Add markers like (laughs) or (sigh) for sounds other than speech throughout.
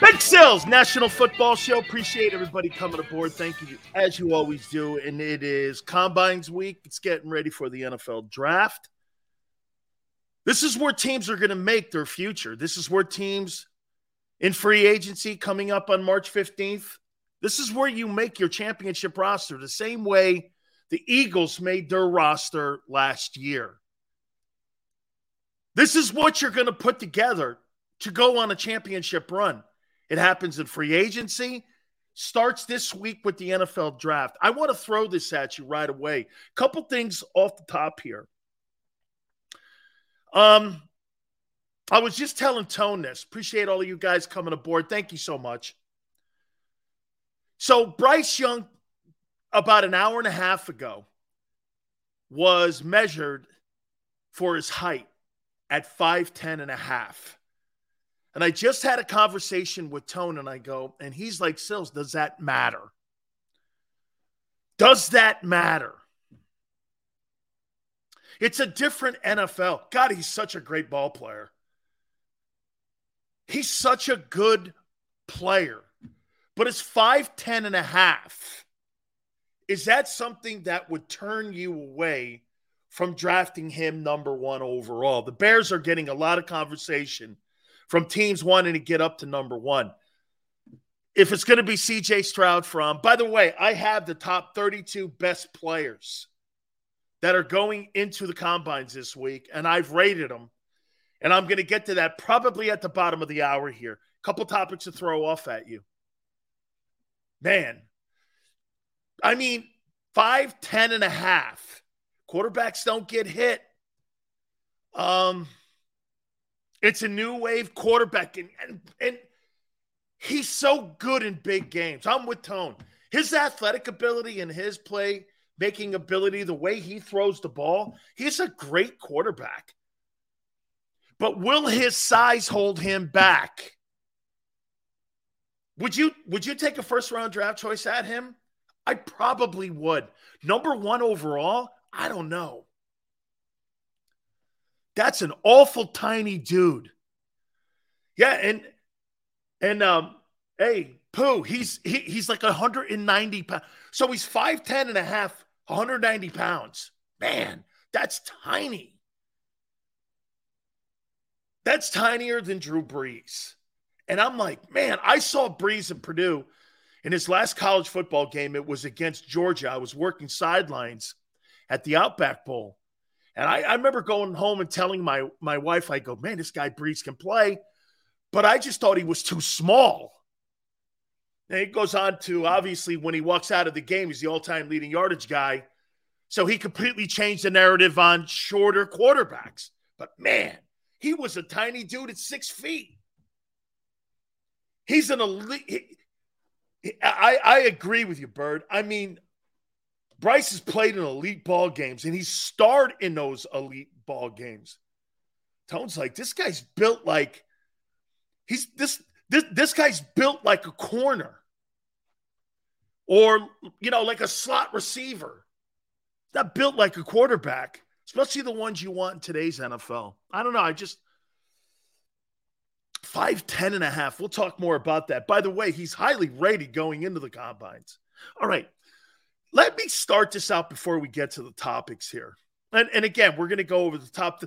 Big Sills National Football Show. Appreciate everybody coming aboard. Thank you, as you always do. And it is Combines Week. It's getting ready for the NFL Draft. This is where teams are going to make their future. This is where teams in free agency coming up on March 15th. This is where you make your championship roster the same way the Eagles made their roster last year. This is what you're going to put together to go on a championship run. It happens in free agency. Starts this week with the NFL draft. I want to throw this at you right away. Couple things off the top here. Um, I was just telling Tone this. Appreciate all of you guys coming aboard. Thank you so much. So Bryce Young, about an hour and a half ago, was measured for his height at 5'10 and a half. And I just had a conversation with Tone, and I go, and he's like, Sills, does that matter? Does that matter? It's a different NFL. God, he's such a great ball player. He's such a good player. But it's 5'10 and a half. Is that something that would turn you away from drafting him number one overall? The Bears are getting a lot of conversation from teams wanting to get up to number one. If it's going to be CJ Stroud from, by the way, I have the top 32 best players that are going into the combines this week, and I've rated them. And I'm going to get to that probably at the bottom of the hour here. A couple topics to throw off at you. Man, I mean, five, ten and a half. Quarterbacks don't get hit. Um, it's a new wave quarterback, and, and, and he's so good in big games. I'm with Tone. His athletic ability and his play making ability, the way he throws the ball, he's a great quarterback. But will his size hold him back? Would you would you take a first round draft choice at him? I probably would. Number 1 overall, I don't know. That's an awful tiny dude. Yeah, and and um, hey, Pooh, he's he, he's like 190 pounds. So he's 5'10 and a half, 190 pounds. Man, that's tiny. That's tinier than Drew Brees. And I'm like, man, I saw Brees in Purdue in his last college football game. It was against Georgia. I was working sidelines at the Outback Bowl. And I, I remember going home and telling my, my wife, I go, man, this guy Brees can play. But I just thought he was too small. And it goes on to obviously when he walks out of the game, he's the all time leading yardage guy. So he completely changed the narrative on shorter quarterbacks. But man, he was a tiny dude at six feet. He's an elite. I, I agree with you, Bird. I mean, Bryce has played in elite ball games and he's starred in those elite ball games. Tone's like, this guy's built like he's this this this guy's built like a corner. Or, you know, like a slot receiver. Not built like a quarterback, especially the ones you want in today's NFL. I don't know. I just five ten and a half. We'll talk more about that. By the way, he's highly rated going into the combines. All right. Let me start this out before we get to the topics here. And, and again, we're going to go over the top.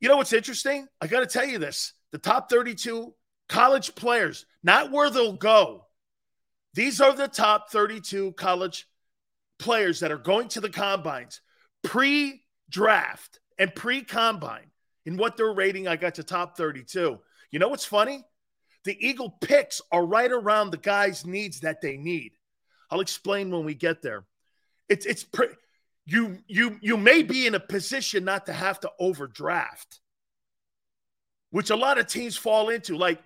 You know what's interesting? I got to tell you this the top 32 college players, not where they'll go. These are the top 32 college players that are going to the combines pre draft and pre combine. In what they're rating, I got to top 32. You know what's funny? The Eagle picks are right around the guys' needs that they need. I'll explain when we get there. It's it's pre- you you you may be in a position not to have to overdraft, which a lot of teams fall into. Like,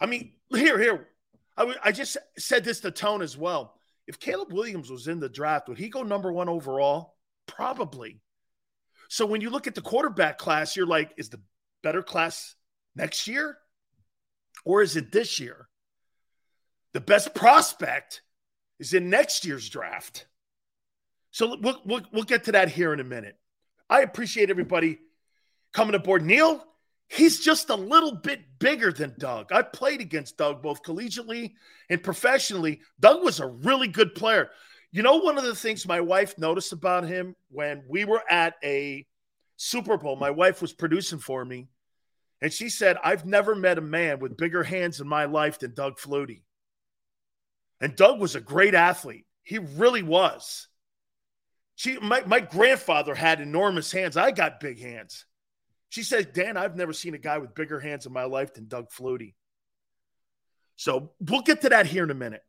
I mean, here here, I, I just said this to Tone as well. If Caleb Williams was in the draft, would he go number one overall? Probably. So when you look at the quarterback class, you're like, is the better class next year? Or is it this year? The best prospect is in next year's draft. So we'll, we'll, we'll get to that here in a minute. I appreciate everybody coming aboard. Neil, he's just a little bit bigger than Doug. I played against Doug both collegiately and professionally. Doug was a really good player. You know, one of the things my wife noticed about him when we were at a Super Bowl, my wife was producing for me, and she said, I've never met a man with bigger hands in my life than Doug Flutie. And Doug was a great athlete. He really was. She, my, my grandfather had enormous hands. I got big hands. She said, Dan, I've never seen a guy with bigger hands in my life than Doug Flutie. So we'll get to that here in a minute.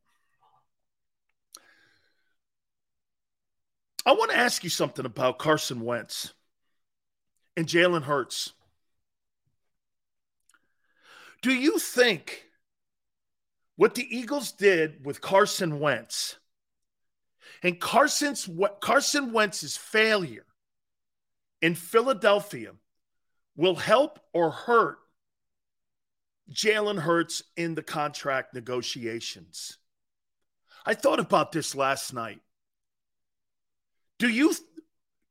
I want to ask you something about Carson Wentz and Jalen Hurts. Do you think what the Eagles did with Carson Wentz and Carson's Carson Wentz's failure in Philadelphia will help or hurt Jalen Hurts in the contract negotiations. I thought about this last night. Do you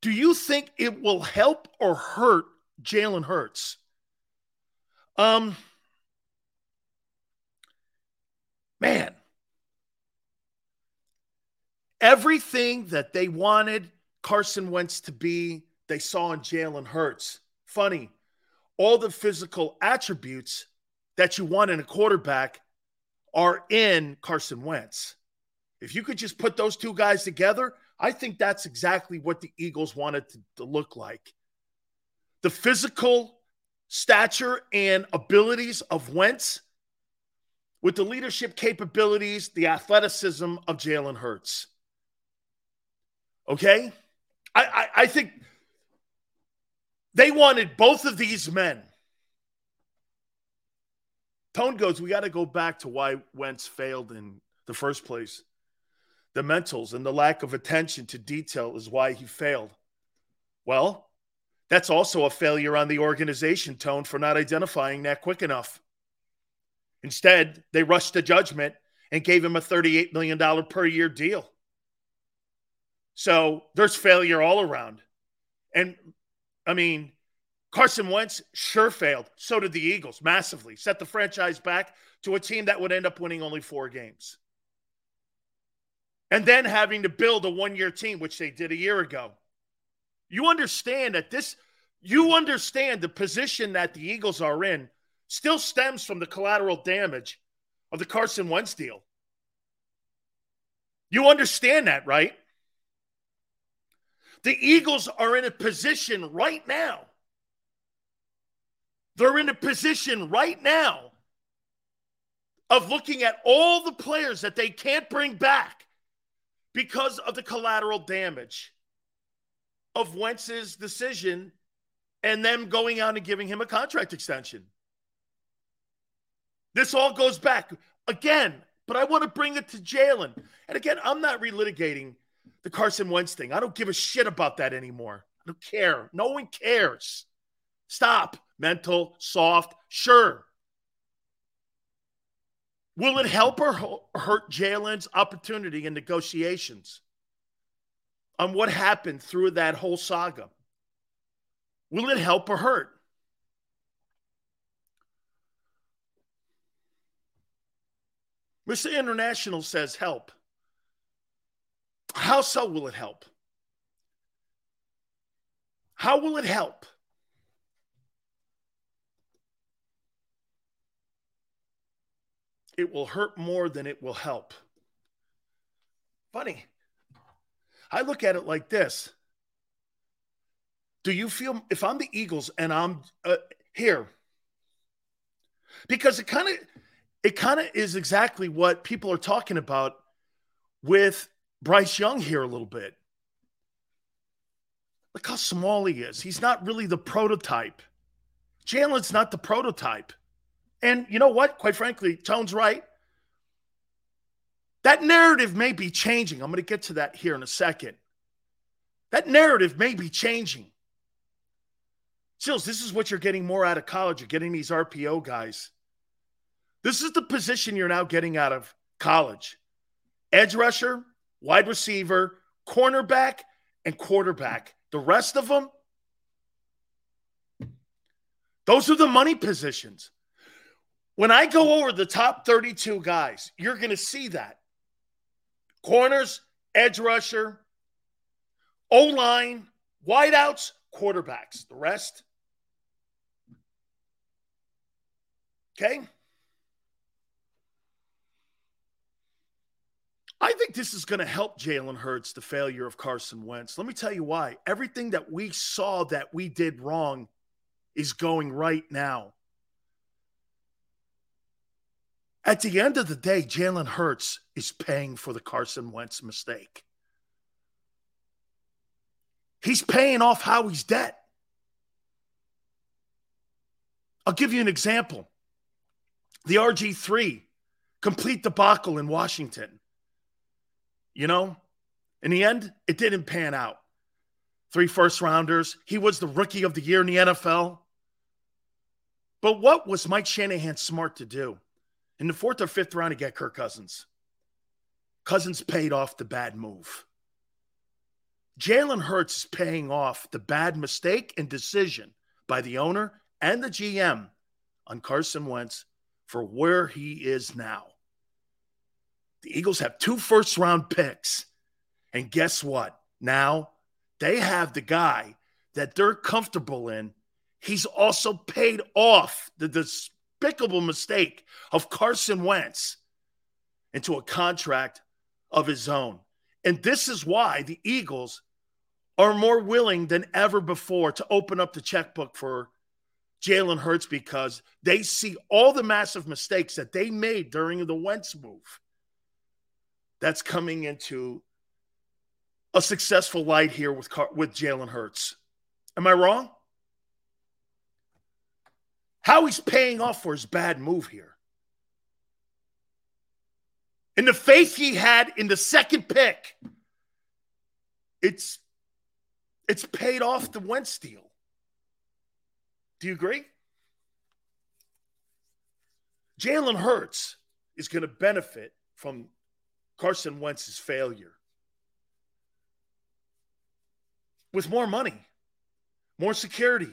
do you think it will help or hurt Jalen Hurts? Um, man, everything that they wanted Carson Wentz to be, they saw in Jalen Hurts. Funny, all the physical attributes that you want in a quarterback are in Carson Wentz. If you could just put those two guys together, I think that's exactly what the Eagles wanted to, to look like. The physical stature and abilities of Wentz with the leadership capabilities, the athleticism of Jalen Hurts. Okay? I, I, I think they wanted both of these men. Tone goes, we got to go back to why Wentz failed in the first place. The mentals and the lack of attention to detail is why he failed. Well, that's also a failure on the organization, Tone, for not identifying that quick enough. Instead, they rushed to judgment and gave him a $38 million per year deal. So there's failure all around. And I mean, Carson Wentz sure failed. So did the Eagles massively. Set the franchise back to a team that would end up winning only four games. And then having to build a one year team, which they did a year ago. You understand that this, you understand the position that the Eagles are in still stems from the collateral damage of the Carson Wentz deal. You understand that, right? The Eagles are in a position right now. They're in a position right now of looking at all the players that they can't bring back because of the collateral damage of Wentz's decision and them going out and giving him a contract extension. This all goes back again, but I want to bring it to Jalen. And again, I'm not relitigating the Carson Wentz thing. I don't give a shit about that anymore. I don't care. No one cares. Stop. Mental, soft, sure. Will it help or hurt Jalen's opportunity in negotiations on what happened through that whole saga? Will it help or hurt? Mr. International says help. How so will it help? How will it help? It will hurt more than it will help. Funny. I look at it like this. Do you feel if I'm the Eagles and I'm uh, here? Because it kind of it kind of is exactly what people are talking about with Bryce Young here a little bit. Look how small he is. He's not really the prototype. Jalen's not the prototype. And you know what? Quite frankly, Tone's right. That narrative may be changing. I'm going to get to that here in a second. That narrative may be changing. Sills, this is what you're getting more out of college. You're getting these RPO guys. This is the position you're now getting out of college edge rusher, wide receiver, cornerback, and quarterback. The rest of them, those are the money positions. When I go over the top 32 guys, you're going to see that. Corners, edge rusher, O line, wideouts, quarterbacks. The rest, okay? I think this is going to help Jalen Hurts, the failure of Carson Wentz. Let me tell you why. Everything that we saw that we did wrong is going right now. At the end of the day, Jalen Hurts is paying for the Carson Wentz mistake. He's paying off Howie's debt. I'll give you an example. The RG3 complete debacle in Washington. You know, in the end, it didn't pan out. Three first rounders. He was the rookie of the year in the NFL. But what was Mike Shanahan smart to do? In the fourth or fifth round to get Kirk Cousins. Cousins paid off the bad move. Jalen Hurts is paying off the bad mistake and decision by the owner and the GM on Carson Wentz for where he is now. The Eagles have two first round picks. And guess what? Now they have the guy that they're comfortable in. He's also paid off the despicable mistake of Carson Wentz into a contract of his own. And this is why the Eagles are more willing than ever before to open up the checkbook for Jalen Hurts because they see all the massive mistakes that they made during the Wentz move that's coming into a successful light here with with Jalen Hurts. Am I wrong? How he's paying off for his bad move here. And the faith he had in the second pick, it's it's paid off the Wentz deal. Do you agree? Jalen Hurts is going to benefit from Carson Wentz's failure. With more money, more security,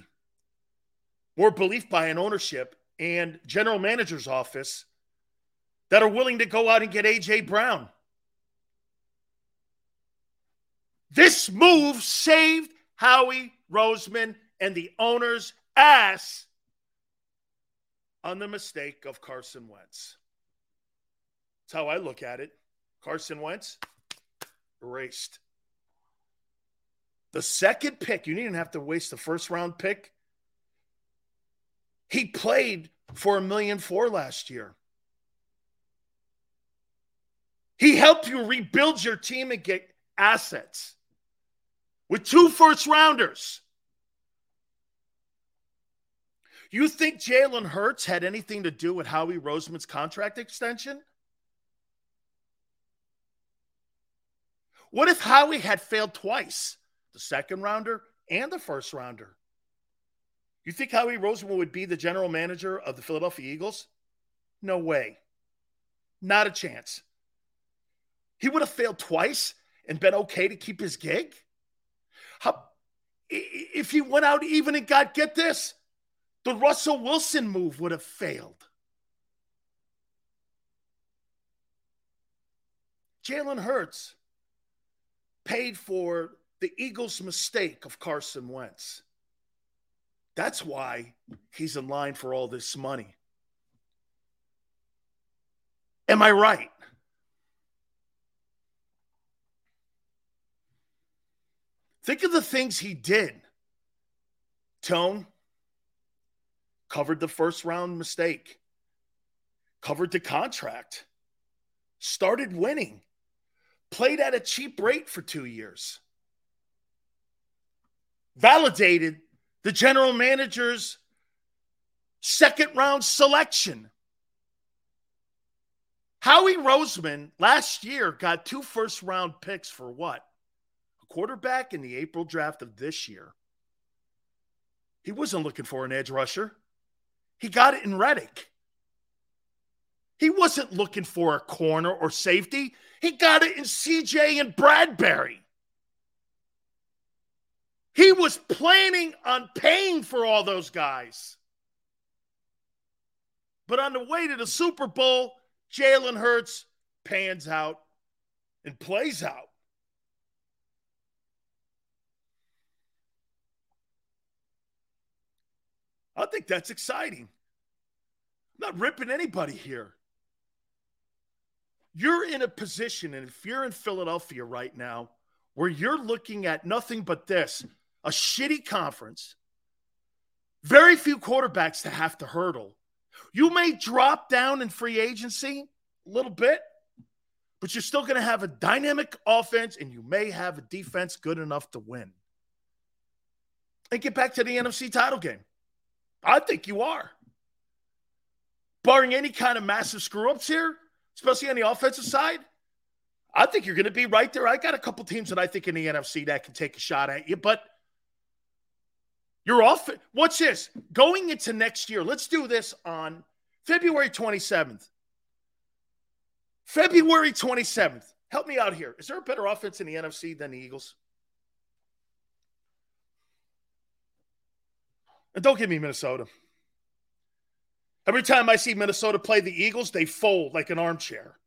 more belief by an ownership and general manager's office that are willing to go out and get A.J. Brown. This move saved Howie Roseman and the owner's ass on the mistake of Carson Wentz. That's how I look at it. Carson Wentz, erased. The second pick, you didn't have to waste the first round pick. He played for a million four last year. He helped you rebuild your team and get assets with two first rounders. You think Jalen Hurts had anything to do with Howie Roseman's contract extension? What if Howie had failed twice, the second rounder and the first rounder? You think Howie Roseman would be the general manager of the Philadelphia Eagles? No way. Not a chance. He would have failed twice and been okay to keep his gig? How, if he went out even and got, get this, the Russell Wilson move would have failed. Jalen Hurts paid for the Eagles' mistake of Carson Wentz. That's why he's in line for all this money. Am I right? Think of the things he did. Tone covered the first round mistake, covered the contract, started winning, played at a cheap rate for two years, validated the general manager's second round selection. Howie Roseman last year got two first round picks for what? A quarterback in the April draft of this year. He wasn't looking for an edge rusher. He got it in Reddick. He wasn't looking for a corner or safety. He got it in CJ and Bradberry. He was planning on paying for all those guys. But on the way to the Super Bowl, Jalen Hurts pans out and plays out. I think that's exciting. I'm not ripping anybody here. You're in a position, and if you're in Philadelphia right now, where you're looking at nothing but this a shitty conference, very few quarterbacks to have to hurdle. You may drop down in free agency a little bit, but you're still going to have a dynamic offense and you may have a defense good enough to win. And get back to the NFC title game. I think you are. Barring any kind of massive screw ups here, especially on the offensive side, I think you're going to be right there. I got a couple teams that I think in the NFC that can take a shot at you, but you're off. What's this? Going into next year, let's do this on February 27th. February 27th. Help me out here. Is there a better offense in the NFC than the Eagles? And don't give me Minnesota. Every time I see Minnesota play the Eagles, they fold like an armchair.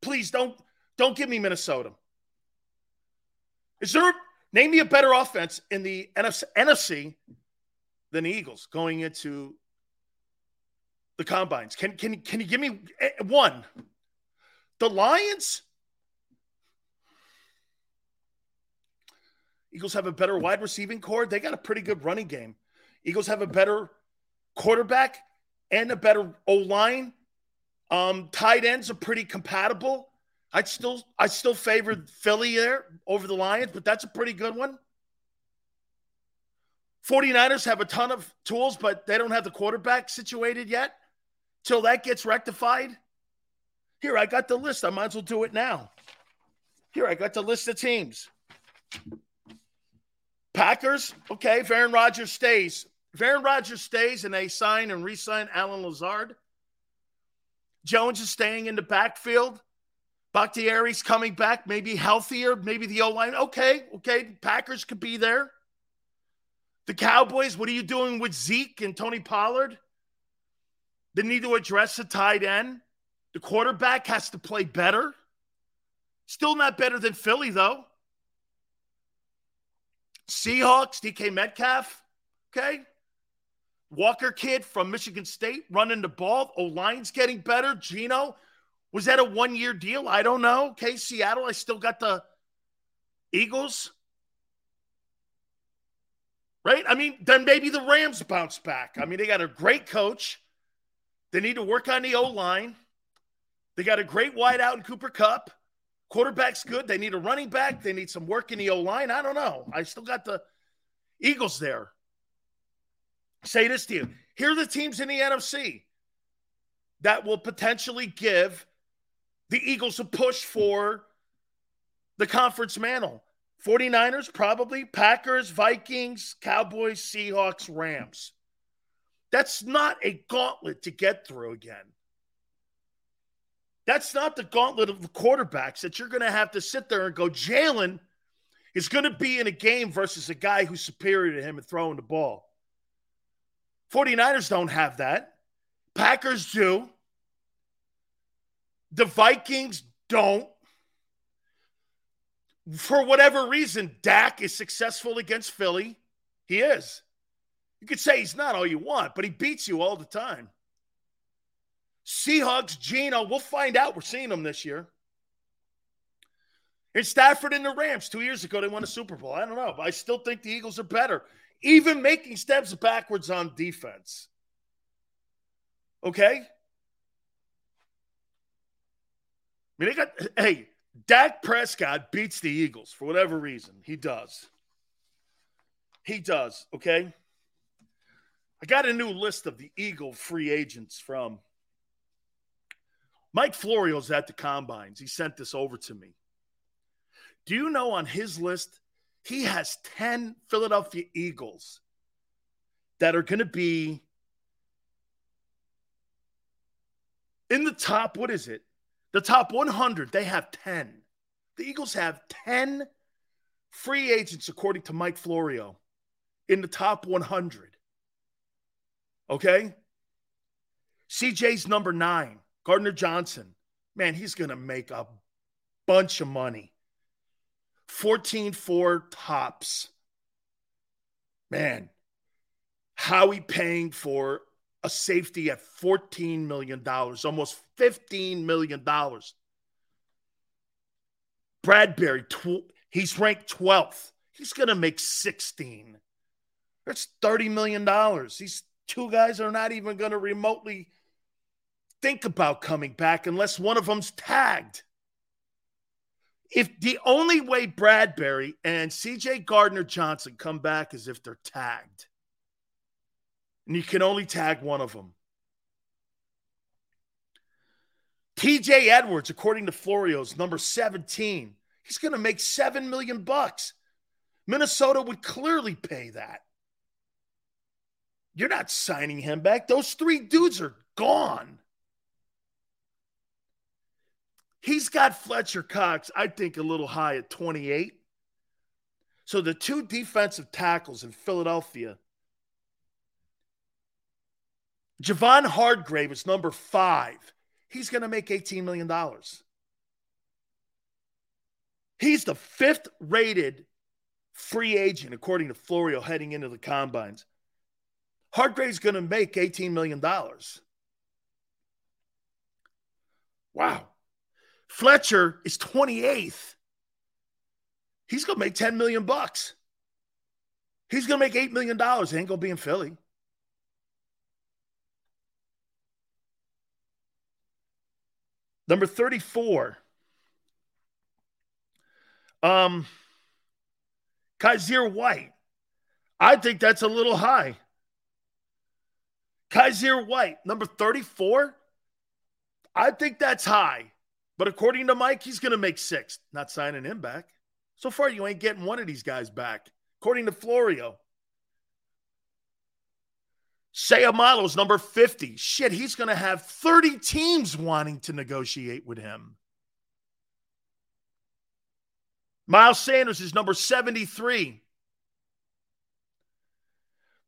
Please don't don't give me Minnesota. Is there name me a better offense in the NFC, NFC than the Eagles going into the combines? Can can can you give me eh, one? The Lions Eagles have a better wide receiving core. They got a pretty good running game. Eagles have a better quarterback and a better O line. Um, tight ends are pretty compatible. I'd still I still favor Philly there over the Lions, but that's a pretty good one. 49ers have a ton of tools, but they don't have the quarterback situated yet. Till that gets rectified. Here, I got the list. I might as well do it now. Here, I got the list of teams. Packers, okay, if Aaron Rodgers stays. If Aaron Rodgers stays and they sign and re sign Allen Lazard, Jones is staying in the backfield. Bakhtiari's coming back, maybe healthier, maybe the O line. Okay, okay, Packers could be there. The Cowboys, what are you doing with Zeke and Tony Pollard? They need to address the tight end. The quarterback has to play better. Still not better than Philly, though. Seahawks, DK Metcalf, okay. Walker kid from Michigan State running the ball. O line's getting better. Geno, was that a one year deal? I don't know. Okay, Seattle, I still got the Eagles. Right? I mean, then maybe the Rams bounce back. I mean, they got a great coach. They need to work on the O line. They got a great wideout in Cooper Kupp. Quarterback's good. They need a running back. They need some work in the O line. I don't know. I still got the Eagles there. Say this to you. Here are the teams in the NFC that will potentially give the Eagles a push for the conference mantle. 49ers, probably. Packers, Vikings, Cowboys, Seahawks, Rams. That's not a gauntlet to get through again. That's not the gauntlet of the quarterbacks that you're going to have to sit there and go, Jalen is going to be in a game versus a guy who's superior to him and throwing the ball. 49ers don't have that. Packers do. The Vikings don't. For whatever reason, Dak is successful against Philly. He is. You could say he's not all you want, but he beats you all the time. Seahawks, Geno, we'll find out. We're seeing them this year. In Stafford and the Rams, two years ago, they won a Super Bowl. I don't know, but I still think the Eagles are better, even making steps backwards on defense. Okay? I mean, they got, hey, Dak Prescott beats the Eagles for whatever reason. He does. He does, okay? I got a new list of the Eagle free agents from Mike Florio's at the combines. He sent this over to me. Do you know on his list, he has 10 Philadelphia Eagles that are going to be in the top, what is it? The top 100, they have 10. The Eagles have 10 free agents, according to Mike Florio, in the top 100. Okay? CJ's number nine, Gardner Johnson. Man, he's going to make a bunch of money. 14 4 tops. Man, Howie paying for a safety at $14 million, almost $15 million. Bradberry, tw- he's ranked 12th. He's going to make 16. That's $30 million. These two guys are not even going to remotely think about coming back unless one of them's tagged. If the only way Bradberry and CJ Gardner Johnson come back is if they're tagged, and you can only tag one of them. TJ Edwards, according to Florio's number 17, he's going to make 7 million bucks. Minnesota would clearly pay that. You're not signing him back. Those three dudes are gone. He's got Fletcher Cox, I think, a little high at 28. So the two defensive tackles in Philadelphia, Javon Hargrave is number five. He's going to make $18 million. He's the fifth rated free agent, according to Florio, heading into the combines. Hargrave's going to make $18 million. Wow. Fletcher is 28th. He's to make 10 million bucks. He's to make $8 million. He ain't to be in Philly. Number 34. Um, Kyzir White. I think that's a little high. Kyzir White, number 34. I think that's high. But according to Mike, he's going to make six. Not signing him back. So far, you ain't getting one of these guys back. According to Florio. Seumalo's number 50. Shit, he's going to have 30 teams wanting to negotiate with him. Miles Sanders is number 73.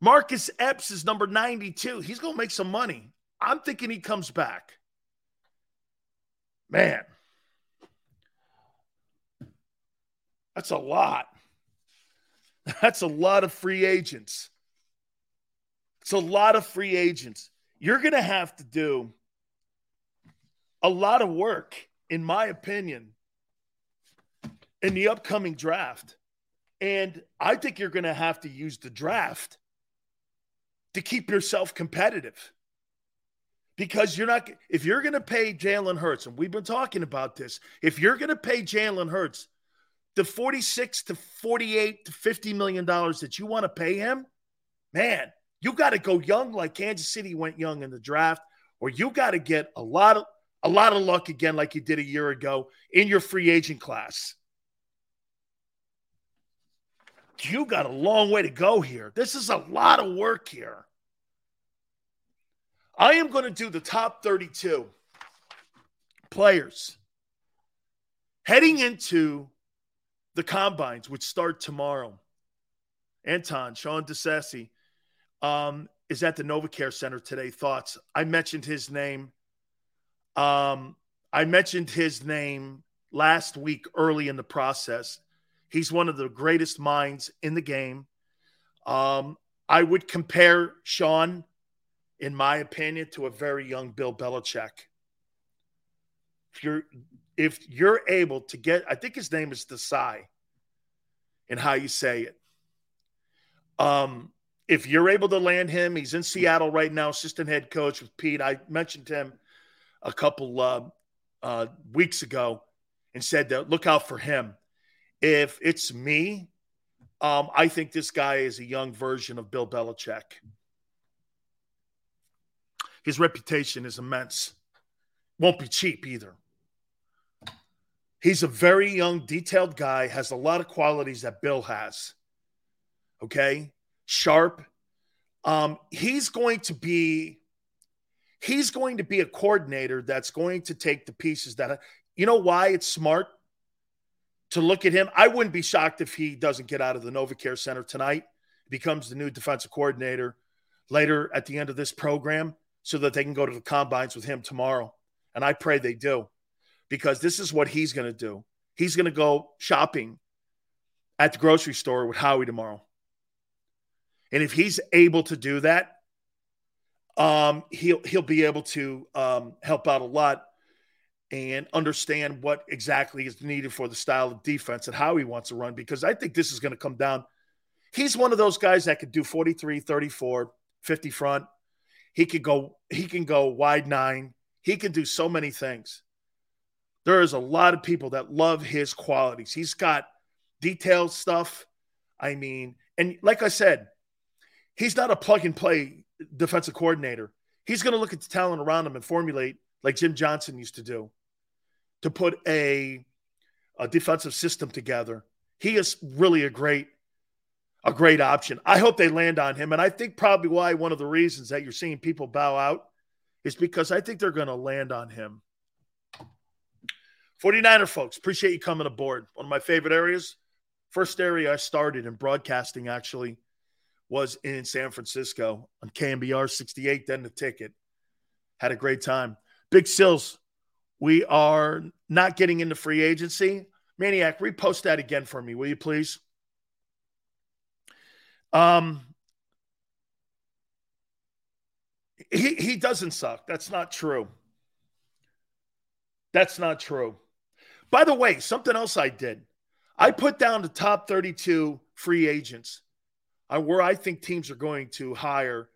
Marcus Epps is number 92. He's going to make some money. I'm thinking he comes back. Man, that's a lot. (laughs) That's a lot of free agents. It's a lot of free agents. You're going to have to do a lot of work, in my opinion, in the upcoming draft. And I think you're going to have to use the draft to keep yourself competitive because you're not if you're going to pay Jalen Hurts, and we've been talking about this, if you're going to pay Jalen Hurts the 46 to 48 to 50 million dollars that you want to pay him, man, you got to go young like Kansas City went young in the draft, or you got to get a lot of a lot of luck again like you did a year ago in your free agent class. You got a long way to go here. This is a lot of work here. I am going to do the top 32 players heading into the combines, which start tomorrow. Anton, Sean Desai, um, is at the NovaCare Center today. Thoughts? I mentioned his name. Um, I mentioned his name last week early in the process. He's one of the greatest minds in the game. Um, I would compare Sean in my opinion, to a very young Bill Belichick. If you're if you're able to get, I think his name is Desai, in how you say it. Um, if you're able to land him, he's in Seattle right now, assistant head coach with Pete. I mentioned him a couple uh, uh, weeks ago and said that look out for him. If it's me, um, I think this guy is a young version of Bill Belichick. His reputation is immense. Won't be cheap either. He's a very young, detailed guy, has a lot of qualities that Bill has. Okay. Sharp. Um, he's going to be he's going to be a coordinator that's going to take the pieces that you know why it's smart to look at him. I wouldn't be shocked if he doesn't get out of the NovaCare Center tonight, becomes the new defensive coordinator later at the end of this program so that they can go to the combines with him tomorrow. And I pray they do because this is what he's going to do. He's going to go shopping at the grocery store with Howie tomorrow. And if he's able to do that, um, he'll he'll be able to um, help out a lot and understand what exactly is needed for the style of defense and how he wants to run. Because I think this is going to come down. He's one of those guys that could do 43, 34, 50 front. He could go, he can go wide nine. He can do so many things. There is a lot of people that love his qualities. He's got detailed stuff. I mean, and like I said, he's not a plug and play defensive coordinator. He's going to look at the talent around him and formulate like Jim Johnson used to do to put a, a defensive system together. He is really a great a great option. I hope they land on him. And I think probably why one of the reasons that you're seeing people bow out is because I think they're going to land on him. 49er folks, appreciate you coming aboard. One of my favorite areas. First area I started in broadcasting actually was in San Francisco on KNBR 68, then the ticket. Had a great time. Big Sills, we are not getting into free agency. Maniac, repost that again for me, will you please? Um, he he doesn't suck. That's not true. That's not true. By the way, something else I did. I put down the top 32 free agents uh, where I think teams are going to hire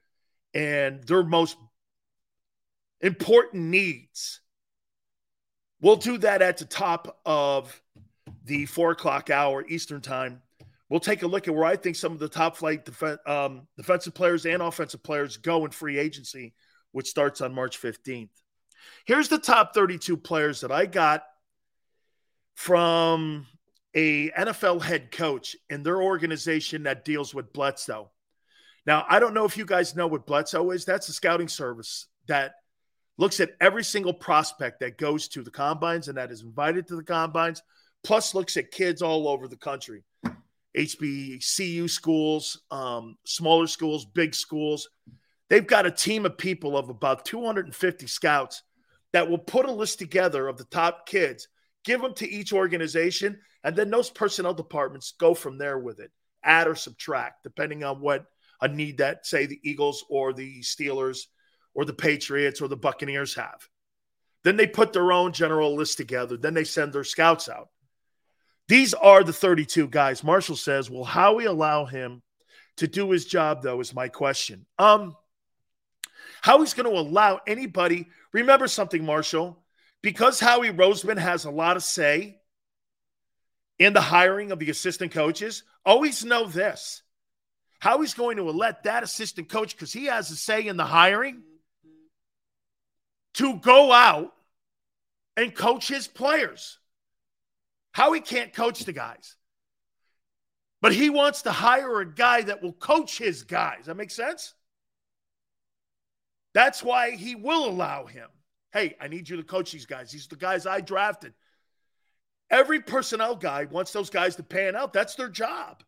and their most important needs. We'll do that at the top of the four o'clock hour Eastern time. We'll take a look at where I think some of the top flight def- um, defensive players and offensive players go in free agency, which starts on March 15th. Here's the top 32 players that I got from a NFL head coach in their organization that deals with BLESTO. Now, I don't know if you guys know what BLESTO is. That's a scouting service that looks at every single prospect that goes to the combines and that is invited to the combines, plus looks at kids all over the country. HBCU schools, um, smaller schools, big schools. They've got a team of people of about 250 scouts that will put a list together of the top kids, give them to each organization, and then those personnel departments go from there with it, add or subtract, depending on what a need that, say, the Eagles or the Steelers or the Patriots or the Buccaneers have. Then they put their own general list together. Then they send their scouts out. These are the 32 guys. Marshall says, Will Howie allow him to do his job, though, is my question. Um, Howie's going to allow anybody, remember something, Marshall, because Howie Roseman has a lot of say in the hiring of the assistant coaches, always know this how he's going to let that assistant coach, because he has a say in the hiring, to go out and coach his players. How he can't coach the guys. But he wants to hire a guy that will coach his guys. That makes sense? That's why he will allow him. Hey, I need you to coach these guys. These are the guys I drafted. Every personnel guy wants those guys to pan out. That's their job.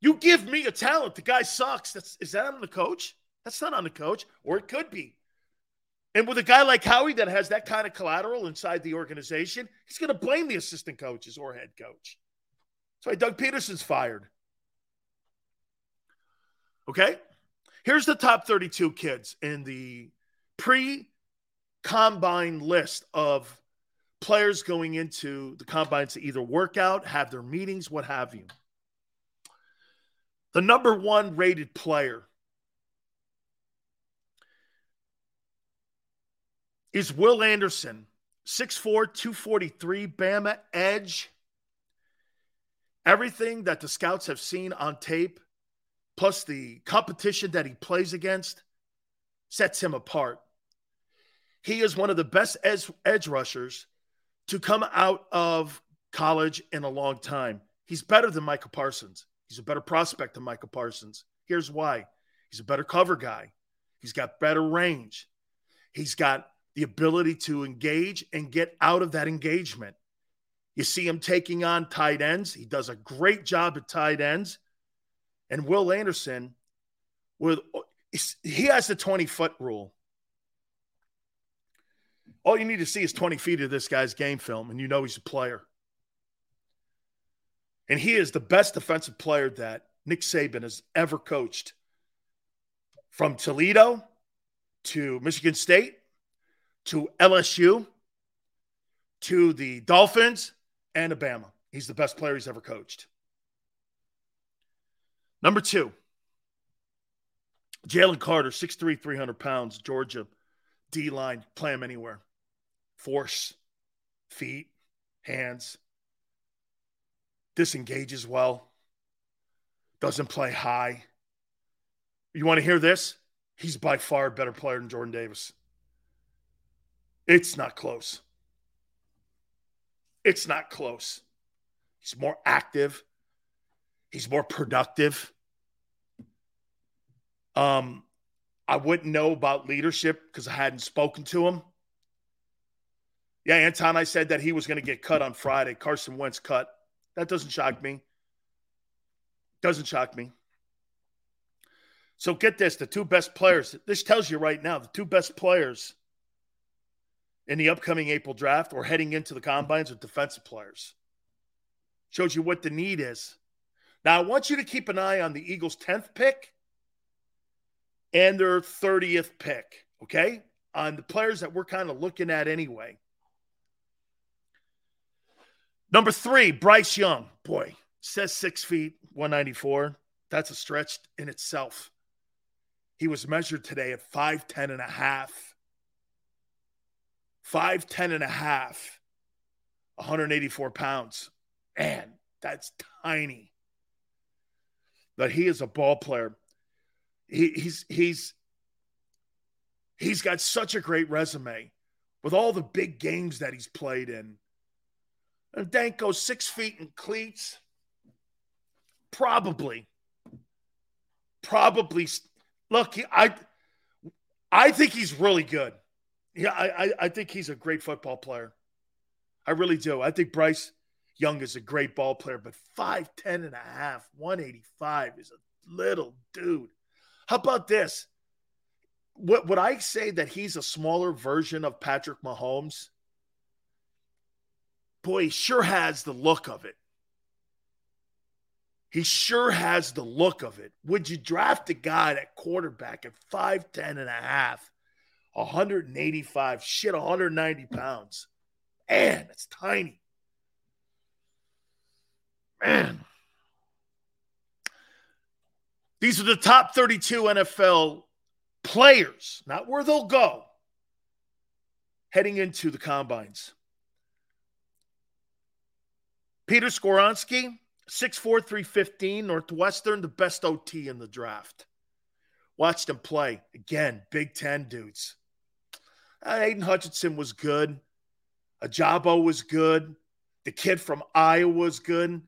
You give me a talent, the guy sucks. That's is that on the coach? That's not on the coach, or it could be. And with a guy like Howie that has that kind of collateral inside the organization, he's going to blame the assistant coaches or head coach. That's why Doug Pederson's fired. Okay? Here's the top 32 kids in the pre combine list of players going into the combines to either work out, have their meetings, what have you. The number one rated player is Will Anderson, 6'4, 243, Bama edge. Everything that the scouts have seen on tape, plus the competition that he plays against, sets him apart. He is one of the best edge, edge rushers to come out of college in a long time. He's better than Micah Parsons. He's a better prospect than Micah Parsons. Here's why he's a better cover guy, he's got better range, he's got the ability to engage and get out of that engagement. You see him taking on tight ends. He does a great job at tight ends. And Will Anderson, with he has the 20 foot rule. All you need to see is 20 feet of this guy's game film, and you know he's a player. And he is the best defensive player that Nick Saban has ever coached. From Toledo to Michigan State to LSU to the Dolphins and Alabama. He's the best player he's ever coached. Number two, Jalen Carter, 6'3, 300 pounds, Georgia, D line, play him anywhere force, feet, hands, disengages well, doesn't play high. You want to hear this? He's by far a better player than Jordan Davis. It's not close. It's not close. He's more active. He's more productive. Um, I wouldn't know about leadership because I hadn't spoken to him. Yeah, Anton, I said that he was going to get cut on Friday. Carson Wentz cut. That doesn't shock me. Doesn't shock me. So get this the two best players. This tells you right now the two best players in the upcoming April draft or heading into the combines with defensive players. Shows you what the need is. Now, I want you to keep an eye on the Eagles' 10th pick and their 30th pick, okay? On the players that we're kind of looking at anyway. Number three, Bryce Young. Boy, says six feet, 194. That's a stretch in itself. He was measured today at 5'10 and a half. 5'10 and a half, 184 pounds. And that's tiny. But he is a ball player. He, he's he's he's got such a great resume with all the big games that he's played in. And Danko six feet in cleats. Probably. Probably. Look, I I think he's really good. Yeah, I, I think he's a great football player. I really do. I think Bryce Young is a great ball player, but 5'10 and a half, 185 is a little dude. How about this? What would I say that he's a smaller version of Patrick Mahomes? boy, he sure has the look of it. He sure has the look of it. Would you draft a guy at quarterback at 5'10 and a half, 185, shit, 190 pounds? Man, it's tiny. Man. These are the top 32 NFL players, not where they'll go, heading into the combines. Peter Skoronski, 6'4, 315, Northwestern, the best OT in the draft. Watched him play. Again, Big Ten dudes. Uh, Aidan Hutchinson was good. Ojabo was good. The kid from Iowa was good.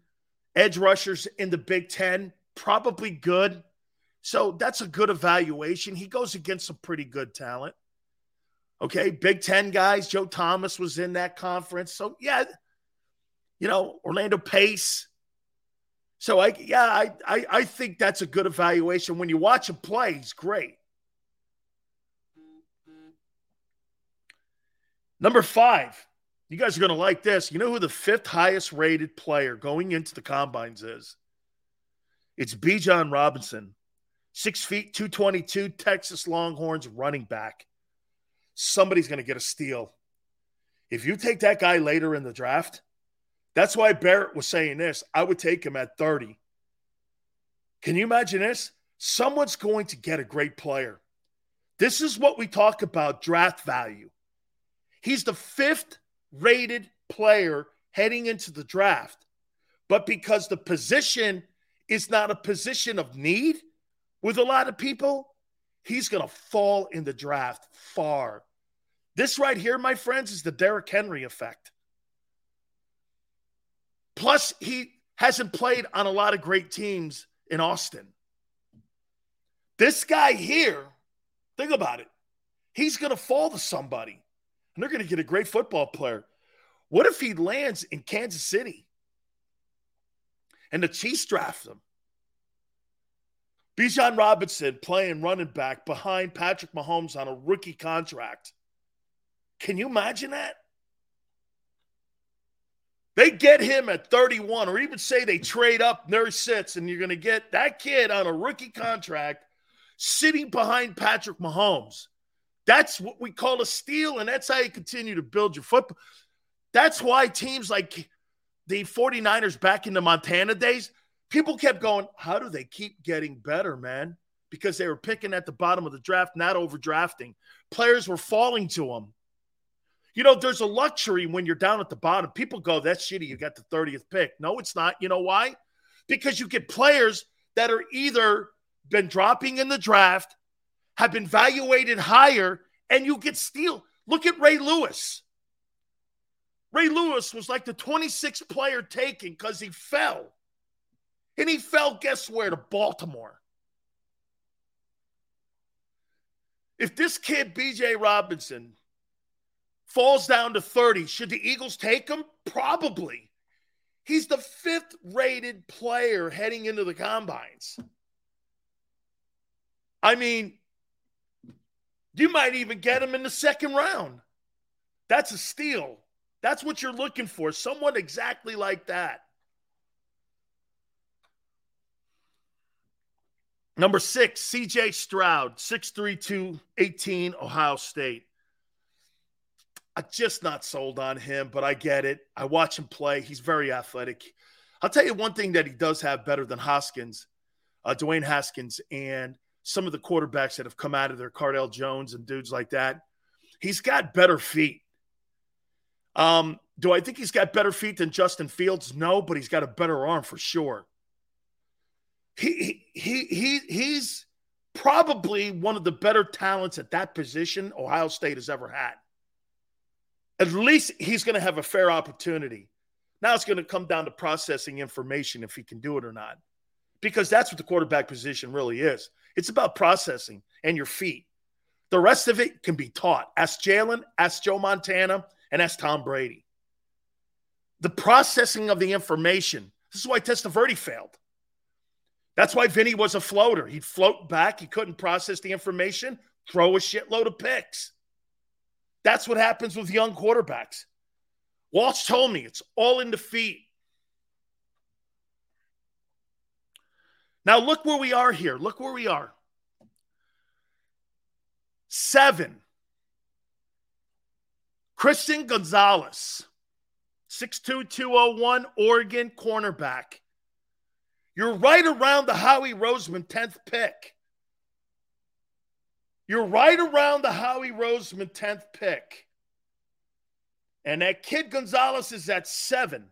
Edge rushers in the Big Ten, probably good. So that's a good evaluation. He goes against some pretty good talent. Okay, Big Ten guys. Joe Thomas was in that conference. So, yeah, you know, Orlando Pace. So I yeah, I, I I think that's a good evaluation. When you watch him play, he's great. Number five, you guys are going to like this. You know who the fifth highest rated player going into the combines is? It's Bijan Robinson, six feet, 222, Texas Longhorns running back. Somebody's going to get a steal. If you take that guy later in the draft, that's why Barrett was saying this. I would take him at 30. Can you imagine this? Someone's going to get a great player. This is what we talk about draft value. He's the fifth rated player heading into the draft. But because the position is not a position of need with a lot of people, he's going to fall in the draft far. This right here, my friends, is the Derrick Henry effect. Plus, he hasn't played on a lot of great teams in Austin. This guy here, think about it. He's going to fall to somebody, and they're going to get a great football player. What if he lands in Kansas City and the Chiefs draft him? Bijan Robinson playing running back behind Patrick Mahomes on a rookie contract. Can you imagine that? They get him at 31, or even say they trade up, nurse sits, and you're going to get that kid on a rookie contract sitting behind Patrick Mahomes. That's what we call a steal, and that's how you continue to build your football. That's why teams like the 49ers back in the Montana days, people kept going, How do they keep getting better, man? Because they were picking at the bottom of the draft, not overdrafting. Players were falling to them. You know, there's a luxury when you're down at the bottom. People go, That's shitty. You got the 30th pick. No, it's not. You know why? Because you get players that are either been dropping in the draft, have been valuated higher, and you get steal. Look at Ray Lewis. Ray Lewis was like the 26th player taken because he fell. And he fell, guess where? To Baltimore. If this kid, BJ Robinson, falls down to 30, should the Eagles take him? Probably. He's the fifth rated player heading into the combines. I mean, you might even get him in the second round. That's a steal. That's what you're looking for. Someone exactly like that. Number six, CJ Stroud, 6'3, 18, Ohio State. I'm just not sold on him, but I get it. I watch him play. He's very athletic. I'll tell you one thing that he does have better than Hoskins, uh, Dwayne Haskins, and some of the quarterbacks that have come out of there, Cardale Jones and dudes like that. He's got better feet. Um, do I think he's got better feet than Justin Fields? No, but he's got a better arm for sure. He he he he's probably one of the better talents at that position Ohio State has ever had. At least he's going to have a fair opportunity. Now it's going to come down to processing information if he can do it or not. Because that's what the quarterback position really is. It's about processing and your feet. The rest of it can be taught. Ask Jalen, ask Joe Montana, and that's Tom Brady. The processing of the information. This is why Testaverde failed. That's why Vinny was a floater. He'd float back. He couldn't process the information, throw a shitload of picks. That's what happens with young quarterbacks. Walsh told me it's all in the feet. Now, look where we are here. Look where we are. Seven Christian Gonzalez, 6'2, Oregon cornerback. You're right around the Howie Roseman 10th pick. You're right around the Howie Roseman 10th pick. And that kid Gonzalez is at seven.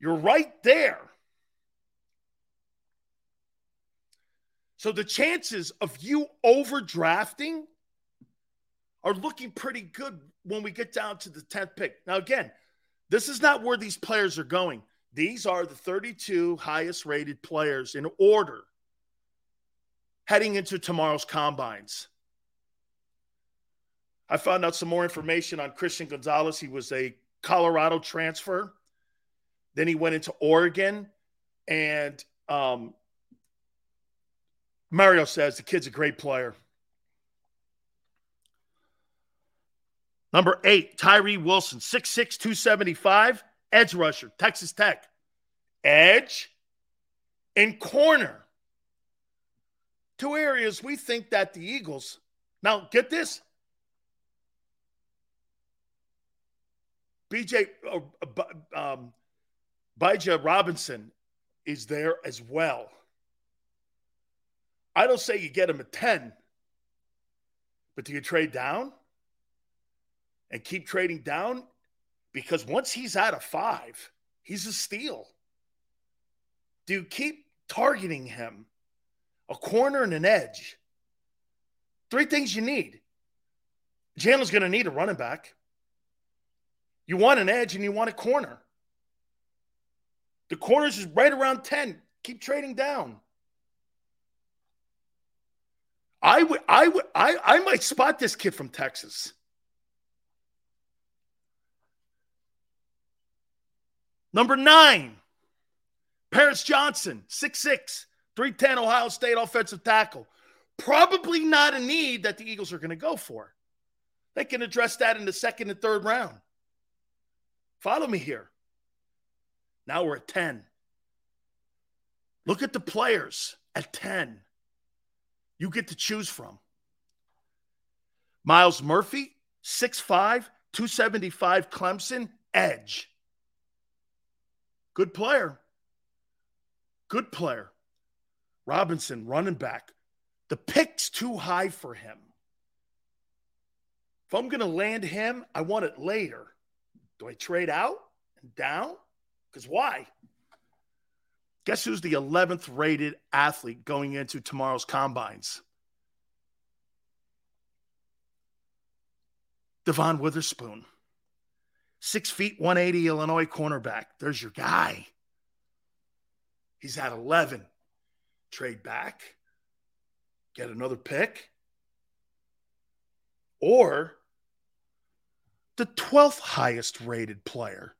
You're right there. So the chances of you overdrafting are looking pretty good when we get down to the 10th pick. Now, again, this is not where these players are going. These are the 32 highest rated players in order heading into tomorrow's combines. I found out some more information on Christian Gonzalez. He was a Colorado transfer. Then he went into Oregon. And um, Mario says the kid's a great player. Number eight, Tyree Wilson, 6'6, 275, edge rusher, Texas Tech. Edge and corner. two areas we think that the Eagles. Now, get this. BJ uh, um, Bijan Robinson is there as well. I don't say you get him at 10, but do you trade down and keep trading down? Because once he's at a five, he's a steal. Do you keep targeting him? A corner and an edge. Three things you need. Jalen's going to need a running back. You want an edge and you want a corner. The corners is right around 10. Keep trading down. I would I would I I might spot this kid from Texas. Number nine, Paris Johnson, 6'6, 310 Ohio State offensive tackle. Probably not a need that the Eagles are going to go for. They can address that in the second and third round. Follow me here. Now we're at 10. Look at the players at 10 you get to choose from. Myles Murphy, 6'5, 275 Clemson, edge. Good player. Good player. Robinson, running back. The pick's too high for him. If I'm going to land him, I want it later. Do I trade out and down? Because why? Guess who's the 11th rated athlete going into tomorrow's combines? Devon Witherspoon. Six feet, 180 Illinois cornerback. There's your guy. He's at 11. Trade back, get another pick, or the 12th highest rated player,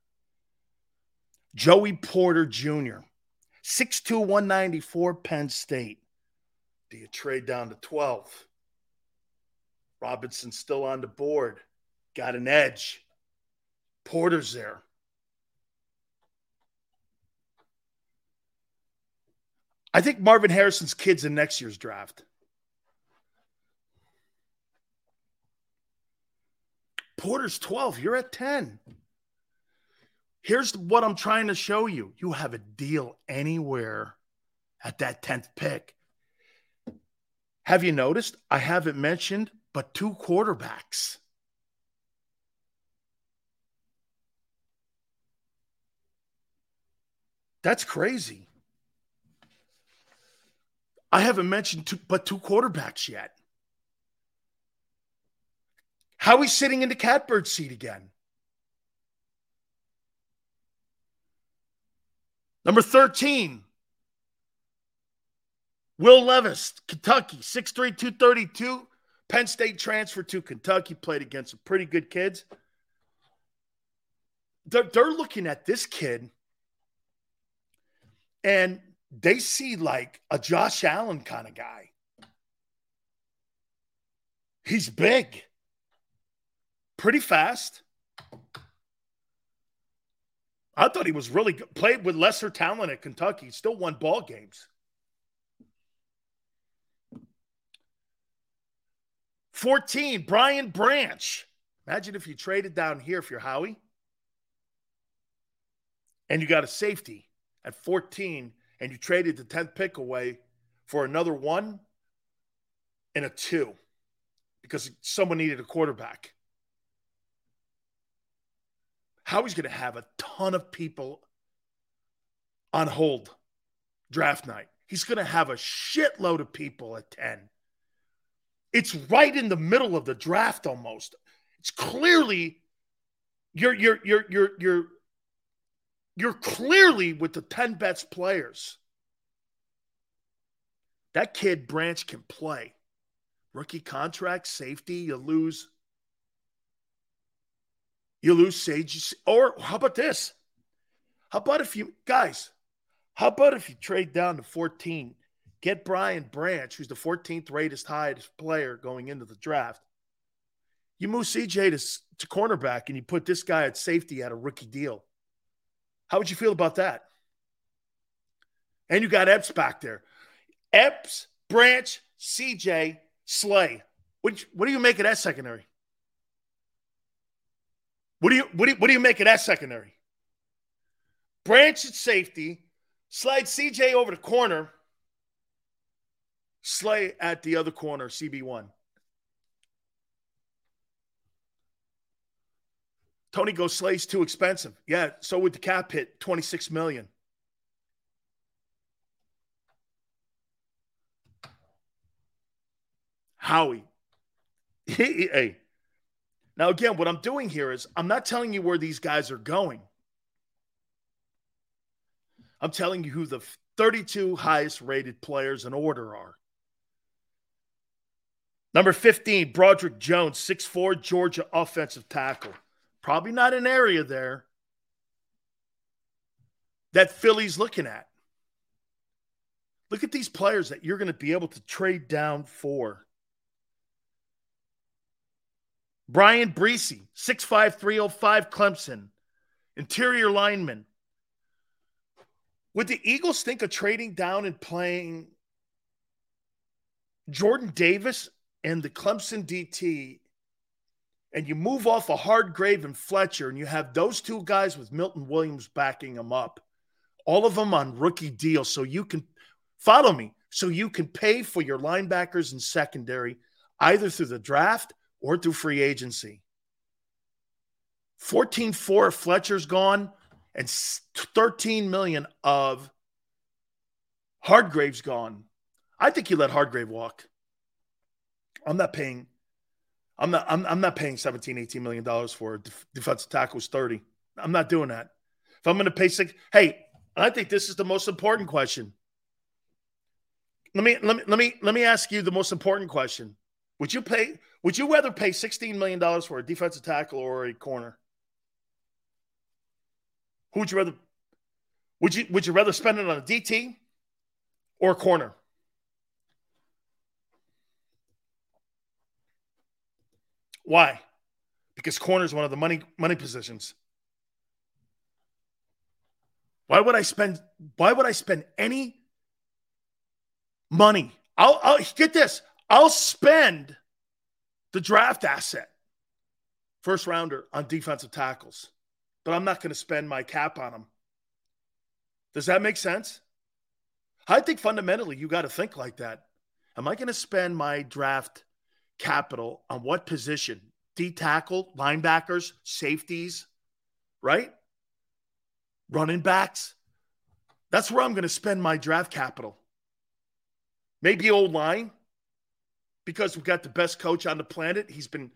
Joey Porter Jr. 6'2, 194, Penn State. Do you trade down to 12? Robinson still on the board. Got an edge. Porter's there. I think Marvin Harrison's kid's in next year's draft. Porter's 12. You're at 10. Here's what I'm trying to show you you have a deal anywhere at that 10th pick. Have you noticed? I haven't mentioned but two quarterbacks. That's crazy. I haven't mentioned two, but two quarterbacks yet. Howie's sitting in the catbird seat again. Number 13, Will Levis, Kentucky, 6'3, 232. Penn State transfer to Kentucky, played against some pretty good kids. They're, they're looking at this kid and they see like a Josh Allen kind of guy. He's big, pretty fast. I thought he was really good. Played with lesser talent at Kentucky, still won ball games. 14, Brian Branch. Imagine if you traded down here if you're Howie and you got a safety at 14 and you traded the 10th pick away for another one and a two because someone needed a quarterback. Howie's going to have a ton of people on hold draft night. He's going to have a shitload of people at 10. It's right in the middle of the draft almost. It's clearly you're you're you're you're you're you're clearly with the 10 best players. That kid Branch can play. Rookie contract, safety, you lose you lose Sage. Or how about this? How about if you guys? How about if you trade down to 14, get Brian Branch, who's the 14th rated highest player going into the draft. You move CJ to, to cornerback and you put this guy at safety at a rookie deal. How would you feel about that? And you got Epps back there. Epps, Branch, CJ, Slay. What, what do you make of that secondary? What do you what do you, what do you make of that secondary? Branch at safety, slide CJ over the corner, Slay at the other corner, CB1. Tony goes, Slay's too expensive. Yeah, so would the cap hit 26 million. Howie. (laughs) hey. Now, again, what I'm doing here is I'm not telling you where these guys are going. I'm telling you who the 32 highest rated players in order are. Number 15, Broderick Jones, 6'4, Georgia offensive tackle. Probably not an area there that Philly's looking at. Look at these players that you're going to be able to trade down for. Bryan Bresee, 6'5, 305 Clemson, interior lineman. Would the Eagles think of trading down and playing Jordan Davis and the Clemson DT, and you move off a of Hargrave and Fletcher, and you have those two guys with Milton Williams backing them up, all of them on rookie deals, so you can follow me, so you can pay for your linebackers and secondary either through the draft or through free agency. 14 4 Fletcher's gone, and 13 million of Hargrave's gone. I think you let Hargrave walk. I'm not paying. I'm not. I'm, I'm not paying 17, 18 million dollars for a def- defensive tackle 30. I'm not doing that. If I'm going to pay six, hey, I think this is the most important question. Let me let me let me let me ask you the most important question. Would you pay? Would you rather pay 16 million dollars for a defensive tackle or a corner? Who would you rather? Would you would you rather spend it on a DT or a corner? Why? Because corner is one of the money money positions. Why would I spend why would I spend any money? I'll, I'll get this. I'll spend the draft asset, first rounder on defensive tackles, but I'm not going to spend my cap on them. Does that make sense? I think fundamentally you got to think like that. Am I going to spend my draft capital on what position? D tackle, linebackers, safeties, right? Running backs. That's where I'm going to spend my draft capital. Maybe old line because we've got the best coach on the planet. He's been,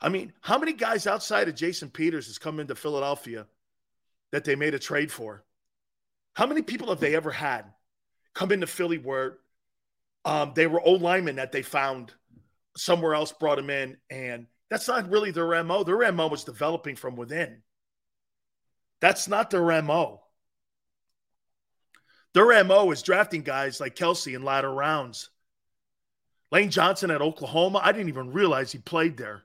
I mean, how many guys outside of Jason Peters has come into Philadelphia that they made a trade for? How many people have they ever had come into Philly where um, they were old linemen that they found somewhere else, brought them in, and that's not really their MO. Their MO was developing from within. That's not their MO. Their MO is drafting guys like Kelce in latter rounds. Lane Johnson at Oklahoma, I didn't even realize he played there.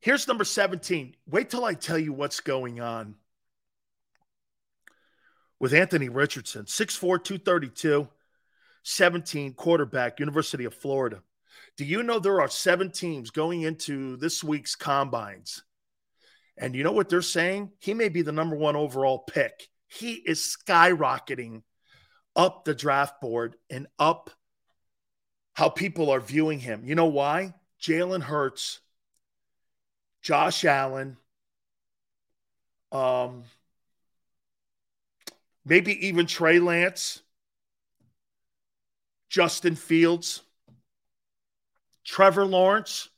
Here's number 17. Wait till I tell you what's going on with Anthony Richardson, 6'4, 232. 17 quarterback, University of Florida. Do you know there are seven teams going into this week's combines? And you know what they're saying? He may be the number one overall pick. He is skyrocketing up the draft board and up how people are viewing him. You know why? Jalen Hurts, Josh Allen, um, maybe even Trey Lance Justin Fields, Trevor Lawrence.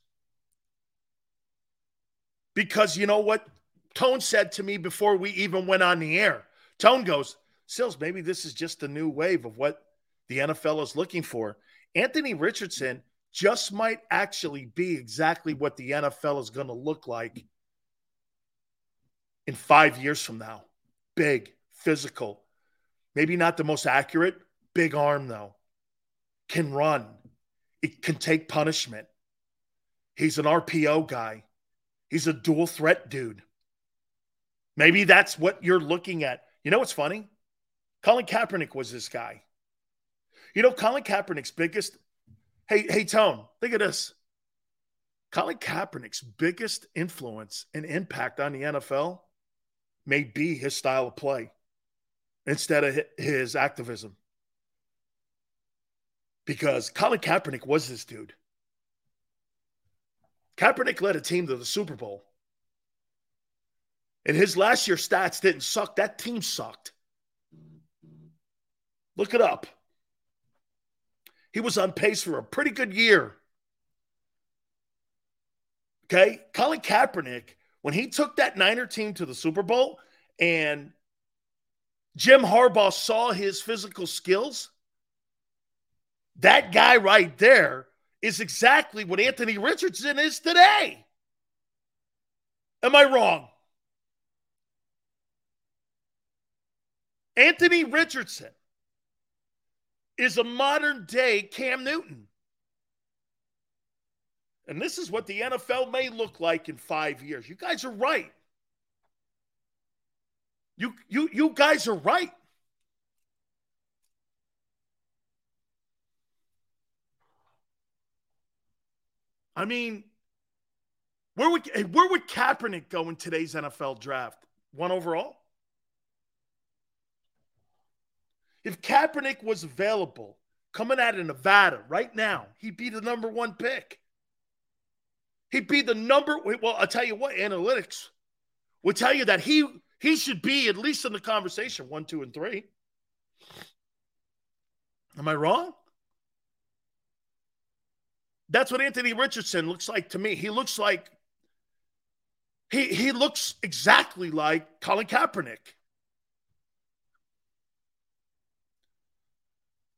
Because you know what? Tone said to me before we even went on the air. Tone goes, Sills, maybe this is just a new wave of what the NFL is looking for. Anthony Richardson just might actually be exactly what the NFL is going to look like in five years from now. Big, physical, maybe not the most accurate, big arm, though can run, it can take punishment. He's an RPO guy. He's a dual threat dude. Maybe that's what you're looking at. You know what's funny? Colin Kaepernick was this guy. You know, Colin Kaepernick's biggest. Hey, hey, Tone, think of this. Colin Kaepernick's biggest influence and impact on the NFL may be his style of play instead of his activism. Because Colin Kaepernick was this dude. Kaepernick led a team to the Super Bowl. And his last year stats didn't suck. That team sucked. Look it up. He was on pace for a pretty good year. Okay. Colin Kaepernick, when he took that Niner team to the Super Bowl and Jim Harbaugh saw his physical skills, that guy right there is exactly what Anthony Richardson is today. Am I wrong? Anthony Richardson is a modern day Cam Newton. And this is what the NFL may look like in five years. You guys are right. You, you, you guys are right. I mean, where would where would Kaepernick go in today's NFL draft? One overall? If Kaepernick was available coming out of Nevada right now, he'd be the number one pick. He'd be the number. Well, I'll tell you what, analytics would tell you that he he should be at least in the conversation one, two, and three. Am I wrong? That's what Anthony Richardson looks like to me. He looks like he he looks exactly like Colin Kaepernick.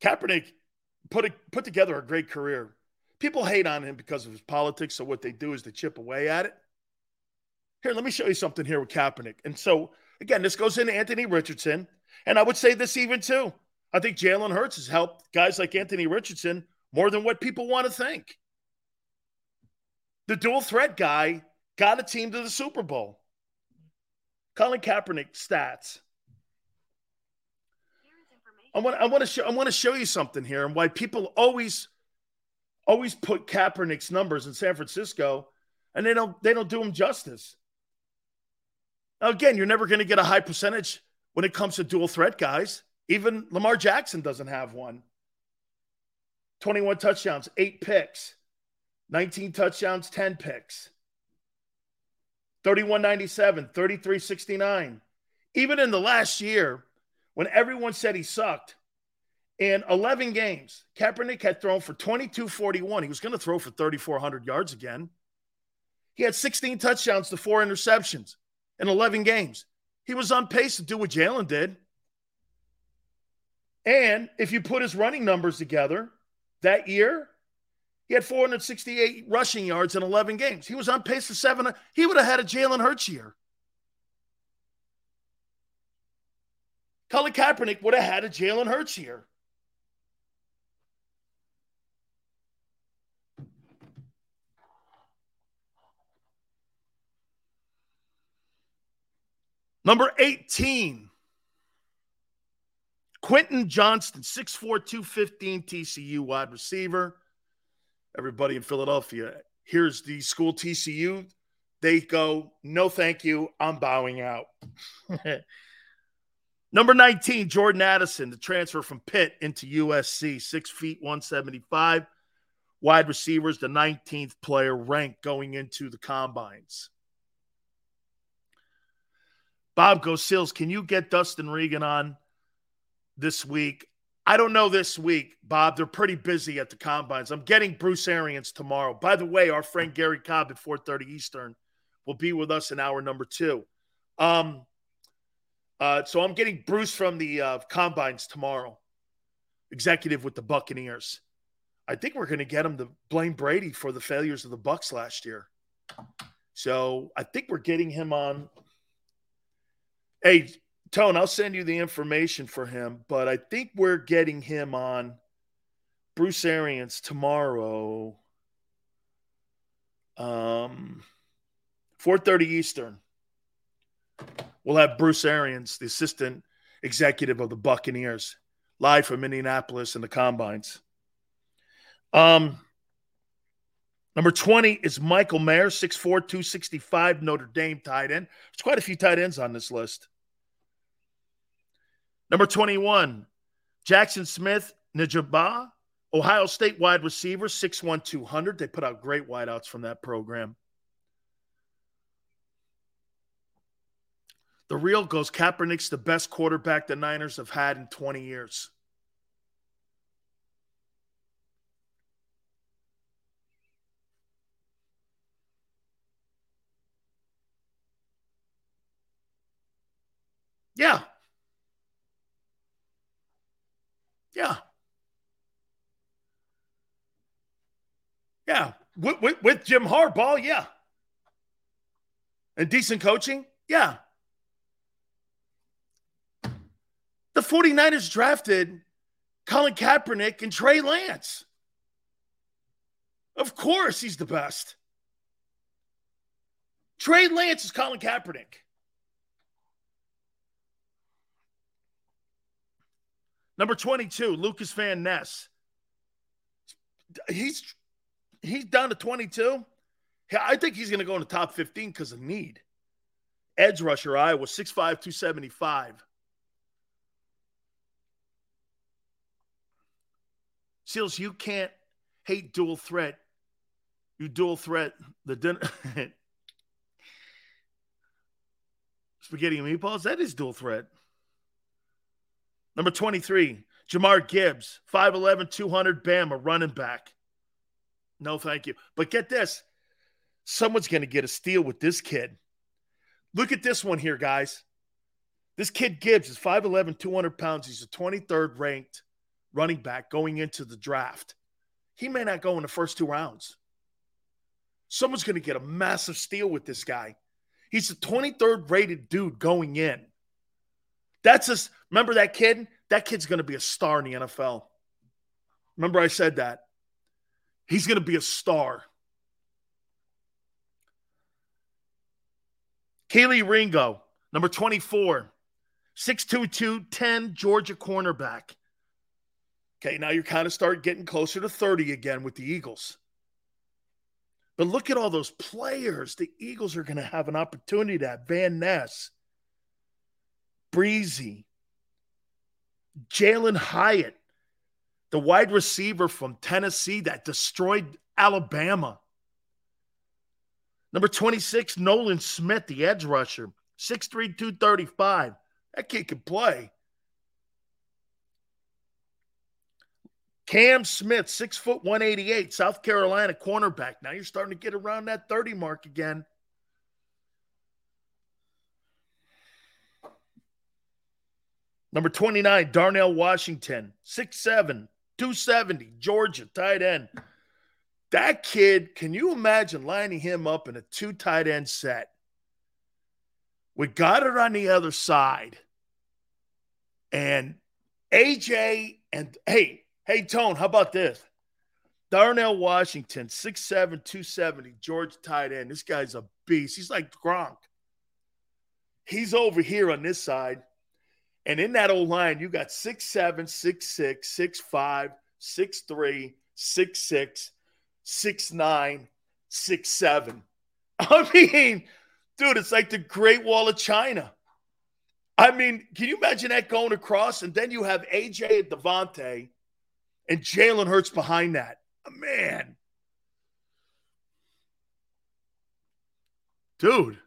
Kaepernick put a, put together a great career. People hate on him because of his politics, so what they do is they chip away at it. Here, let me show you something here with Kaepernick. And so again, this goes into Anthony Richardson, and I would say this even too. I think Jalen Hurts has helped guys like Anthony Richardson more than what people want to think. The dual threat guy got a team to the Super Bowl. Colin Kaepernick stats. I want, I want to show I want to show you something here and why people always always put Kaepernick's numbers in San Francisco and they don't they don't do him justice. Now again, you're never going to get a high percentage when it comes to dual threat guys. Even Lamar Jackson doesn't have one. 21 touchdowns, 8 picks. 19 touchdowns, 10 picks. 3197, 3369. Even in the last year, when everyone said he sucked, in 11 games, Kaepernick had thrown for 2241. He was going to throw for 3,400 yards again. He had 16 touchdowns to four interceptions in 11 games. He was on pace to do what Jalen did. And if you put his running numbers together that year, he had 468 rushing yards in 11 games. He was on pace for seven. He would have had a Jalen Hurts year. Colin Kaepernick would have had a Jalen Hurts here. Number 18, Quentin Johnston, 6'4, 215 TCU wide receiver everybody in Philadelphia. Here's the school TCU. They go, no, thank you. I'm bowing out. (laughs) Number 19, Jordan Addison, the transfer from Pitt into USC, six feet, 175. Wide receivers, the 19th player ranked going into the combines. Bob Gosills, can you get Dustin Regan on this week? I don't know this week, Bob. They're pretty busy at the combines. I'm getting Bruce Arians tomorrow. By the way, our friend Gary Cobb at 4:30 Eastern will be with us in hour number two. Um, uh, so I'm getting Bruce from the uh, combines tomorrow, executive with the Buccaneers. I think we're going to get him to blame Brady for the failures of the Bucs last year. So I think we're getting him on. Hey, Tone, I'll send you the information for him, but I think we're getting him on Bruce Arians tomorrow. Um 4:30 Eastern. We'll have Bruce Arians, the assistant executive of the Buccaneers, live from Indianapolis in the combines. Um, number 20 is Michael Mayer, 6'4, 265, Notre Dame tight end. There's quite a few tight ends on this list. Number 21, Jackson Smith-Njigba, Ohio State wide receiver, 6'1, 200. They put out great wideouts from that program. The real goes Kaepernick's the best quarterback the Niners have had in 20 years. Yeah. Yeah. Yeah. With, with, with, Jim Harbaugh, yeah. And decent coaching, yeah. The 49ers drafted Colin Kaepernick and Trey Lance. Of course, he's the best. Trey Lance is Colin Kaepernick. Number 22, Lucas Van Ness. He's he's down to 22. I think he's going to go in the top 15 because of need. Edge rusher, Iowa, 6'5, 275. Seals, you can't hate dual threat. You dual threat the dinner. (laughs) Spaghetti and meatballs, that is dual threat. Number 23, Jahmyr Gibbs, 5'11, 200, Bam, a running back. No, thank you. But get this someone's going to get a steal with this kid. Look at this one here, guys. This kid Gibbs is 5'11, 200 pounds. He's a 23rd ranked running back going into the draft. He may not go in the first two rounds. Someone's going to get a massive steal with this guy. He's the 23rd rated dude going in. That's just remember that kid? That kid's going to be a star in the NFL. Remember I said that. He's going to be a star. Kelee Ringo, number 24, 6'2", 10, Georgia cornerback. Okay, now you're kind of start getting closer to 30 again with the Eagles. But look at all those players the Eagles are going to have an opportunity to have. Van Ness, Bresee, Jalen Hyatt, the wide receiver from Tennessee that destroyed Alabama. Number 26, Nolan Smith, the edge rusher, 6'3, 235. That kid can play. Cam Smith, six foot 188, South Carolina cornerback. Now you're starting to get around that 30 mark again. Number 29, Darnell Washington, 6'7, 270, Georgia, tight end. That kid, can you imagine lining him up in a two tight end set We got it on the other side and AJ and hey, hey, Tone, how about this? Darnell Washington, 6'7, 270, Georgia tight end. This guy's a beast. He's like Gronk. He's over here on this side. And in that old line, you got six seven, six six, six five, six three, six six, six nine, six seven. (laughs) I mean, dude, it's like the Great Wall of China. I mean, can you imagine that going across? And then you have AJ and DeVonta and Jalen Hurts behind that. Man. Dude,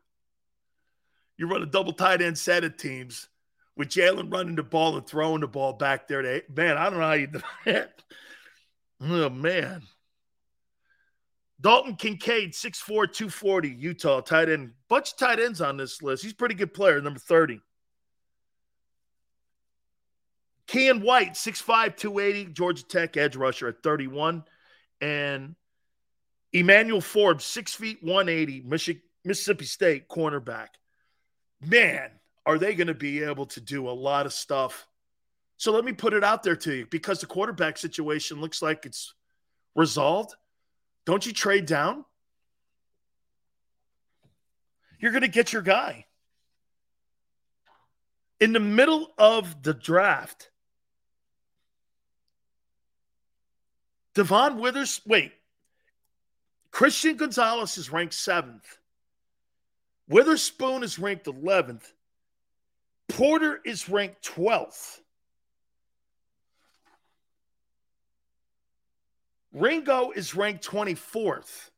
you run a double tight end set of teams with Jalen running the ball and throwing the ball back there. To, man, I don't know how you do that. (laughs) Oh, man. Dalton Kincaid, 6'4, 240, Utah, tight end. Bunch of tight ends on this list. He's a pretty good player, number 30. Keion White, 6'5, 280, Georgia Tech edge rusher at 31. And Emmanuel Forbes, 6 feet 180, Mississippi State cornerback. Man, are they going to be able to do a lot of stuff? So let me put it out there to you because the quarterback situation looks like it's resolved. Don't you trade down? You're going to get your guy. in the middle of the draft, Devon Withers, wait, Christian Gonzalez is ranked seventh. Witherspoon is ranked 11th. Porter is ranked 12th. Ringo is ranked 24th.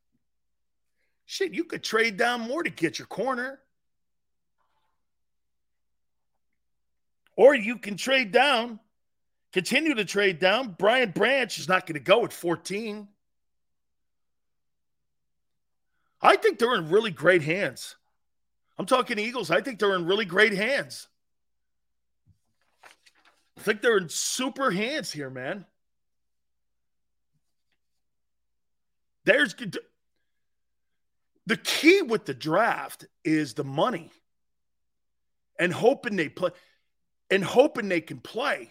Shit, you could trade down more to get your corner. Or you can trade down, continue to trade down. Brian Branch is not going to go at 14. I think they're in really great hands. I'm talking Eagles. I think they're in really great hands. I think they're in super hands here, man. There's the key with the draft is the money and hoping they play and hoping they can play.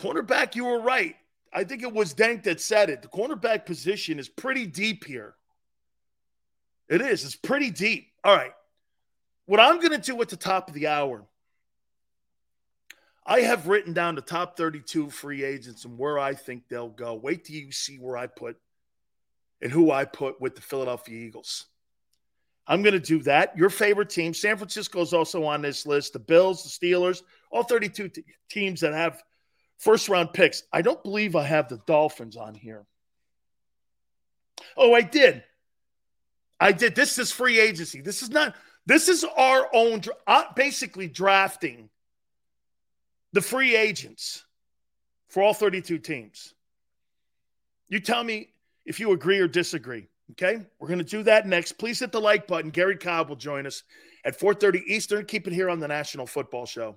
Cornerback, you were right. I think it was Dank that said it. The cornerback position is pretty deep here. It is. It's pretty deep. All right. What I'm going to do at the top of the hour, I have written down the top 32 free agents and where I think they'll go. Wait till you see where I put and who I put with the Philadelphia Eagles. I'm going to do that. Your favorite team, San Francisco, is also on this list. The Bills, the Steelers, all 32 t- teams that have first round picks. I don't believe I have the Dolphins on here. Oh, I did. I did. This is free agency. This is not, this is our own, uh, basically drafting the free agents for all 32 teams. You tell me if you agree or disagree. Okay, we're going to do that next. Please hit the like button. Gary Cobb will join us at 4:30 Eastern. Keep it here on the National Football Show.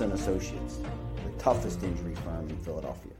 Messa Associates, the toughest injury firm in Philadelphia.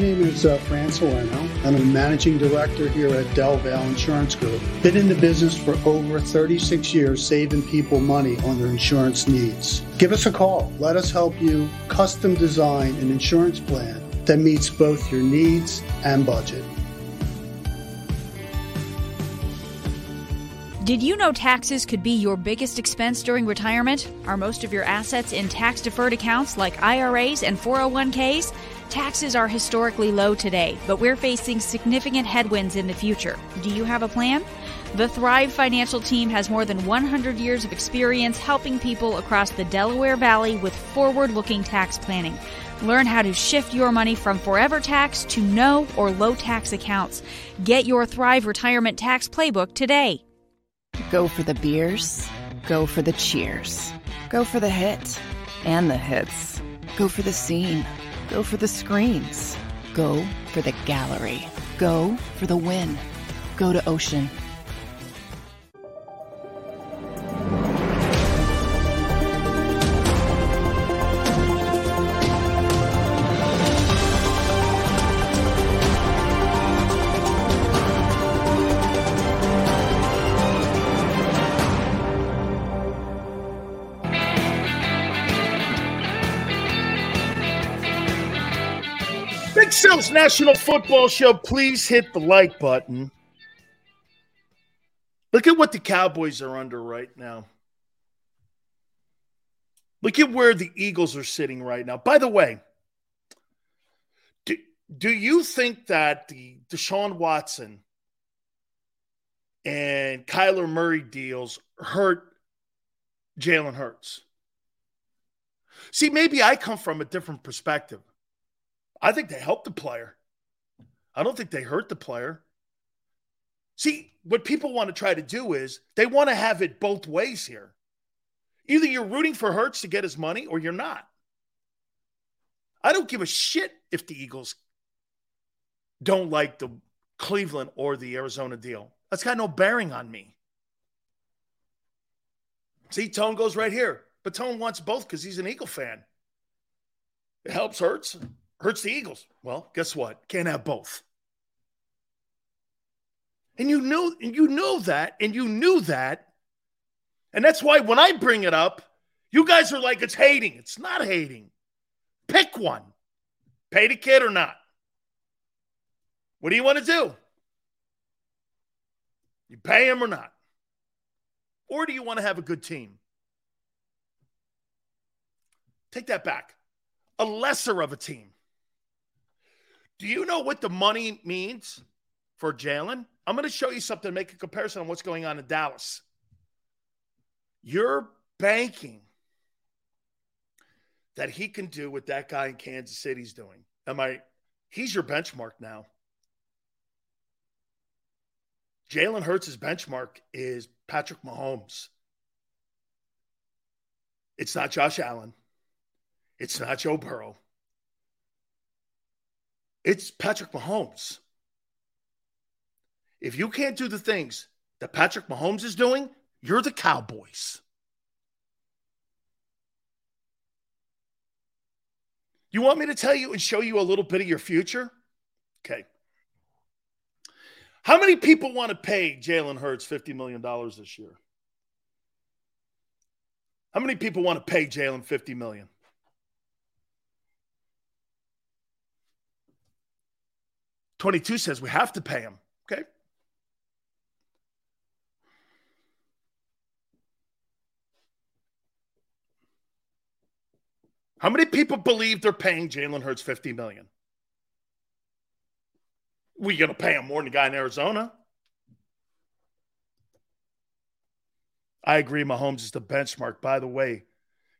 Name is uh, Fran Salerno. I'm a managing director here at Del Valle Insurance Group. Been in the business for over 36 years, saving people money on their insurance needs. Give us a call. Let us help you custom design an insurance plan that meets both your needs and budget. Did you know taxes could be your biggest expense during retirement? Are most of your assets in tax deferred accounts like IRAs and 401ks? Taxes are historically low today, but we're facing significant headwinds in the future. Do you have a plan? The Thrive Financial team has more than 100 years of experience helping people across the Delaware Valley with forward looking tax planning. Learn how to shift your money from forever tax to no or low tax accounts. Get your Thrive Retirement Tax Playbook today. Go for the beers. Go for the cheers. Go for the hit and the hits. Go for the scene. Go for the screens. Go for the gallery. Go for the win. Go to Ocean. National Football Show, please hit the like button. Look at what the Cowboys are under right now. Look at where the Eagles are sitting right now. By the way, do, do you think that the Deshaun Watson and Kyler Murray deals hurt Jalen Hurts? See, maybe I come from a different perspective. I think they helped the player. I don't think they hurt the player. See, what people want to try to do is they want to have it both ways here. Either you're rooting for Hurts to get his money or you're not. I don't give a shit if the Eagles don't like the Cleveland or the Arizona deal. That's got no bearing on me. See, Tone goes right here. But Tone wants both because he's an Eagle fan. It helps Hurts hurts the Eagles. Well, guess what? Can't have both. And you know, you know that, and you knew that. And that's why when I bring it up, you guys are like, it's hating. It's not hating. Pick one. Pay the kid or not. What do you want to do? You pay him or not? Or do you want to have a good team? Take that back. A lesser of a team. Do you know what the money means for Jalen? I'm going to show you something make a comparison on what's going on in Dallas. You're banking that he can do what that guy in Kansas City's doing. Am I? He's your benchmark now. Jalen Hurts' benchmark is Patrick Mahomes. It's not Josh Allen. It's not Joe Burrow. It's Patrick Mahomes. If you can't do the things that Patrick Mahomes is doing, you're the Cowboys. You want me to tell you and show you a little bit of your future? Okay. How many people want to pay Jalen Hurts $50 million this year? How many people want to pay Jalen $50 million? 22 says we have to pay him. Okay. How many people believe they're paying Jalen Hurts 50 million? We gonna pay him more than the guy in Arizona. I agree. Mahomes is the benchmark. By the way,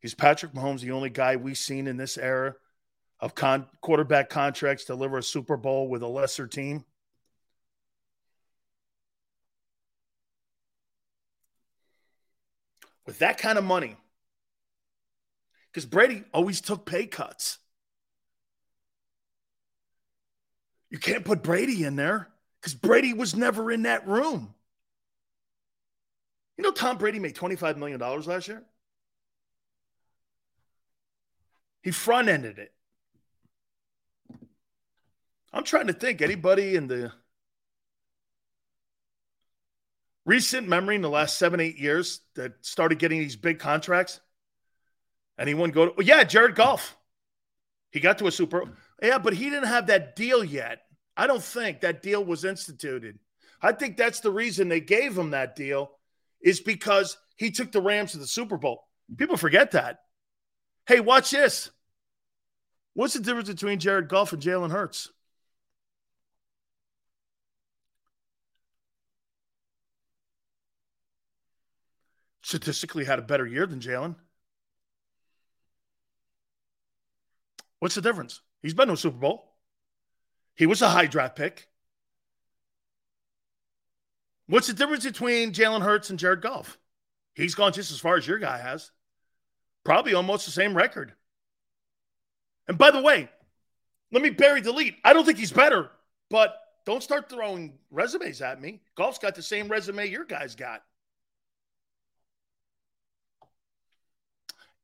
is Patrick Mahomes the only guy we've seen in this era of con- quarterback contracts deliver a Super Bowl with a lesser team? With that kind of money, because Brady always took pay cuts. You can't put Brady in there because Brady was never in that room. You know, Tom Brady made $25 million last year? He front ended it. I'm trying to think anybody in the recent memory in the last seven, eight years that started getting these big contracts. Anyone go to, oh, yeah, Jared Goff. He got to a super, yeah, but he didn't have that deal yet. I don't think that deal was instituted. I think that's the reason they gave him that deal is because he took the Rams to the Super Bowl. People forget that. Hey, watch this. What's the difference between Jared Goff and Jalen Hurts? Statistically, had a better year than Jalen. What's the difference? He's been to a Super Bowl. He was a high draft pick. What's the difference between Jalen Hurts and Jared Goff? He's gone just as far as your guy has. Probably almost the same record. And by the way, let me bury the lead. I don't think he's better, but don't start throwing resumes at me. Goff's got the same resume your guy's got.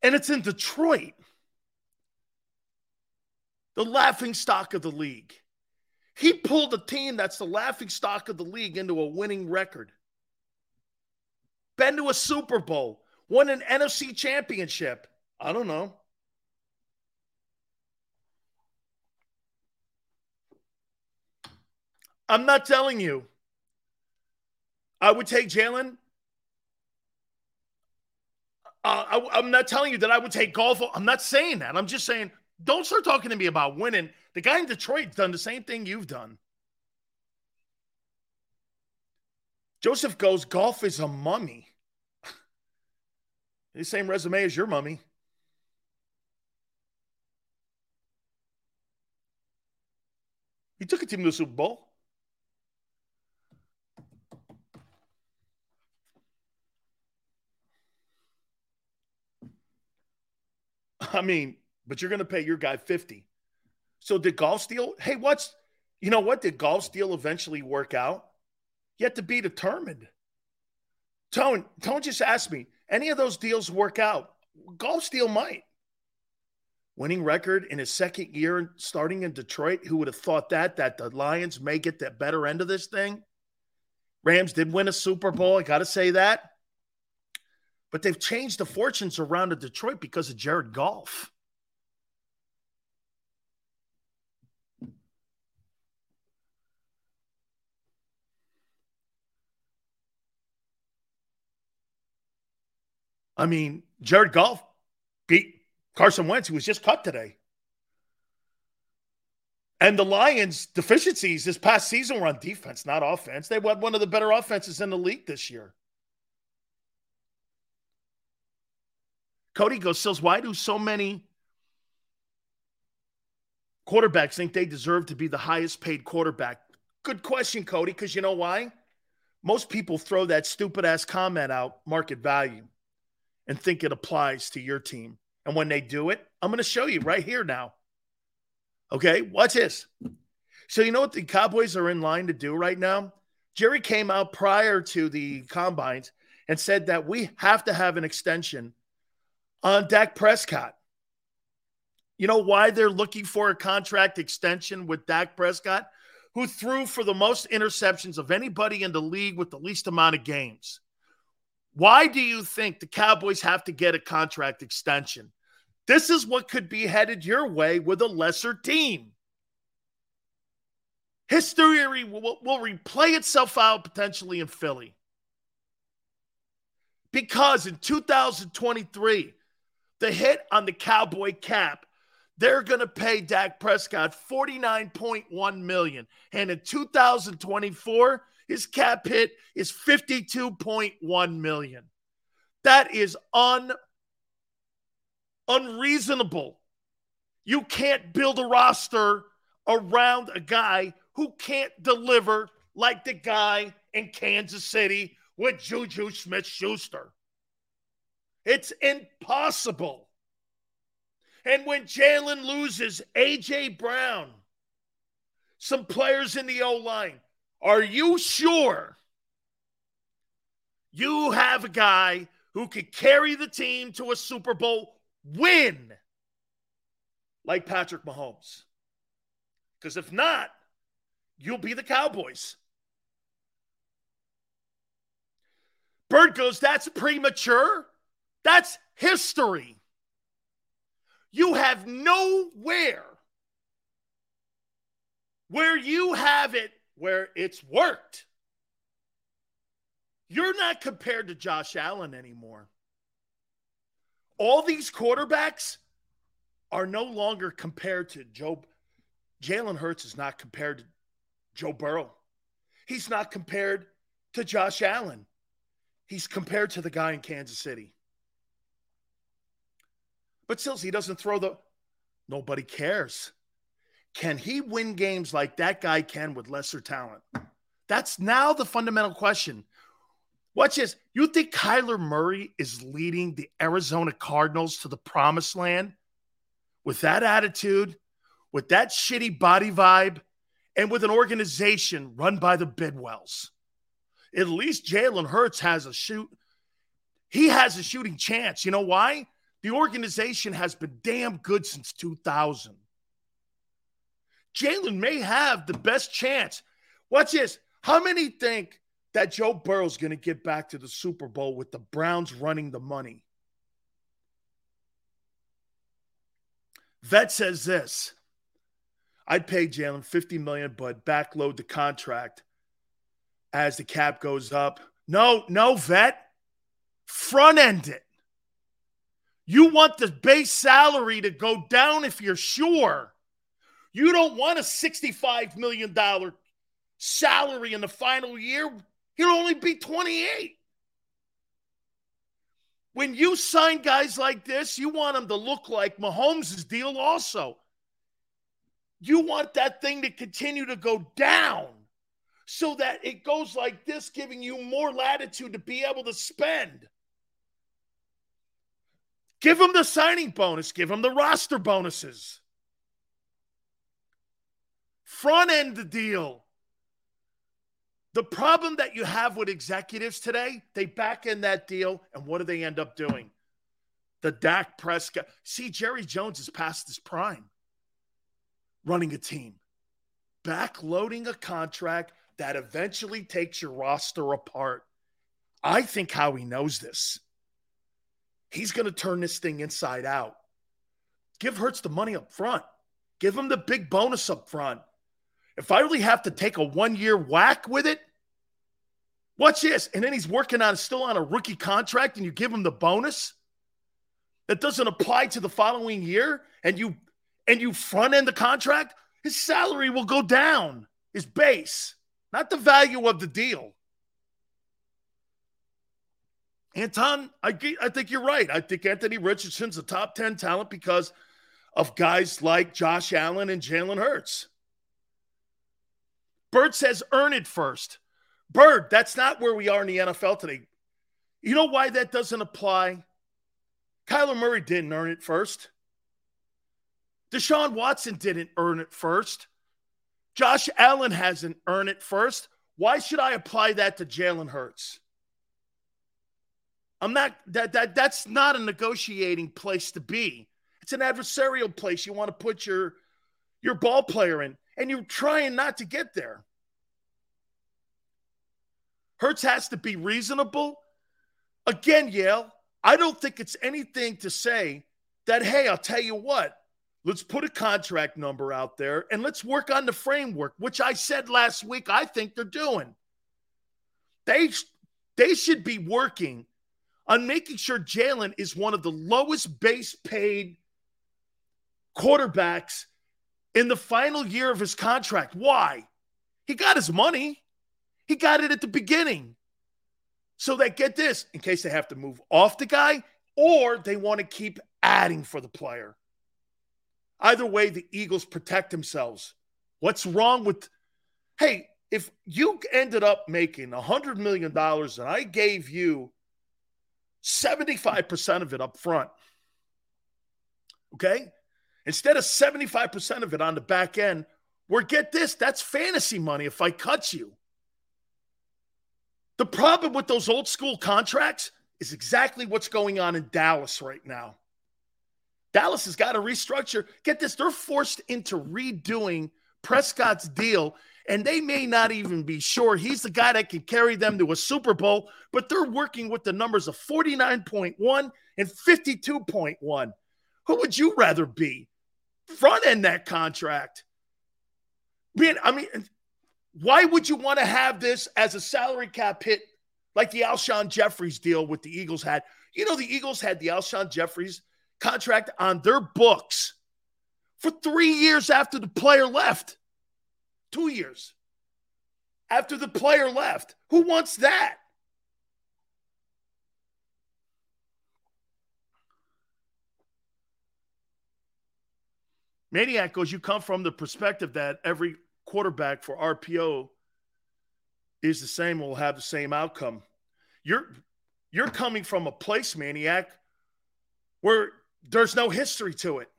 And it's in Detroit, the laughing stock of the league. He pulled a team that's the laughing stock of the league into a winning record. Been to a Super Bowl, won an NFC championship. I don't know. I'm not telling you. I would take Jalen. Uh, I, am not telling you that I would take Goff. I'm not saying that. I'm just saying don't start talking to me about winning. The guy in Detroit's done the same thing you've done. Joseph goes, Goff is a mummy. (laughs) the same resume as your mummy. He took a team to the Super Bowl. I mean, but you're going to pay your guy 50. So did Goff's deal? Hey, what's, you know what? Did Goff's deal eventually work out? Yet to be determined. Tone, Tone just asked me, any of those deals work out? Goff's deal might. Winning record in his second year starting in Detroit. Who would have thought that? That the Lions may get the better end of this thing. Rams did win a Super Bowl. I got to say that. But they've changed the fortunes around of Detroit because of Jared Goff. I mean, Jared Goff beat Carson Wentz, who was just cut today. And the Lions' deficiencies this past season were on defense, not offense. They had one of the better offenses in the league this year. Cody goes, Sills, why do so many quarterbacks think they deserve to be the highest paid quarterback? Good question, Cody, because you know why? Most people throw that stupid ass comment out, market value and think it applies to your team. And when they do it, I'm going to show you right here now. Okay, watch this. So, you know what the Cowboys are in line to do right now? Jerry came out prior to the combines and said that we have to have an extension on Dak Prescott. You know why they're looking for a contract extension with Dak Prescott, who threw for the most interceptions of anybody in the league with the least amount of games? Why do you think the Cowboys have to get a contract extension? This is what could be headed your way with a lesser team. History will, will replay itself out potentially in Philly. Because in 2023, the hit on the Cowboy cap, they're going to pay Dak Prescott 49.1 million. And in 2024, his cap hit is 52.1 million. That is un unreasonable. You can't build a roster around a guy who can't deliver like the guy in Kansas City with Juju Smith Schuster. It's impossible. And when Jalen loses A.J. Brown, some players in the O line, are you sure you have a guy who could carry the team to a Super Bowl win like Patrick Mahomes? Because if not, you'll be the Cowboys. Bird goes, that's premature. That's history. You have nowhere where you have it where it's worked. You're not compared to Josh Allen anymore. All these quarterbacks are no longer compared to Joe. Jalen Hurts is not compared to Joe Burrow. He's not compared to Josh Allen. He's compared to the guy in Kansas City. But still, he doesn't throw the. Nobody cares. Can he win games like that guy can with lesser talent? That's now the fundamental question. Watch this. You think Kyler Murray is leading the Arizona Cardinals to the promised land with that attitude, with that shitty body vibe, and with an organization run by the Bidwells? At least Jalen Hurts has a shoot. He has a shooting chance. You know why? The organization has been damn good since 2000. Jalen may have the best chance. Watch this. How many think that Joe Burrow's going to get back to the Super Bowl with the Browns running the money? Vet says this. I'd pay Jalen 50 million, but backload the contract as the cap goes up. No, no, vet. Front end it. You want the base salary to go down if you're sure. You don't want a $65 million salary in the final year. He'll only be 28. When you sign guys like this, you want them to look like Mahomes' deal also. You want that thing to continue to go down so that it goes like this, giving you more latitude to be able to spend. Give them the signing bonus, give them the roster bonuses. Front end the deal. The problem that you have with executives today, they back in that deal, and what do they end up doing? The Dak Prescott. See, Jerry Jones is past his prime running a team, backloading a contract that eventually takes your roster apart. I think Howie knows this. He's going to turn this thing inside out. Give Hurts the money up front. Give him the big bonus up front. If I really have to take a one year whack with it, watch this. And then he's working on still on a rookie contract and you give him the bonus that doesn't apply to the following year and you and you front end the contract, his salary will go down, his base, not the value of the deal. Anton, I, I think you're right. I think Anthony Richardson's a top 10 talent because of guys like Josh Allen and Jalen Hurts. Bird says earn it first. Bird, that's not where we are in the NFL today. You know why that doesn't apply? Kyler Murray didn't earn it first. Deshaun Watson didn't earn it first. Josh Allen hasn't earned it first. Why should I apply that to Jalen Hurts? I'm not that that that's not a negotiating place to be. It's an adversarial place you want to put your your ball player in, and you're trying not to get there. Hurts has to be reasonable. Again, Yale, I don't think it's anything to say that, hey, I'll tell you what, let's put a contract number out there and let's work on the framework, which I said last week I think they're doing. They, they should be working on making sure Jalen is one of the lowest base paid quarterbacks in the final year of his contract. Why? He got his money, he got it at the beginning. So that get this, in case they have to move off the guy or they want to keep adding for the player. Either way, the Eagles protect themselves. What's wrong with, hey, if you ended up making a $100 million and I gave you 75% of it up front. Okay? Instead of 75% of it on the back end, where get this, that's fantasy money if I cut you. The problem with those old school contracts is exactly what's going on in Dallas right now. Dallas has got to restructure. Get this, they're forced into redoing Prescott's deal and they may not even be sure he's the guy that can carry them to a Super Bowl, but they're working with the numbers of 49.1 and 52.1. Who would you rather be? Front end that contract. Man, I mean, why would you want to have this as a salary cap hit like the Alshon Jeffery deal with the Eagles had. You know, the Eagles had the Alshon Jeffery contract on their books for three years after the player left. Two years after the player left. Who wants that? Maniac goes, You come from the perspective that every quarterback for RPO is the same, will have the same outcome. You're you're coming from a place, Maniac, where there's no history to it.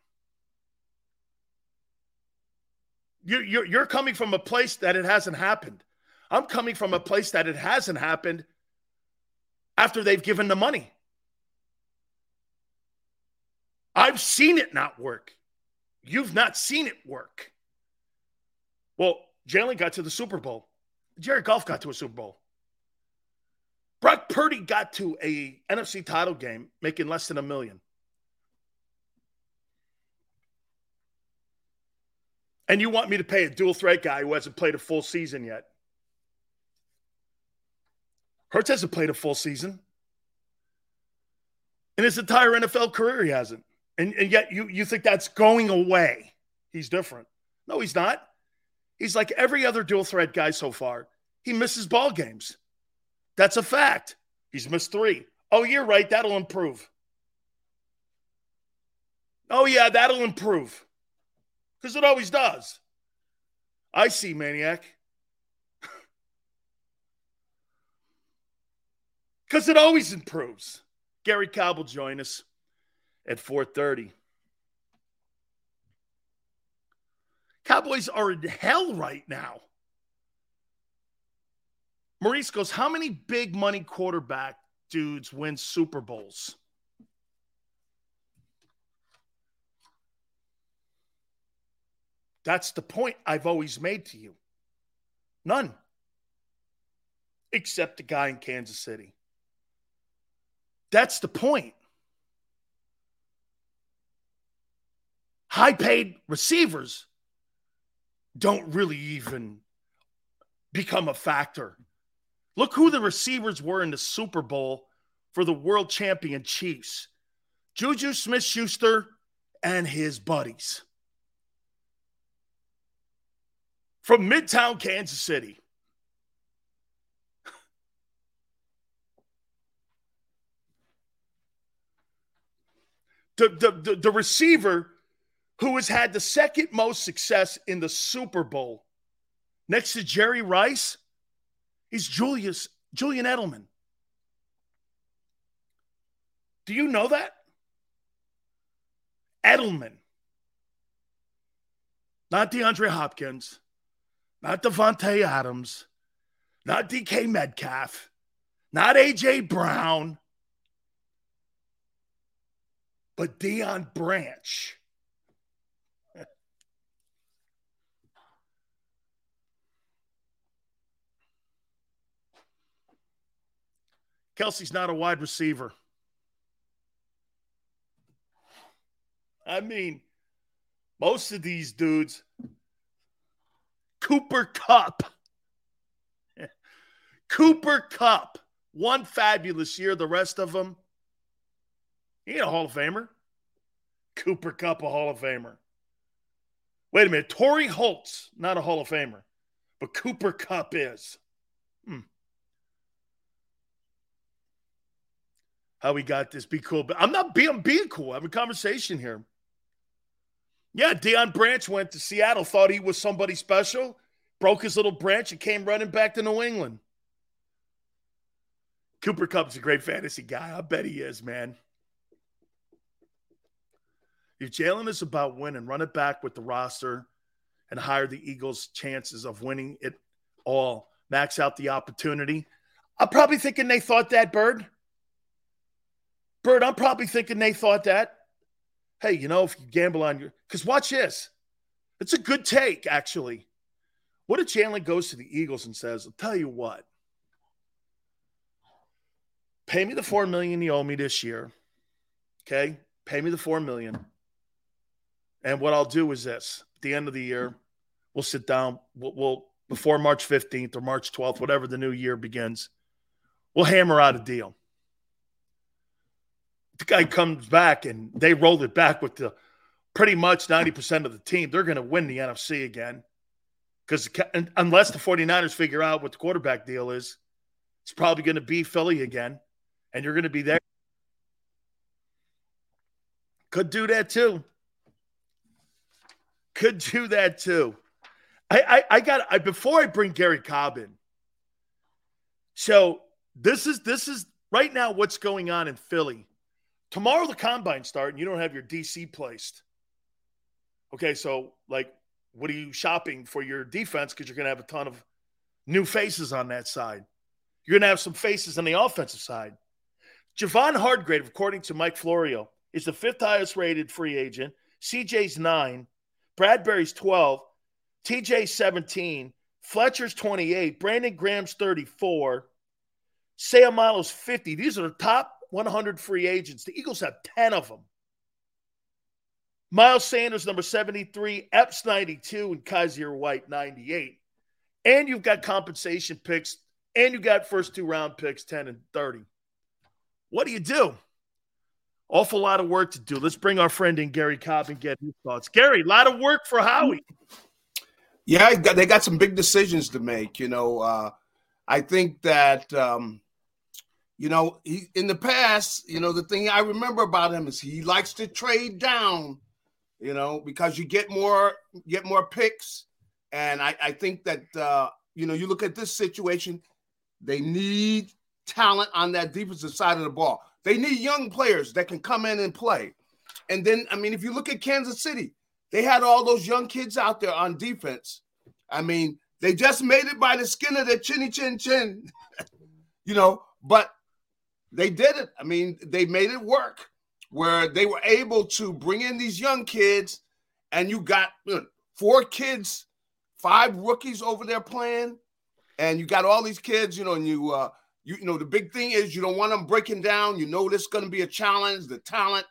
You're, you're, you're coming from a place that it hasn't happened. I'm coming from a place that it hasn't happened after they've given the money. I've seen it not work. You've not seen it work. Well, Jalen got to the Super Bowl. Jared Goff got to a Super Bowl. Brock Purdy got to a NFC title game making less than a million. And you want me to pay a dual threat guy who hasn't played a full season yet? Hurts hasn't played a full season. In his entire NFL career, he hasn't. And, and yet you, you think that's going away. He's different. No, he's not. He's like every other dual threat guy so far. He misses ball games. That's a fact. He's missed three. Oh, you're right. That'll improve. Oh, yeah, that'll improve. Because it always does. I see, Maniac. (laughs) Because it always improves. Gary Cobb will join us at 4:30. Cowboys are in hell right now. Maurice goes, How many big money quarterback dudes win Super Bowls? That's the point I've always made to you. None. Except the guy in Kansas City. That's the point. high paid receivers don't really even become a factor. Look who the receivers were in the Super Bowl for the world champion Chiefs Juju Smith Schuster and his buddies from Midtown Kansas City. The, the, the, the receiver who has had the second most success in the Super Bowl next to Jerry Rice is Julius Julian Edelman. Do you know that? Edelman. Not DeAndre Hopkins, not Davante Adams, not DK Metcalf, not AJ Brown, but Deion Branch. (laughs) Kelce's not a wide receiver. I mean, most of these dudes, Cooper Kupp. (laughs) Cooper Kupp. one fabulous year. The rest of them, he ain't a Hall of Famer. Cooper Kupp, a Hall of Famer. Wait a minute. Torry Holtz, not a Hall of Famer, but Cooper Kupp is. Hmm. how we got this. Be cool. But I'm not being being cool. I'm a conversation here. Yeah, Deion Branch went to Seattle, thought he was somebody special, broke his little branch, and came running back to New England. Cooper Kupp's a great fantasy guy. I bet he is, man. If Jalen is about winning, run it back with the roster and hire the Eagles' chances of winning it all. Max out the opportunity. I'm probably thinking they thought that, Bird. Bird, I'm probably thinking they thought that. Hey, you know, if you gamble on your, because watch this. It's a good take, actually. What if Jalen goes to the Eagles and says, I'll tell you what, pay me the four million you owe me this year. Okay. Pay me the four million. And what I'll do is this at the end of the year, we'll sit down, we'll, we'll before March 15th or March 12th, whatever the new year begins, we'll hammer out a deal. The guy comes back and they rolled it back with the pretty much 90% of the team. They're going to win the NFC again. Because unless the 49ers figure out what the quarterback deal is, it's probably going to be Philly again. And you're going to be there. Could do that too. Could do that too. I, I, I got I before I bring Gary Cobb in. So this is this is right now what's going on in Philly. Tomorrow the combine start and you don't have your DC placed. Okay, so like what are you shopping for your defense because you're going to have a ton of new faces on that side. You're going to have some faces on the offensive side. Javon Hargrave, according to Mike Florio, is the fifth highest rated free agent. CJ's nine, Bradberry's 12, TJ 17, Fletcher's 28, Brandon Graham's 34, Seumalo's 50. These are the top 100 free agents. The Eagles have 10 of them. Miles Sanders, number 73, Epps 92, and Kyzir White 98. And you've got compensation picks, and you've got first two round picks 10 and 30. What do you do? Awful lot of work to do. Let's bring our friend in, Gary Cobb, and get his thoughts. Gary, a lot of work for Howie. Yeah, they got some big decisions to make. You know, uh, I think that, um, you know, he, in the past, you know, the thing I remember about him is he likes to trade down, you know, because you get more get more picks. And I, I think that, uh, you know, you look at this situation, they need talent on that defensive side of the ball. They need young players that can come in and play. And then, I mean, if you look at Kansas City, they had all those young kids out there on defense. I mean, they just made it by the skin of their chinny chin chin, (laughs) you know, but they did it. I mean, they made it work where they were able to bring in these young kids, and you got you know, four kids, five rookies over there playing, and you got all these kids, you know, and you uh, you, you know, the big thing is you don't want them breaking down. You know, this is going to be a challenge. The talent,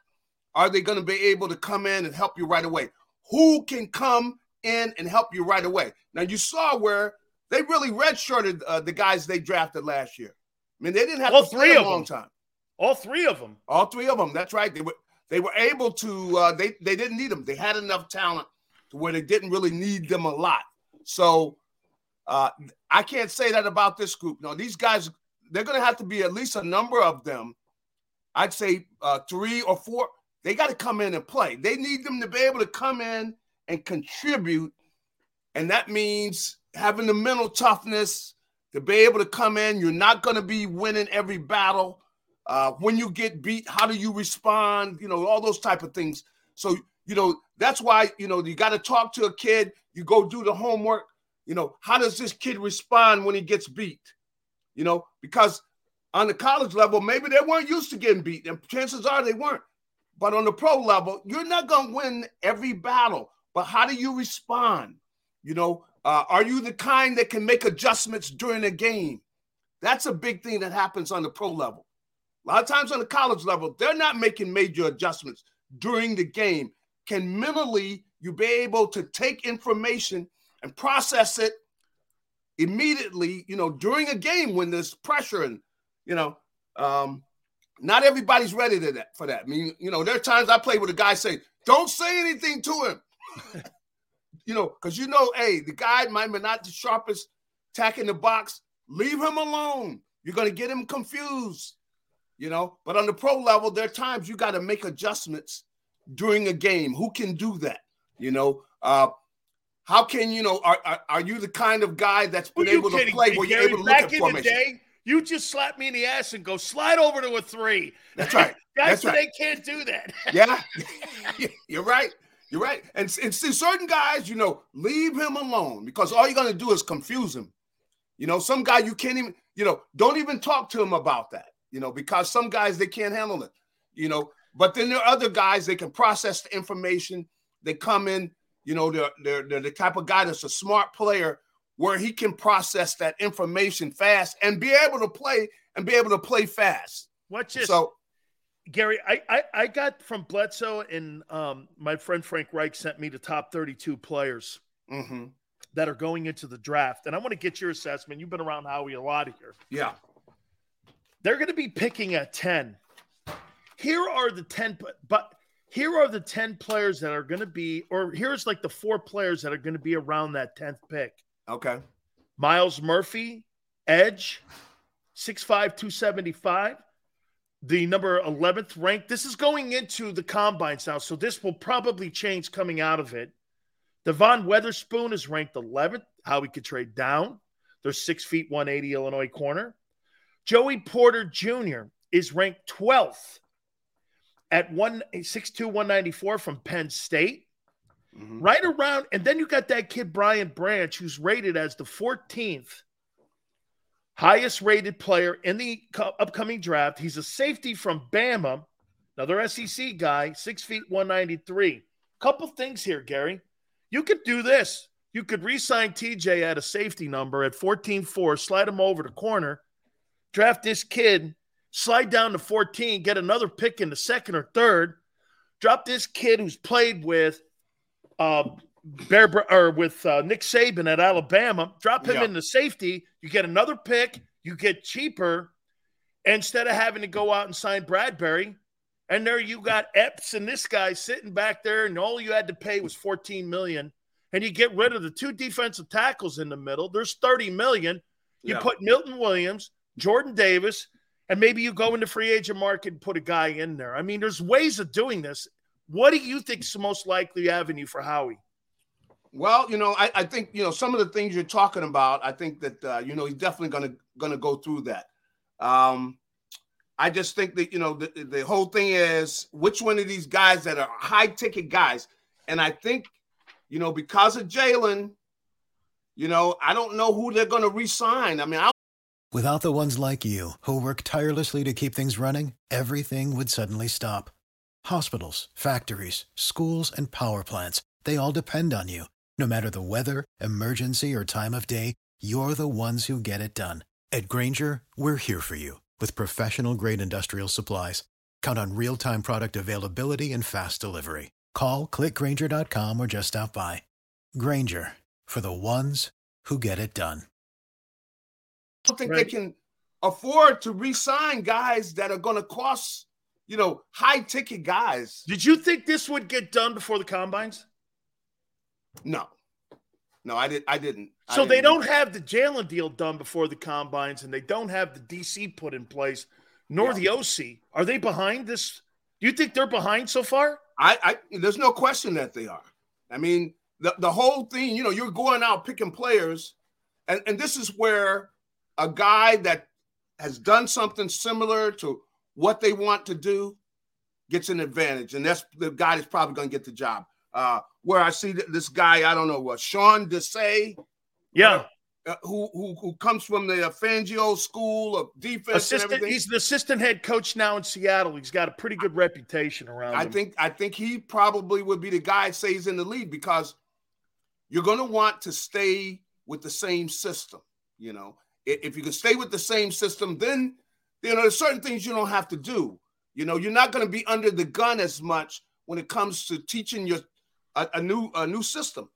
are they going to be able to come in and help you right away? Who can come in and help you right away? Now, you saw where they really redshirted uh, the guys they drafted last year. I mean, they didn't have all three of a long them. time. All three of them. All three of them. That's right. They were they were able to. Uh, they they didn't need them. They had enough talent to where they didn't really need them a lot. So uh, I can't say that about this group. No, these guys they're going to have to be at least a number of them. I'd say uh, three or four. They got to come in and play. They need them to be able to come in and contribute, and that means having the mental toughness to be able to come in. You're not going to be winning every battle. Uh, when you get beat, how do you respond? You know, all those type of things. So, you know, that's why, you know, you got to talk to a kid. You go do the homework. You know, how does this kid respond when he gets beat? you know, because on the college level, maybe they weren't used to getting beat, and chances are they weren't. But on the pro level, you're not going to win every battle. But how do you respond? You know, uh, are you the kind that can make adjustments during a game? That's a big thing that happens on the pro level. A lot of times on the college level, they're not making major adjustments during the game. Can mentally you be able to take information and process it immediately, you know, during a game when there's pressure and, you know, um, not everybody's ready to that for that. I mean, you know, there are times I play with a guy say, "Don't say anything to him," (laughs) you know, because you know, hey, the guy might be not the sharpest tack in the box. Leave him alone. You're gonna get him confused, you know. But on the pro level, there are times you got to make adjustments during a game. Who can do that? You know, uh, how can you know? Are, are, are you the kind of guy that's been able to play me, where you're able to look at formation? Day, you just slap me in the ass and go slide over to a three. That's right. (laughs) Guys, that's right. they can't do that. yeah, (laughs) (laughs) you're right. You're right. And, and see, certain guys, you know, leave him alone because all you're going to do is confuse him. You know, some guy you can't even, you know, don't even talk to him about that, you know, because some guys they can't handle it, you know. But then there are other guys they can process the information. They come in, you know, they're, they're, they're the type of guy that's a smart player where he can process that information fast and be able to play and be able to play fast. Watch this. So, Gary, I, I, I got from BLESTO and um, my friend Frank Reich sent me the top 32 players mm-hmm. that are going into the draft. And I want to get your assessment. You've been around Howie a lot here. Yeah. They're going to be picking at 10. Here are the 10, but here are the 10 players that are going to be, or here's like the four players that are going to be around that 10th pick. Okay. Myles Murphy, Edge, 6'5, 275. The number 11th ranked. This is going into the combines now, so this will probably change coming out of it. Devon Witherspoon is ranked 11th. How we could trade down. They're six feet 180 Illinois corner. Joey Porter Jr. is ranked 12th at 162 194 from Penn State. Mm-hmm. Right around, and then you got that kid Brian Branch, who's rated as the 14th highest rated player in the upcoming draft. He's a safety from Bama, another SEC guy, six feet 193. Couple things here, Gary. You could do this. You could re sign TJ at a safety number at 14 4, slide him over to corner, draft this kid, slide down to 14, get another pick in the second or third, drop this kid who's played with uh, Bear or with uh, Nick Saban at Alabama, drop him yeah. in the safety. You get another pick. You get cheaper instead of having to go out and sign Bradberry. And there you got Epps and this guy sitting back there, and all you had to pay was 14 million. And you get rid of the two defensive tackles in the middle. There's 30 million. You yeah. put Milton Williams, Jordan Davis, and maybe you go into free agent market and put a guy in there. I mean, there's ways of doing this. What do you think is the most likely avenue for Howie? Well, you know, I, I, think you know some of the things you're talking about. I think that uh, you know he's definitely gonna gonna go through that. Um, I just think that you know the, the whole thing is which one of these guys that are high ticket guys, and I think you know because of Jalen, you know I don't know who they're gonna resign. I mean, I without the ones like you who work tirelessly to keep things running, everything would suddenly stop. Hospitals, factories, schools, and power plants—they all depend on you. No matter the weather, emergency, or time of day, you're the ones who get it done. At Grainger, we're here for you with professional grade industrial supplies. Count on real time product availability and fast delivery. Call clickgrainger.com or just stop by. Grainger for the ones who get it done. I don't think right. they can afford to re sign guys that are going to cost, you know, high ticket guys. Did you think this would get done before the combines? No, no, I did. I didn't. So I didn't. they don't have the Jalen deal done before the combines, and they don't have the DC put in place, nor yeah. the OC. Are they behind this? Do you think they're behind so far? I, I there's no question that they are. I mean, the, the whole thing, you know, you're going out picking players, and, and this is where a guy that has done something similar to what they want to do gets an advantage, and that's the guy that's probably going to get the job. Uh, where I see this guy, I don't know what Sean Desai, yeah, uh, who, who who comes from the Fangio School of Defense. Assistant, he's the assistant head coach now in Seattle. He's got a pretty good reputation around. I him. think I think he probably would be the guy say he's in the lead because you're going to want to stay with the same system. You know, if you can stay with the same system, then you know there's certain things you don't have to do. You know, you're not going to be under the gun as much when it comes to teaching your a, a new a new system.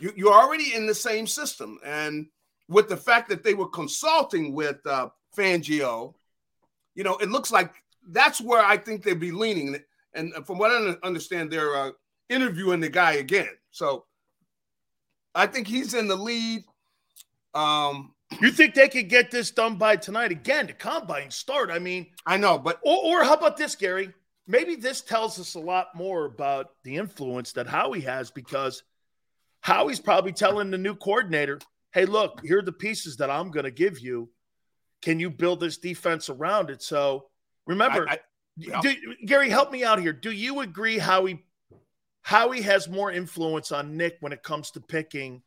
You, you're already in the same system, and with the fact that they were consulting with uh, Fangio, you know, it looks like that's where I think they'd be leaning. And from what I understand, they're uh, interviewing the guy again. So I think he's in the lead. Um, you think they could get this done by tonight? Again, the combine start. I mean, I know, but or, or how about this, Gary? Maybe this tells us a lot more about the influence that Howie has because Howie's probably telling the new coordinator, hey, look, here are the pieces that I'm going to give you. Can you build this defense around it? So remember, I, I, yeah. do, Gary, help me out here. Do you agree Howie Howie has more influence on Nick when it comes to picking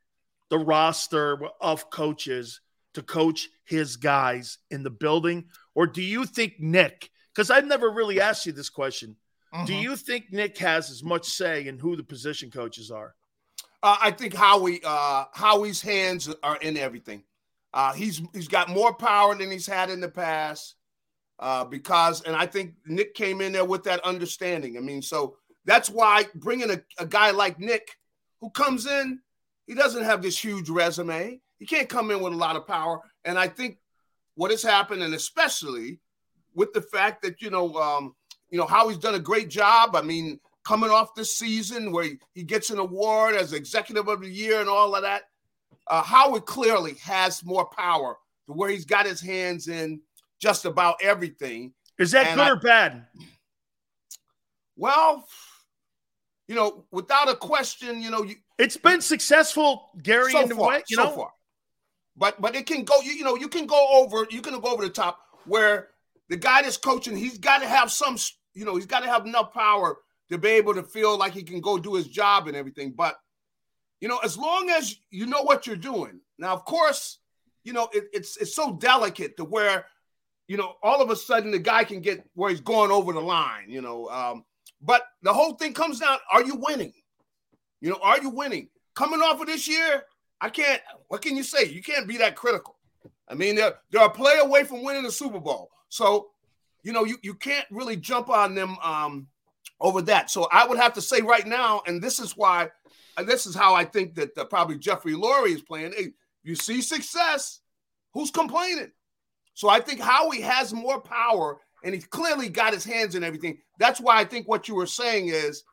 the roster of coaches to coach his guys in the building? Or do you think Nick because I've never really asked you this question. Mm-hmm. Do you think Nick has as much say in who the position coaches are? Uh, I think Howie uh, Howie's hands are in everything. Uh, he's he's got more power than he's had in the past uh, because, and I think Nick came in there with that understanding. I mean, so that's why bringing a, a guy like Nick, who comes in, he doesn't have this huge resume. He can't come in with a lot of power. And I think what has happened, and especially with the fact that you know, um, you know how he's done a great job. I mean, coming off this season where he, he gets an award as executive of the year and all of that. Uh, Howard clearly has more power to where he's got his hands in just about everything. Is that and good I, or bad? Well, you know, without a question, you know, you, it's been successful, Gary, so in far, way, you so know. Far. But but it can go, you, you know, you can go over, you can go over the top where the guy that's coaching, he's got to have some, you know, he's got to have enough power to be able to feel like he can go do his job and everything. But you know, as long as you know what you're doing. Now, of course, you know, it, it's it's so delicate to where, you know, all of a sudden the guy can get where he's going over the line, you know. Um, but the whole thing comes down: Are you winning? You know, are you winning? Coming off of this year, I can't. What can you say? You can't be that critical. I mean, they're they're a play away from winning the Super Bowl, so you know you you can't really jump on them um, over that. So I would have to say right now, and this is why, and this is how I think that uh, probably Jeffrey Lurie is playing. Hey, you see success, who's complaining? So I think Howie has more power and he's clearly got his hands in everything. That's why I think what you were saying is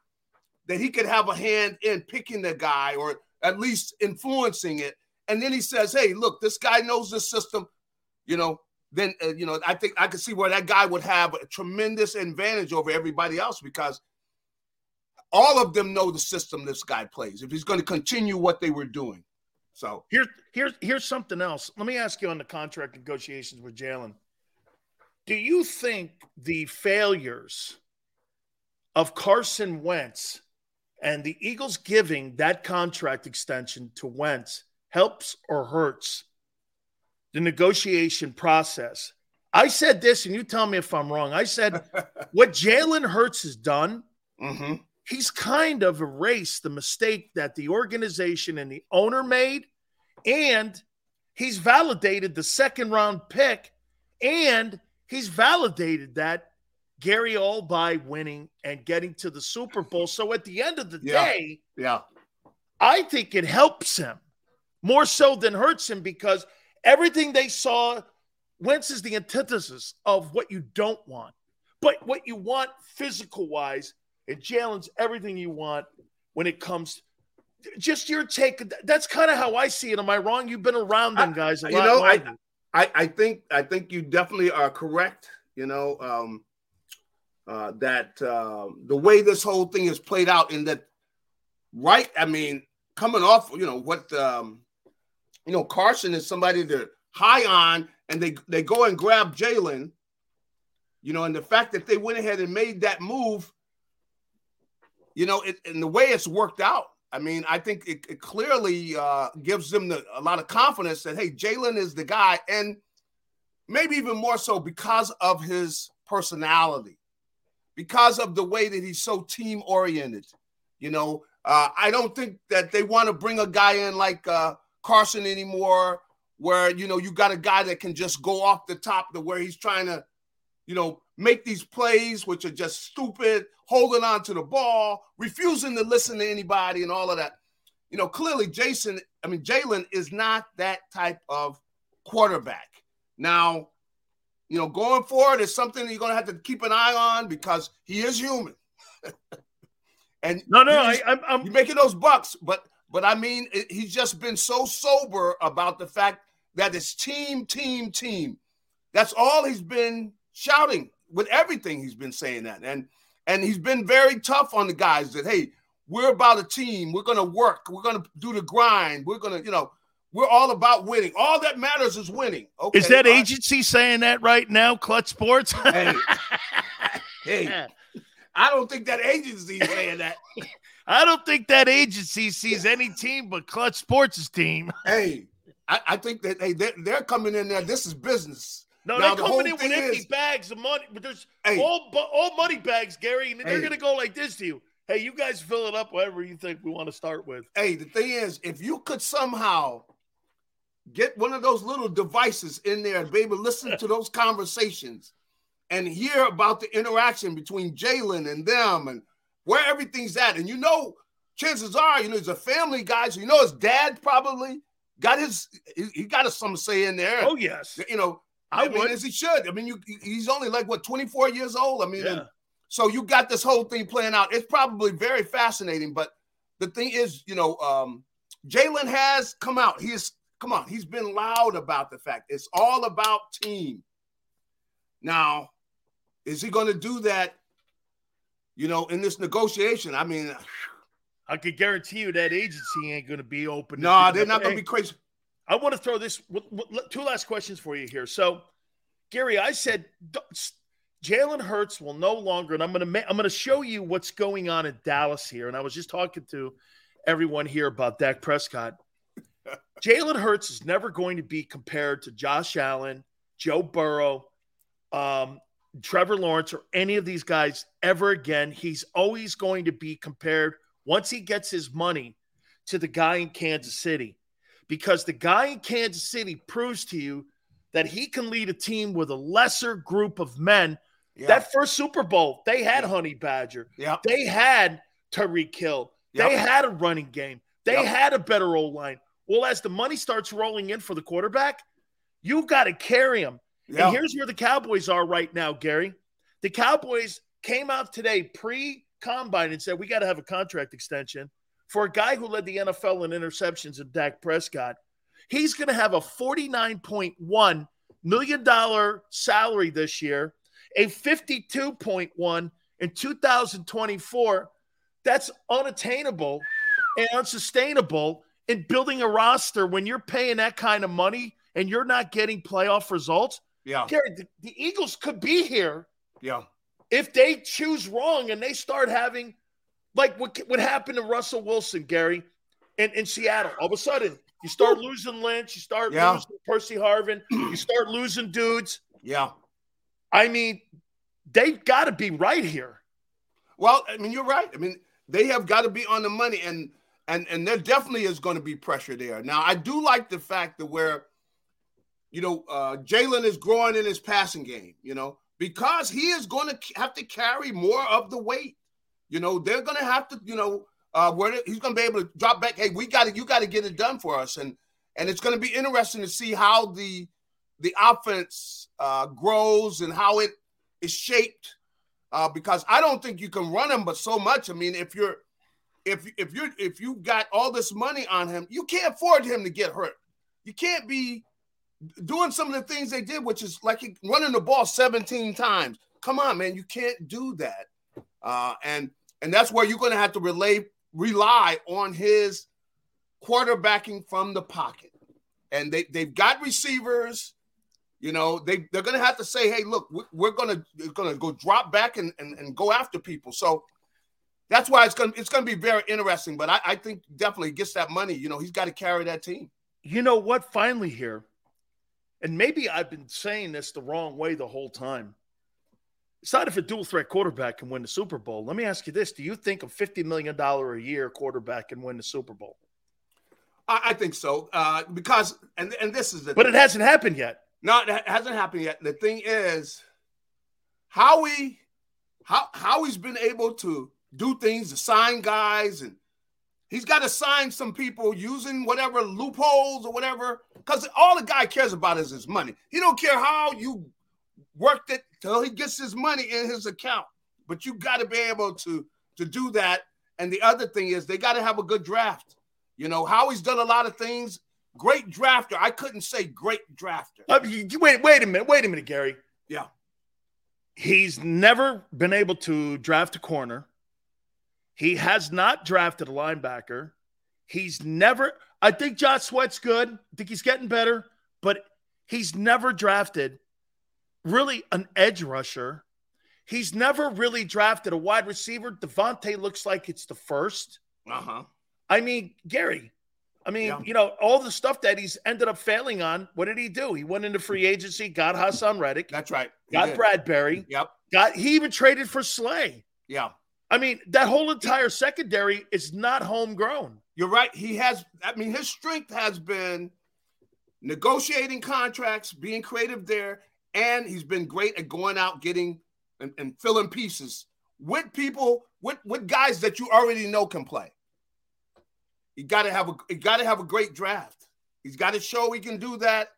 that he could have a hand in picking the guy or at least influencing it. And then he says, "Hey, look, this guy knows the system." You know, then uh, you know I think I could see where that guy would have a tremendous advantage over everybody else because all of them know the system this guy plays. If he's going to continue what they were doing, so here's here's here's something else. Let me ask you on the contract negotiations with Jalen. Do you think the failures of Carson Wentz and the Eagles giving that contract extension to Wentz helps or hurts the negotiation process? I said this, and you tell me if I'm wrong. I said (laughs) what Jalen Hurts has done, mm-hmm. he's kind of erased the mistake that the organization and the owner made, and he's validated the second round pick, and he's validated that Gary all by winning and getting to the Super Bowl. So at the end of the yeah. day, yeah, I think it helps him more so than hurts him because everything they saw, Wentz is the antithesis of what you don't want. But what you want physical wise, and Jalen's everything you want when it comes. Just your take. That's kind of how I see it. Am I wrong? You've been around them guys you know, I, I, I think I think you definitely are correct. You know um, uh, that uh, the way this whole thing is played out, in that right. I mean, coming off, you know what, um, you know, Carson is somebody they're high on, and they they go and grab Jalen. You know, and the fact that they went ahead and made that move, you know, it, and the way it's worked out, I mean, I think it, it clearly uh, gives them the, a lot of confidence that hey, Jalen is the guy, and maybe even more so because of his personality, because of the way that he's so team oriented. You know, uh, I don't think that they want to bring a guy in like uh, Carson anymore, where you know you got a guy that can just go off the top to where he's trying to, you know, make these plays which are just stupid, holding on to the ball, refusing to listen to anybody, and all of that. You know, clearly Jason, I mean, Jalen is not that type of quarterback. Now, you know, going forward is something you're going to have to keep an eye on because he is human. (laughs) and no, no, I, I'm, I'm you're making those bucks, but but I mean, it, he's just been so sober about the fact that it's team, team, team. That's all he's been shouting with everything he's been saying that. And and he's been very tough on the guys that hey, we're about a team. We're gonna work. We're gonna do the grind. We're gonna, you know, we're all about winning. All that matters is winning. Okay. Is that agency saying that right now, Clutch Sports? hey, hey, (laughs) I don't think that agency is saying that. (laughs) I don't think that agency sees any team but Clutch Sports' team. (laughs) Hey, I, I think that hey, they're, they're coming in there. This is business. No, now, they're coming in with empty is, bags of money, but there's hey, all all money bags, Gary, and they're hey, gonna go like this to you. Hey, you guys fill it up whatever you think we want to start with. Hey, the thing is, if you could somehow get one of those little devices in there and be able to listen to those conversations and hear about the interaction between Jalen and them and where everything's at, and you know, chances are, you know, he's a family guy, so you know his dad probably got his he, got some say in there. Oh yes, you know, I, I mean, would. as he should. I mean, you he's only like what 24 years old. I mean, Yeah. so you got this whole thing playing out. It's probably very fascinating. But the thing is, you know, um, Jalen has come out. He is come on. He's been loud about the fact it's all about team. Now, is he going to do that? You know, in this negotiation, I mean, I could guarantee you that agency ain't going to be open. do they're not going to be crazy. I want to throw this two last questions for you here. So, Gary, I said Jalen Hurts will no longer, and I'm going to I'm going to show you what's going on in Dallas here. And I was just talking to everyone here about Dak Prescott. (laughs) Jalen Hurts is never going to be compared to Josh Allen, Joe Burrow, um, Trevor Lawrence, or any of these guys ever again. He's always going to be compared once he gets his money to the guy in Kansas City because the guy in Kansas City proves to you that he can lead a team with a lesser group of men. Yeah. That first Super Bowl, they had Honey Badger. yeah. They had Tyreek Hill. They Yep. had a running game. They Yep. had a better old line. Well, as the money starts rolling in for the quarterback, you got to carry him. Yeah. And here's where the Cowboys are right now, Gary. The Cowboys came out today pre combine and said, we got to have a contract extension for a guy who led the NFL in interceptions in Dak Prescott. He's going to have a $49.1 million salary this year, a 52.1 in 2024. That's unattainable and unsustainable in building a roster when you're paying that kind of money and you're not getting playoff results. Yeah. Gary, the, the Eagles could be here Yeah. if they choose wrong and they start having like what what happened to Russell Wilson, Gary, in, in Seattle. All of a sudden, you start losing Lynch, you start Yeah. losing Percy Harvin, (clears throat) you start losing dudes. Yeah. I mean, they've got to be right here. Well, I mean, you're right. I mean, they have got to be on the money, and and and there definitely is going to be pressure there. Now, I do like the fact that where, you know, uh, Jalen is growing in his passing game. You know, because he is going to have to carry more of the weight. You know, they're going to have to, you know, uh, where he's going to be able to drop back. Hey, we got to, you got to get it done for us, and and it's going to be interesting to see how the the offense uh, grows and how it is shaped uh, because I don't think you can run him, but so much. I mean, if you're if if you're if you got all this money on him, you can't afford him to get hurt. You can't be doing some of the things they did, which is like running the ball 17 times. Come on, man, you can't do that. Uh, and and that's where you're going to have to relay rely on his quarterbacking from the pocket. And they they've got receivers. You know, they, they're going to have to say, hey, look, we- we're going to going to go drop back and, and, and go after people. So that's why it's going it's going to be very interesting. But I, I think definitely gets that money. You know, he's got to carry that team. You know what? Finally, here, and maybe I've been saying this the wrong way the whole time. It's not if a dual threat quarterback can win the Super Bowl. Let me ask you this: Do you think a fifty million dollar a year quarterback can win the Super Bowl? I, I think so uh, because and and this is the But it hasn't happened yet. No, it hasn't happened yet. The thing is, Howie, how Howie's been able to do things to sign guys, and he's got to sign some people using whatever loopholes or whatever. Because all the guy cares about is his money. He don't care how you worked it till he gets his money in his account. But you got to be able to to do that. And the other thing is, they got to have a good draft. You know, Howie's done a lot of things. Great drafter. I couldn't say great drafter. Uh, wait, wait a minute, wait a minute, Gary. Yeah. He's never been able to draft a corner. He has not drafted a linebacker. He's never. I think Josh Sweat's good. I think he's getting better, but he's never drafted really an edge rusher. He's never really drafted a wide receiver. DeVonta looks like it's the first. Uh huh. I mean, Gary, I mean, Yeah. you know, all the stuff that he's ended up failing on, what did he do? He went into free agency, got Haason Reddick, That's right. He got did. Bradberry, Yep. got he even traded for Slay. Yeah. I mean, that whole entire secondary is not homegrown. You're right. He has, I mean, his strength has been negotiating contracts, being creative there, and he's been great at going out, getting and, and filling pieces with people, with, with guys that you already know can play. You got to have a, you got to have a great draft. He's got to show he can do that.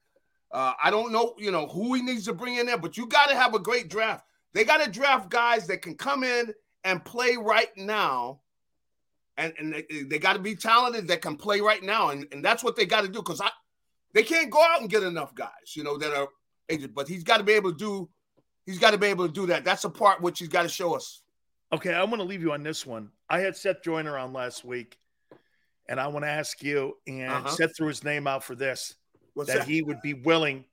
Uh, I don't know, you know, who he needs to bring in there, but you got to have a great draft. They got to draft guys that can come in and play right now. And, and they, they got to be talented that can play right now. And, and that's what they got to do because I they can't go out and get enough guys, you know, that are aged, but he's got to be able to do he's got to be able to do that. That's a part which he's got to show us. Okay, I want to leave you on this one. I had Seth Joyner on last week, and I want to ask you, and uh-huh. Seth threw his name out for this that, that, he would be willing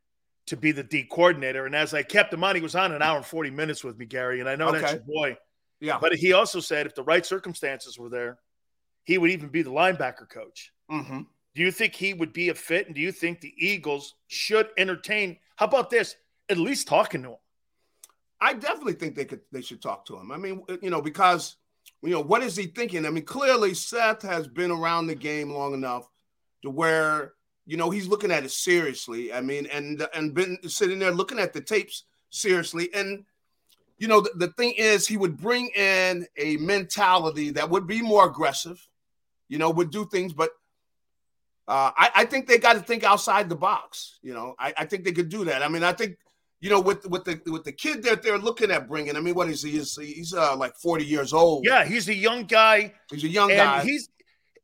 to be the D coordinator. And as I kept him on, he was on an hour and 40 minutes with me, Gary. And I know okay. that's your boy. Yeah. But he also said if the right circumstances were there, he would even be the linebacker coach. Mm-hmm. Do you think he would be a fit? And do you think the Eagles should entertain? How about this? At least talking to him. I definitely think they could. They should talk to him. I mean, you know, because you know what is he thinking? I mean, clearly Seth has been around the game long enough to where you know he's looking at it seriously. I mean, and and been sitting there looking at the tapes seriously. And you know, the, the thing is, he would bring in a mentality that would be more aggressive. You know, would do things, but uh, I, I, think they got to think outside the box. You know, I, I, think they could do that. I mean, I think you know with with the with the kid that they're looking at bringing. I mean, what is he? He's, he's uh, like forty years old. Yeah, he's a young guy. He's a young guy. He's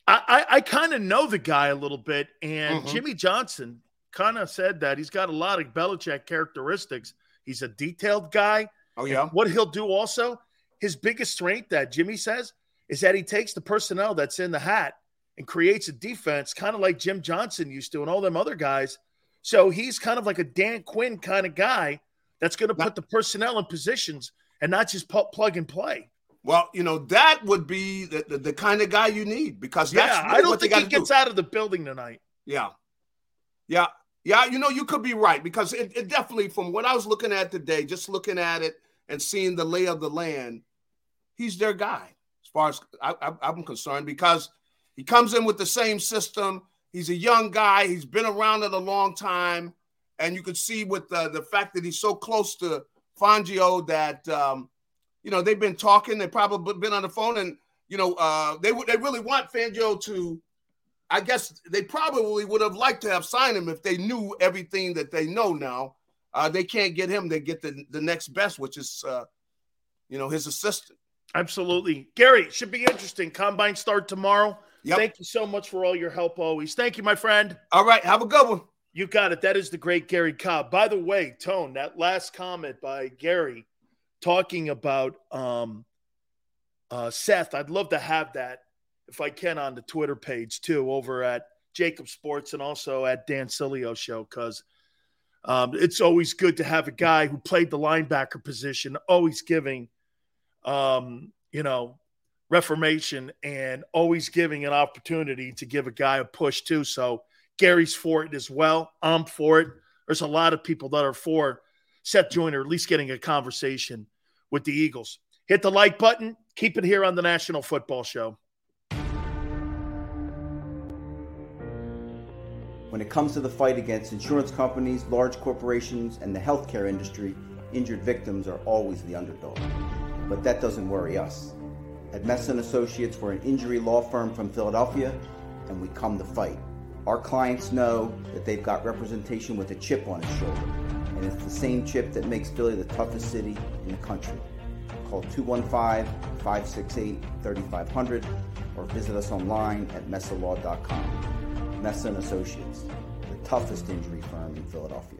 I I, I kind of know the guy a little bit, and mm-hmm. Jimmy Johnson kind of said that he's got a lot of Belichick characteristics. He's a detailed guy. Oh yeah. And what he'll do also, his biggest strength that Jimmy says is that he takes the personnel that's in the hat and creates a defense kind of like Jim Johnson used to and all them other guys. So he's kind of like a Dan Quinn kind of guy that's going to put the personnel in positions and not just plug and play. Well, you know that would be the, the, the kind of guy you need because that's yeah. Really I don't think he gets do. out of the building tonight. Yeah, yeah, yeah. You know, you could be right because it, it definitely, from what I was looking at today, just looking at it and seeing the lay of the land, he's their guy far as I, I, I'm concerned because he comes in with the same system. He's a young guy. He's been around it a long time. And you could see with the, the fact that he's so close to Fangio that, um, you know, they've been talking. They've probably been on the phone. And, you know, uh, they, they really want Fangio to, I guess they probably would have liked to have signed him if they knew everything that they know now. Uh, they can't get him. They get the, the next best, which is, uh, you know, his assistant. Absolutely. Gary, should be interesting. Combine start tomorrow. Yep. Thank you so much for all your help always. Thank you, my friend. All right. Have a good one. You got it. That is the great Gary Cobb. By the way, Tone, that last comment by Gary talking about um, uh, Seth, I'd love to have that if I can on the Twitter page too, over at JAKIB Sports and also at Dan Sileo Show, because um, it's always good to have a guy who played the linebacker position, always giving, um, you know, reformation and always giving an opportunity to give a guy a push too. So Gary's for it as well. I'm for it. There's a lot of people that are for Seth Joyner, at least getting a conversation with the Eagles. Hit the like button. Keep it here on the National Football Show. When it comes to the fight against insurance companies, large corporations, and the healthcare industry, injured victims are always the underdog. But that doesn't worry us. At Messa Associates, we're an injury law firm from Philadelphia, and we come to fight. Our clients know that they've got representation with a chip on its shoulder, and it's the same chip that makes Philly the toughest city in the country. Call 215-568-3500 or visit us online at messalaw.com. Messa Associates, the toughest injury firm in Philadelphia.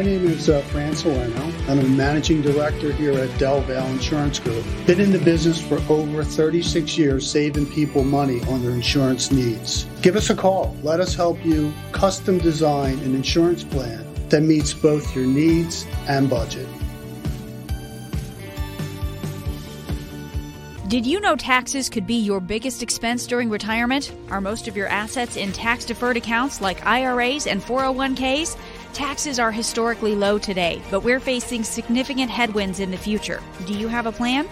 My name is uh, Fran. I'm a managing director here at Del Valle Insurance Group. Been in the business for over 36 years, saving people money on their insurance needs. Give us a call. Let us help you custom design an insurance plan that meets both your needs and budget. Did you know taxes could be your biggest expense during retirement? Are most of your assets in tax deferred accounts like IRAs and 401ks? Taxes are historically low today, but we're facing significant headwinds in the future. Do you have a plan?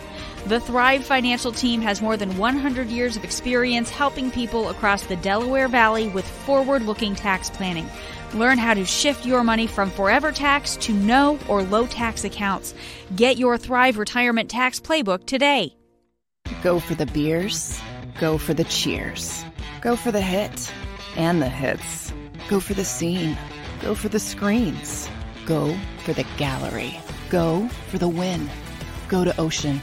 The Thrive Financial team has more than 100 years of experience helping people across the Delaware Valley with forward looking tax planning. Learn how to shift your money from forever tax to no or low tax accounts. Get your Thrive Retirement Tax Playbook today. Go for the beers, go for the cheers, go for the hit and the hits, go for the scene Go for the screens. Go for the gallery. Go for the win. Go to Ocean.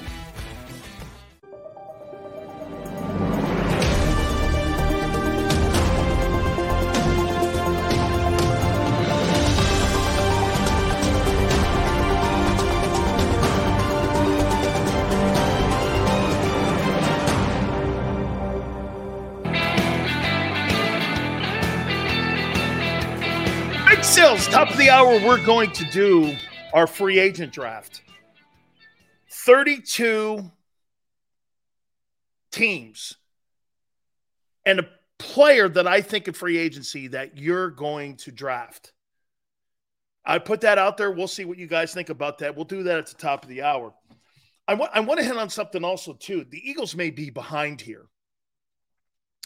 Top of the hour, we're going to do our free agent draft. 32 teams. And a player that I think in free agency that you're going to draft. I put that out there. We'll see what you guys think about that. We'll do that at the top of the hour. I want I want to hit on something also too. The Eagles may be behind here.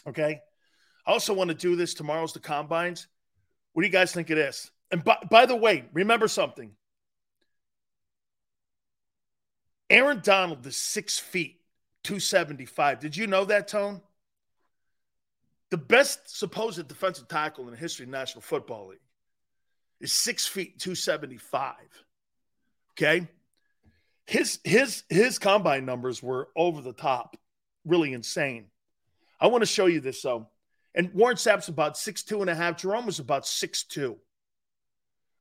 Okay. I also want to do this. Tomorrow's the combines. What do you guys think it is? And by, by the way, remember something. Aaron Donald is six feet, 275. Did you know that, Tone? The best supposed defensive tackle in the history of the National Football League is six feet, 275. Okay. His his his combine numbers were over the top, really insane. I want to show you this though. And Warren Sapp's about six two and a half. Jerome was about six two.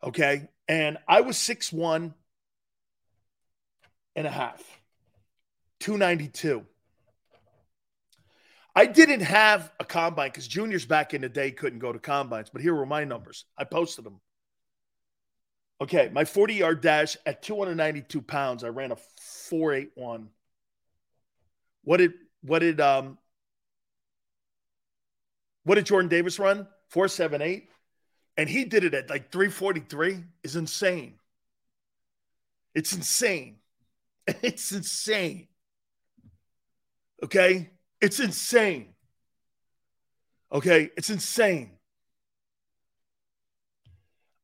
Okay. And I was six one and a half, 292. I didn't have a combine because juniors back in the day couldn't go to combines, but here were my numbers. I posted them. Okay, my 40 yard dash at 292 pounds, I ran a 481. What did what did um what did Jordan Davis run? 478. And he did it at like 343 is insane. It's insane. (laughs) It's insane. Okay? It's insane. Okay? It's insane.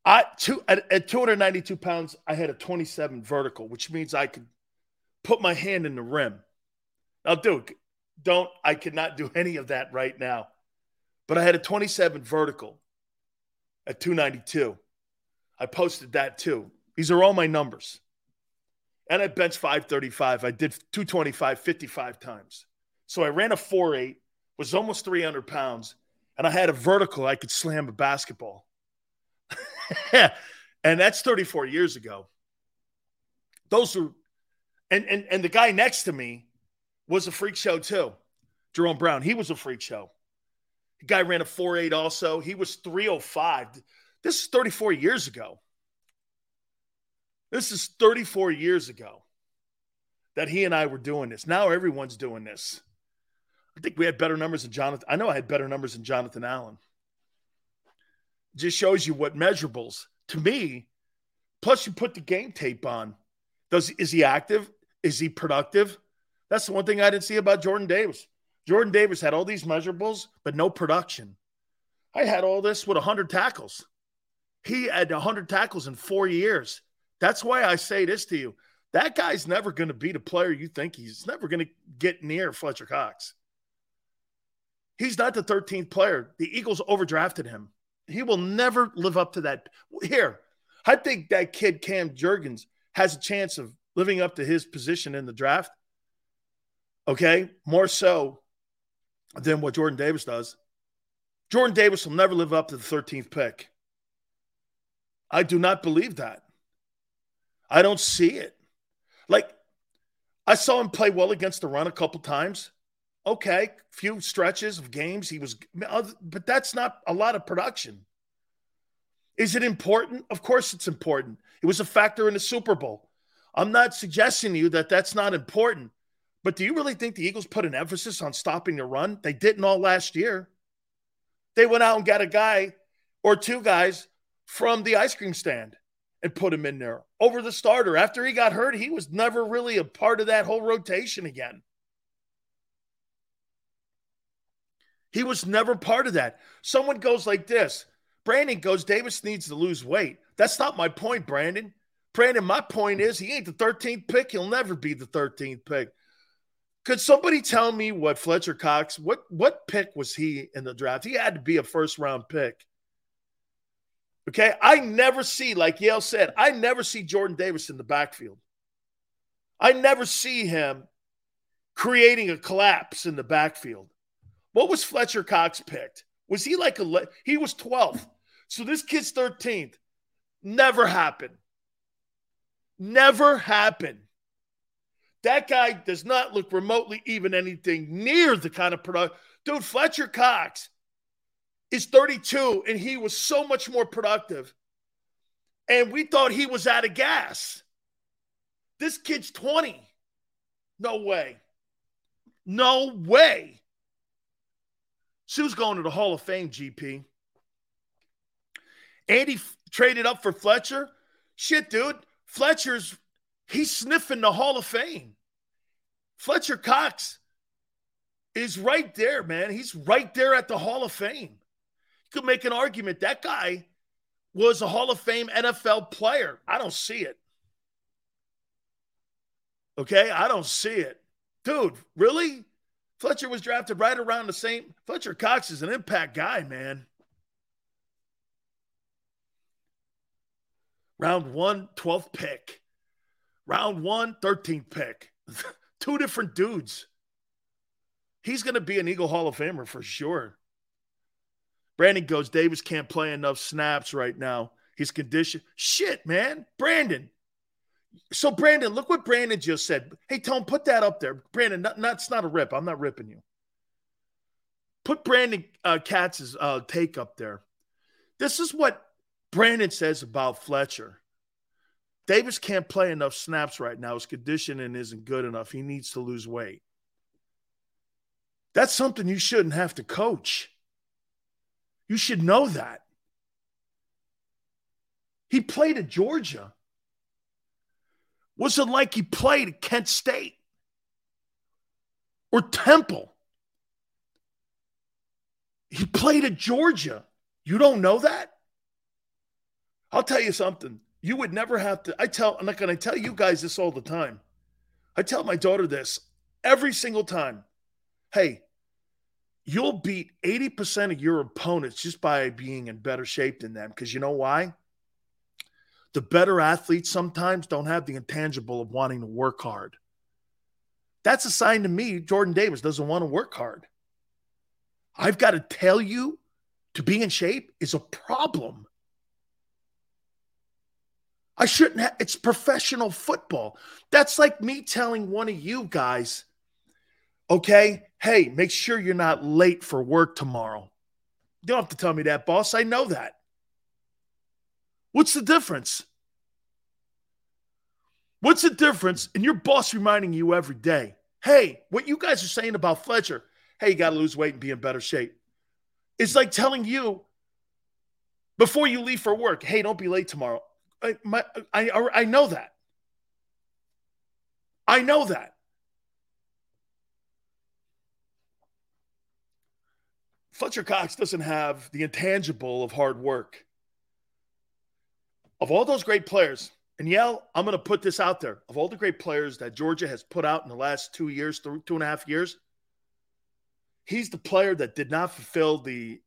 I two at, at 292 pounds, I had a 27 vertical, which means I could put my hand in the rim. Now, dude, don't I cannot do (laughs) any of that right now. But I had a 27 vertical at 292. I posted that too. These are all my numbers. And I bench 535. I did 225 55 times. So I ran a 4.8, was almost 300 pounds, and I had a vertical I could slam a basketball. (laughs) and that's 34 years ago. Those are, and, and, and the guy next to me was a freak show too. Jerome Brown, he was a freak show. Guy ran a 4.8 also. He was 305. This is 34 years ago. This is 34 years ago that he and I were doing this. Now everyone's doing this. I think we had better numbers than Jonathan. I know I had better numbers than Jonathan Allen. Just shows you what measurables to me. Plus, you put the game tape on. Does is he active? Is he productive? That's the one thing I didn't see about Jordan Davis. Jordan Davis had all these measurables, but no production. I had all this with 100 tackles. He had 100 tackles in four years. That's why I say this to you. That guy's never going to be the player you think he's never going to get near Fletcher Cox. He's not the 13th player. The Eagles overdrafted him. He will never live up to that. Here, I think that kid Cam Jurgens has a chance of living up to his position in the draft. Okay, more so than what Jordan Davis does. Jordan Davis will never live up to the 13th pick. I do not believe that. I don't see it. Like, I saw him play well against the run a couple times. Okay, few stretches of games he was, but that's not a lot of production. Is it important? Of course, it's important. It was a factor in the Super Bowl. I'm not suggesting to you that that's not important, but do you really think the Eagles put an emphasis on stopping the run? They didn't all last year. They went out and got a guy or two guys from the ice cream stand and put him in there over the starter. After he got hurt, he was never really a part of that whole rotation again. He was never part of that. Someone goes like this Brandon goes, Davis needs to lose weight. That's not my point, Brandon. Brandon, my point is he ain't the 13th pick. He'll never be the 13th pick. Could somebody tell me what Fletcher Cox, what what pick was he in the draft? He had to be a first round pick. Okay. I never see, like Yale said, I never see Jordan Davis in the backfield. I never see him creating a collapse in the backfield. What was Fletcher Cox picked? Was he like a he was 12th. So this kid's 13th. Never happened. Never happened. That guy does not look remotely even anything near the kind of product. Dude, Fletcher Cox is 32 and he was so much more productive. And we thought he was out of gas. This kid's 20. No way. No way. Suh's going to the Hall of Fame, GP. Andy f- traded up for Fletcher. Shit, dude. Fletcher's, he's sniffing the Hall of Fame. Fletcher Cox is right there, man. He's right there at the Hall of Fame. You could make an argument that guy was a Hall of Fame NFL player. I don't see it. Okay, I don't see it. Dude, really? Fletcher was drafted right around the same. Fletcher Cox is an impact guy, man. Round one, 12th pick. Round one, 13th pick. (laughs) Two different dudes. He's going to be an Eagle Hall of Famer for sure. Brandon goes, Davis can't play enough snaps right now. He's conditioned. Shit, man. Brandon, so, Brandon, look what Brandon just said. Hey, Tom, put that up there. Brandon, not, that's not a rip. I'm not ripping you. Put Brandon uh, Katz's uh, take up there. This is what Brandon says about Fletcher. Davis can't play enough snaps right now. His conditioning isn't good enough. He needs to lose weight. That's something you shouldn't have to coach. You should know that. He played at Georgia. Was it like he played at Kent State or Temple? He played at Georgia. You don't know that? I'll tell you something. You would never have to. I tell, I'm not going to tell you guys this all the time. I tell my daughter this every single time. Hey, you'll beat 80% of your opponents just by being in better shape than them. Because you know why? the better athletes sometimes don't have the intangible of wanting to work hard. That's a sign to me Jordan Davis doesn't want to work hard. I've got to tell you to be in shape is a problem. I shouldn't have, it's professional football. That's like me telling one of you guys, okay, hey, make sure you're not late for work tomorrow. You don't have to tell me that, boss. I know that. What's the difference? What's the difference in your boss reminding you every day, hey, what you guys are saying about Fletcher, hey, you got to lose weight and be in better shape? It's like telling you before you leave for work, hey, don't be late tomorrow. I, my, I, I know that. I know that. Fletcher Cox doesn't have the intangible of hard work. Of all those great players, and Yell, I'm going to put this out there. Of all the great players that Georgia has put out in the last two years, two and a half years, he's the player that did not fulfill the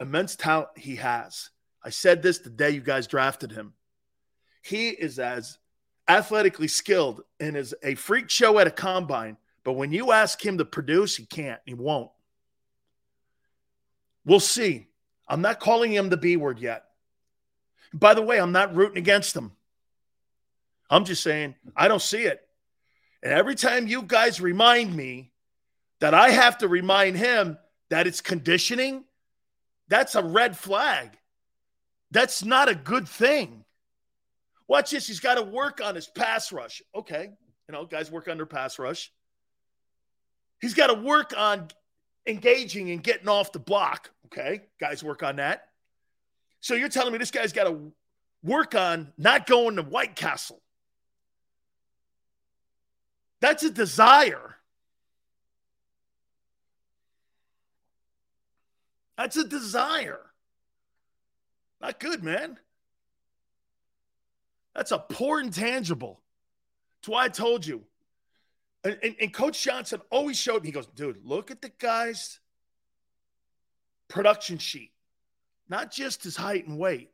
immense talent he has. I said this the day you guys drafted him. He is as athletically skilled and is a freak show at a combine, but when you ask him to produce, he can't. He won't. We'll see. I'm not calling him the B word yet. By the way, I'm not rooting against him. I'm just saying I don't see it. And every time you guys remind me that I have to remind him that it's conditioning, that's a red flag. That's not a good thing. Watch this. He's got to work on his pass rush. Okay. You know, guys work on their pass rush. He's got to work on engaging and getting off the block. Okay. Guys work on that. So you're telling me this guy's got to work on not going to White Castle. That's a desire. That's a desire. Not good, man. That's a poor intangible. That's why I told you. And, and, and, Coach Johnson always showed me, he goes, dude, look at the guy's production sheet, not just his height and weight.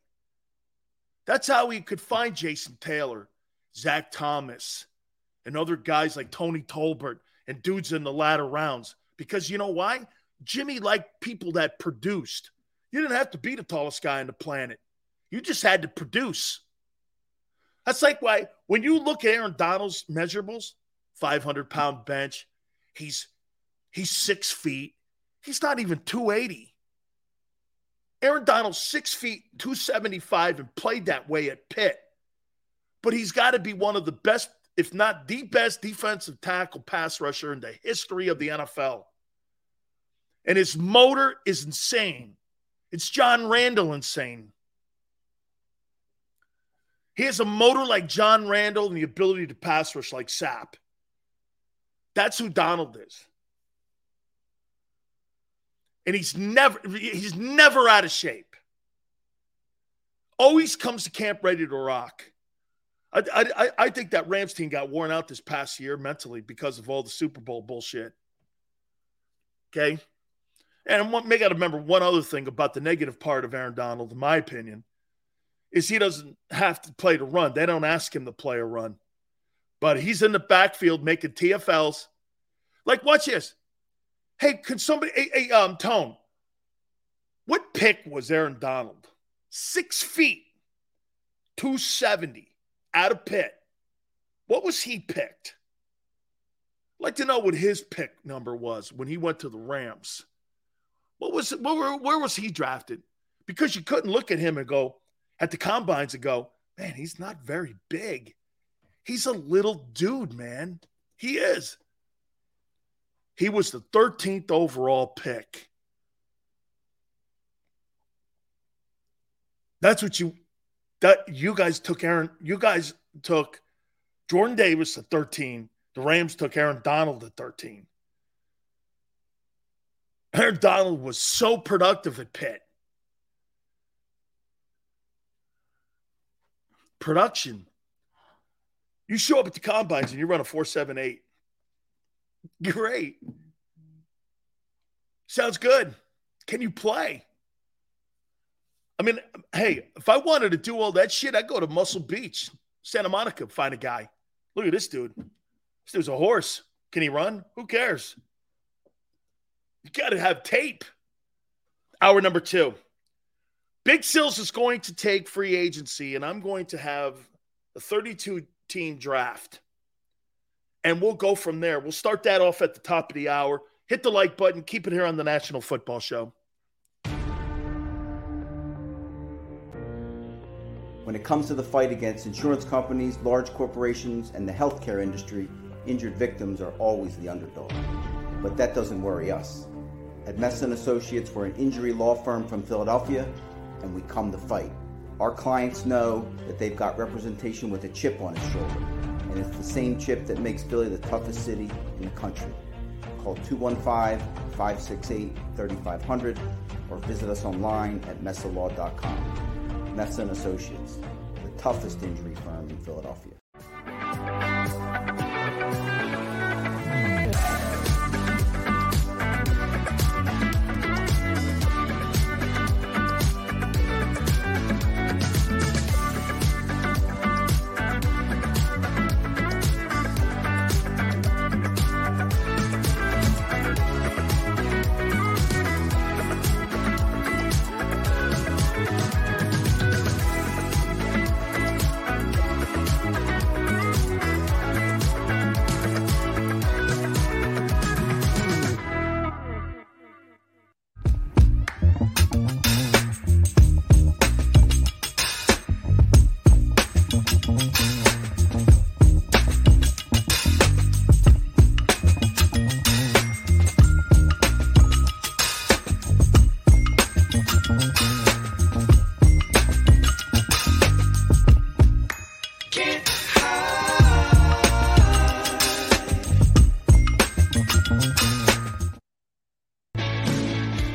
That's how he could find Jason Taylor, Zach Thomas, and other guys like Tony Tolbert and dudes in the latter rounds. Because you know why? Jimmy liked people that produced. You didn't have to be the tallest guy on the planet. You just had to produce. That's like why when you look at Aaron Donald's measurables, 500 pound bench, he's he's six feet. He's not even 280. Aaron Donald's six feet, 275, and played that way at Pitt. But he's got to be one of the best, if not the best, defensive tackle pass rusher in the history of the NFL. And his motor is insane. It's John Randle insane. He has a motor like John Randle and the ability to pass rush like Sapp. That's who Donald is. And he's never he's never out of shape. Always comes to camp ready to rock. I, I, I think that Rams team got worn out this past year mentally because of all the Super Bowl bullshit. Okay. And may got to remember one other thing about the negative part of Aaron Donald, in my opinion, is he doesn't have to play to run. They don't ask him to play a run, but he's in the backfield making TFLs. Like, watch this. Hey, could somebody, hey, hey um, Tone, what pick was Aaron Donald? Six feet, 270 out of Pitt. What was he picked? I'd like to know what his pick number was when he went to the Rams. What was where, where was he drafted? Because you couldn't look at him and go at the combines and go, man, he's not very big. He's a little dude, man. He is. He was the 13th overall pick. That's what you that you guys took Aaron, you guys took Jordan Davis at 13. The Rams took Aaron Donald at 13. Aaron Donald was so productive at Pitt. Production. You show up at the combines and you run a 478. Great. Sounds good. Can you play? I mean, hey, if I wanted to do all that shit, I'd go to Muscle Beach, Santa Monica, find a guy. Look at this dude. This dude's a horse. Can he run? Who cares? You got to have tape. Hour number two. Big Sills is going to take free agency, and I'm going to have a 32 team draft and we'll go from there. We'll start that off at the top of the hour. Hit the like button. Keep it here on the National Football Show. When it comes to the fight against insurance companies, large corporations, and the healthcare industry, injured victims are always the underdog. But that doesn't worry us. At Messa and Associates, we're an injury law firm from Philadelphia, and we come to fight. Our clients know that they've got representation with a chip on its shoulder and it's the same chip that makes Philly the toughest city in the country. Call 215 568 3500 or visit us online at messalaw.com. Messa and Associates, the toughest injury firm in Philadelphia.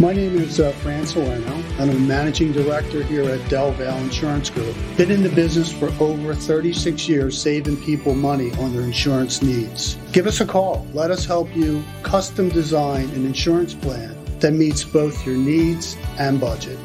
My name is uh, Fran and I'm a managing director here at Del Valle Insurance Group. Been in the business for over 36 years, saving people money on their insurance needs. Give us a call. Let us help you custom design an insurance plan that meets both your needs and budget.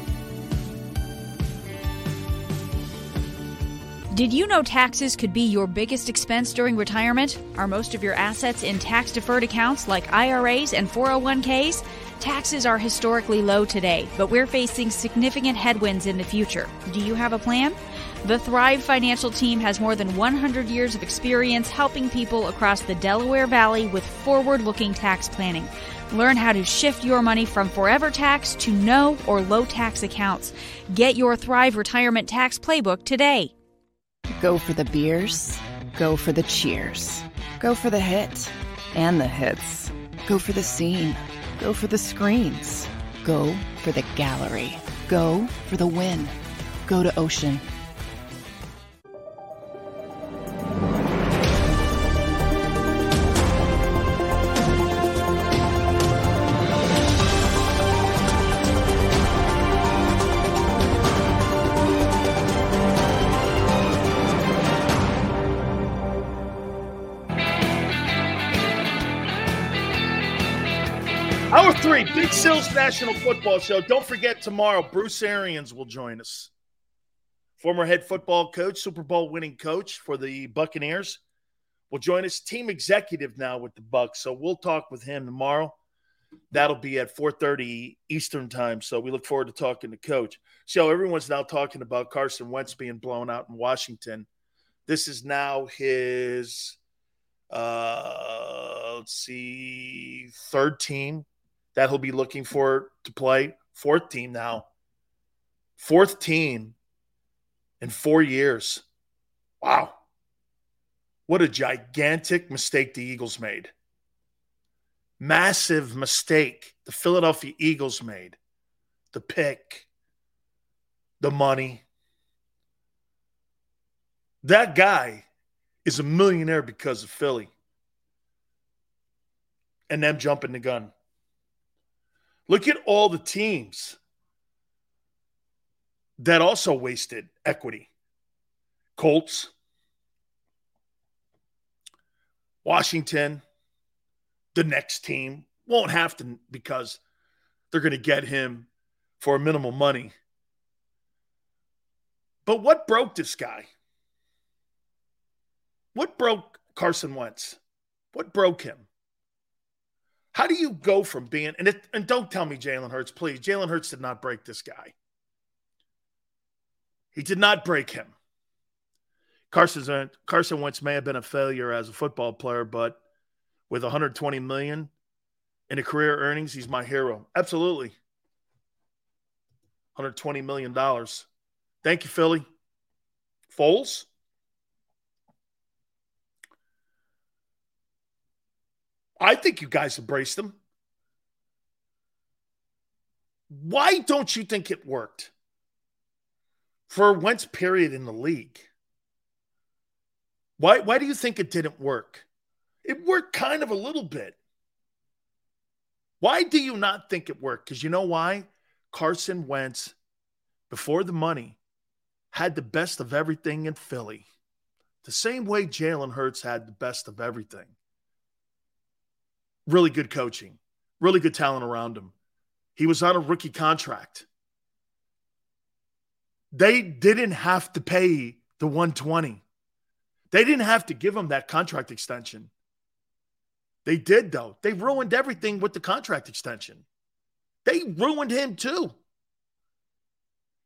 Did you know taxes could be your biggest expense during retirement? Are most of your assets in tax deferred accounts like IRAs and 401ks? Taxes are historically low today, but we're facing significant headwinds in the future. Do you have a plan? The Thrive Financial Team has more than 100 years of experience helping people across the Delaware Valley with forward looking tax planning. Learn how to shift your money from forever tax to no or low tax accounts. Get your Thrive Retirement Tax Playbook today. Go for the beers, go for the cheers, go for the hit and the hits, go for the scene, go for the screens, go for the gallery, go for the win, go to Ocean. Sills National Football Show. Don't forget tomorrow, Bruce Arians will join us. Former head football coach, Super Bowl winning coach for the Buccaneers, will join us. Team executive now with the Bucs, so we'll talk with him tomorrow. That'll be at 4:30 Eastern time. So we look forward to talking to Coach. So everyone's now talking about Carson Wentz being blown out in Washington. This is now his uh let's see third team that he'll be looking for to play. Fourth team now. Fourth team in four years. Wow. What a gigantic mistake the Eagles made. Massive mistake the Philadelphia Eagles made. The pick, the money. That guy is a millionaire because of Philly and them jumping the gun. Look at all the teams that also wasted equity Colts, Washington, the next team won't have to because they're going to get him for minimal money. But what broke this guy? What broke Carson Wentz? What broke him? How do you go from being and it, and don't tell me Jalen Hurts, please. Jalen Hurts did not break this guy. He did not break him. Carson Carson Wentz may have been a failure as a football player, but with 120 million in a career earnings, he's my hero. Absolutely. 120 million dollars. Thank you, Philly. Foles. I think you guys embraced him. Why don't you think it worked for Wentz period in the league? Why, why do you think it didn't work? It worked kind of a little bit. Why do you not think it worked? Because you know why? Carson Wentz, before the money, had the best of everything in Philly. The same way Jalen Hurts had the best of everything. Really good coaching, really good talent around him. He was on a rookie contract. They didn't have to pay the 120. They didn't have to give him that contract extension. They did, though. They ruined everything with the contract extension. They ruined him, too.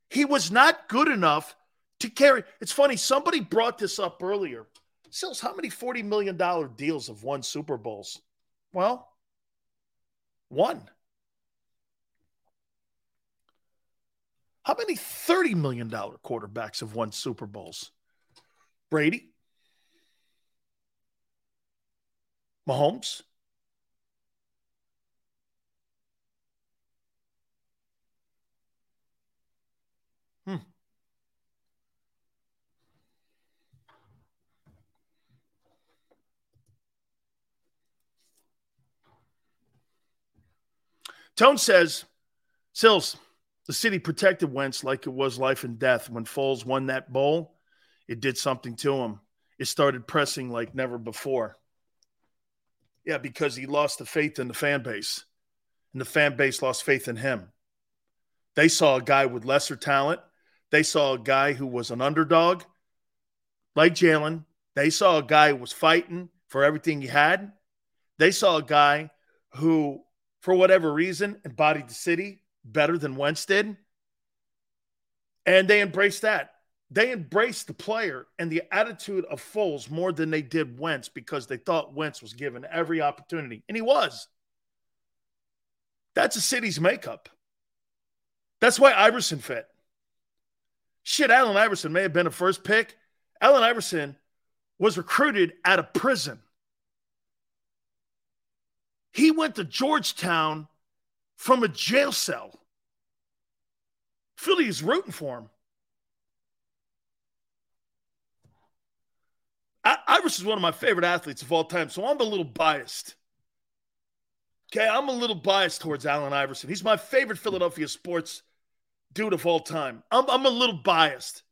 He was not good enough to carry. It's funny, somebody brought this up earlier. Sills, how many $40 million deals have won Super Bowls? Well, one. How many $30 million quarterbacks have won Super Bowls? Brady, Mahomes. Hmm. Tone says, Sills, the city protected Wentz like it was life and death. When Foles won that bowl, it did something to him. It started pressing like never before. Yeah, because he lost the faith in the fan base, and the fan base lost faith in him. They saw a guy with lesser talent. They saw a guy who was an underdog, like Jalen. They saw a guy who was fighting for everything he had. They saw a guy who, for whatever reason, embodied the city better than Wentz did. And they embraced that. They embraced the player and the attitude of Foles more than they did Wentz because they thought Wentz was given every opportunity. And he was. That's a city's makeup. That's why Iverson fit. Shit, Allen Iverson may have been a first pick. Allen Iverson was recruited out of prison. He went to Georgetown from a jail cell. Philly is rooting for him. I- is one of my favorite athletes of all time, so I'm a little biased. Okay, I'm a little biased towards Allen Iverson. He's my favorite Philadelphia sports dude of all time. I'm, I'm a little biased.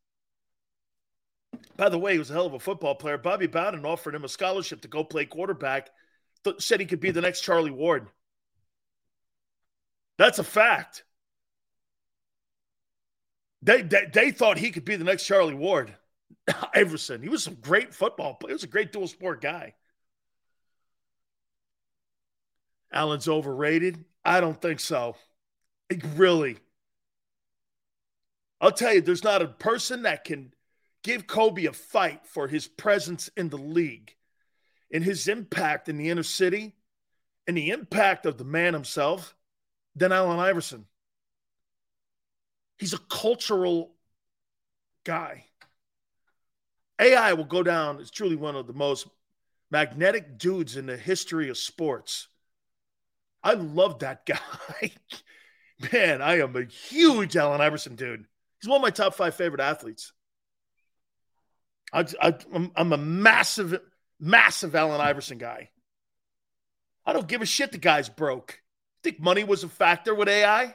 By the way, he was a hell of a football player. Bobby Bowden offered him a scholarship to go play quarterback, said he could be the next Charlie Ward. That's a fact. They, they, they thought he could be the next Charlie Ward. (laughs) Iverson. He was a great football player. He was a great dual sport guy. Allen's overrated. I don't think so. really. I'll tell you, there's not a person that can give Kobe a fight for his presence in the league and his impact in the inner city and the impact of the man himself than Allen Iverson. He's a cultural guy. AI will go down as truly one of the most magnetic dudes in the history of sports. I love that (laughs) guy. Man, I am a huge Allen Iverson dude. He's one of my top five favorite athletes. I, am a massive, massive Allen Iverson guy. I don't give a shit the guy's broke. I think money was a factor with AI?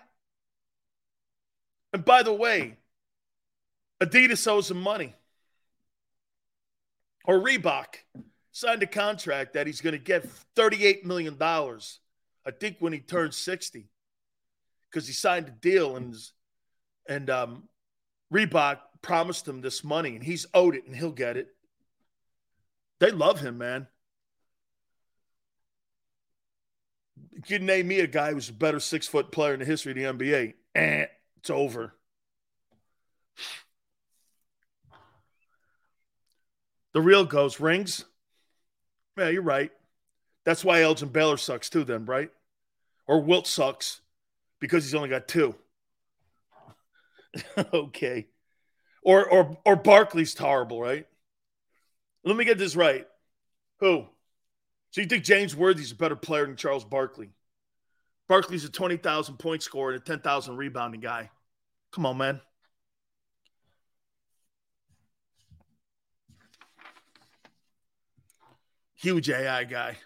And by the way, Adidas owes him money or Reebok signed a contract that he's going to get $38 million, I think, when he turns 60, because he signed a deal and, and um, Reebok promised him this money and he's owed it and he'll get it. They love him, man. You can name me a guy who's a better six foot player in the history of the NBA. Eh, it's over. The real goes rings. Yeah, you're right. That's why Elgin Baylor sucks too, then, right? Or Wilt sucks because he's only got two. (laughs) okay. Or or or Barkley's horrible, right? Let me get this right. Who? So you think James Worthy's a better player than Charles Barkley? Barkley's a 20,000 point scorer and a 10,000 rebounding guy. Come on, man. Huge AI guy.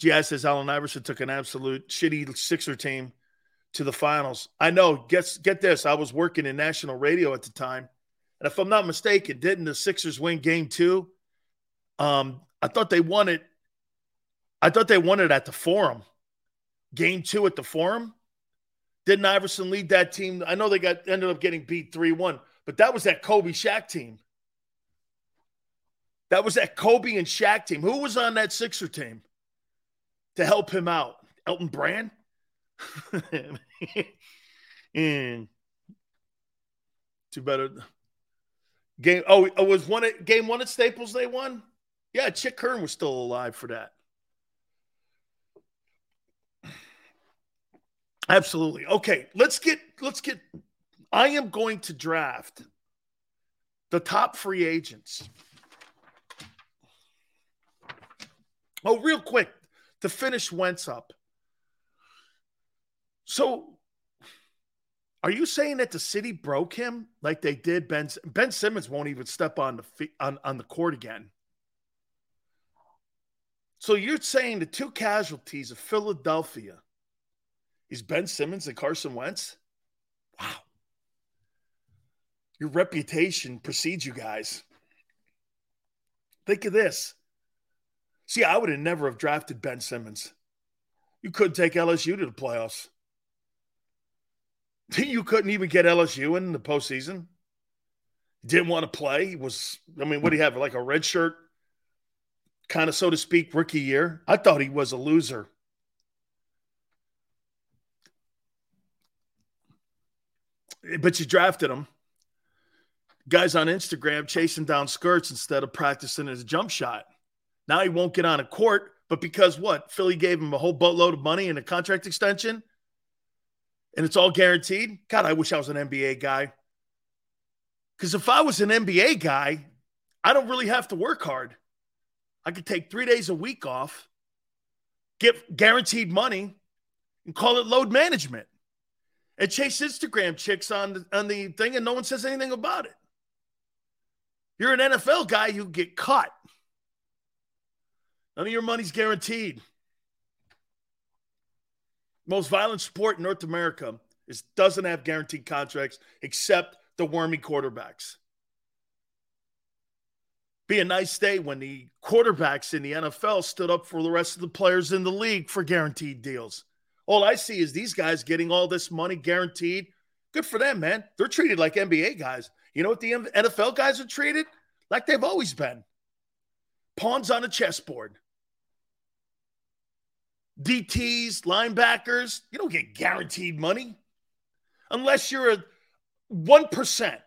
GI says Allen Iverson took an absolute shitty Sixer team to the finals. I know. Get, get this. I was working in national radio at the time. And if I'm not mistaken, didn't the Sixers win game two? Um, I thought they won it. I thought they won it at the Forum. Game two at the Forum. Didn't Iverson lead that team? I know they got ended up getting beat 3 1, but that was that Kobe Shaq team. That was that Kobe and Shaq team. Who was on that Sixer team to help him out? Elton Brand? (laughs) and (laughs) too better. Game oh, it was one at game one at Staples they won? Yeah, Chick Hearn was still alive for that. Absolutely. Okay, let's get let's get I am going to draft the top free agents. Oh, real quick to finish Wentz up. So, are you saying that the city broke him like they did Ben Ben Simmons won't even step on the on, on the court again? So you're saying the two casualties of Philadelphia is Ben Simmons and Carson Wentz? Wow. Your reputation precedes you guys. Think of this. See, I would have never have drafted Ben Simmons. You couldn't take LSU to the playoffs. (laughs) You couldn't even get LSU in the postseason. Didn't want to play. He was, I mean, what do you have? Like a red shirt, kind of, so to speak, rookie year. I thought he was a loser. But you drafted him. Guys on Instagram chasing down skirts instead of practicing his jump shot. Now he won't get on a court, but because what? Philly gave him a whole boatload of money and a contract extension, and it's all guaranteed. God, I wish I was an NBA guy. Because if I was an NBA guy, I don't really have to work hard. I could take three days a week off, get guaranteed money, and call it load management. And chase Instagram chicks on the, on the thing, and no one says anything about it. You're an NFL guy, you get cut. None of your money's guaranteed. Most violent sport in North America is doesn't have guaranteed contracts except the wormy quarterbacks. Be a nice day when the quarterbacks in the NFL stood up for the rest of the players in the league for guaranteed deals. All I see is these guys getting all this money guaranteed. Good for them, man. They're treated like NBA guys. You know what the NFL guys are treated? Like they've always been pawns on a chessboard. DTs, linebackers, you don't get guaranteed money unless you're a 1%.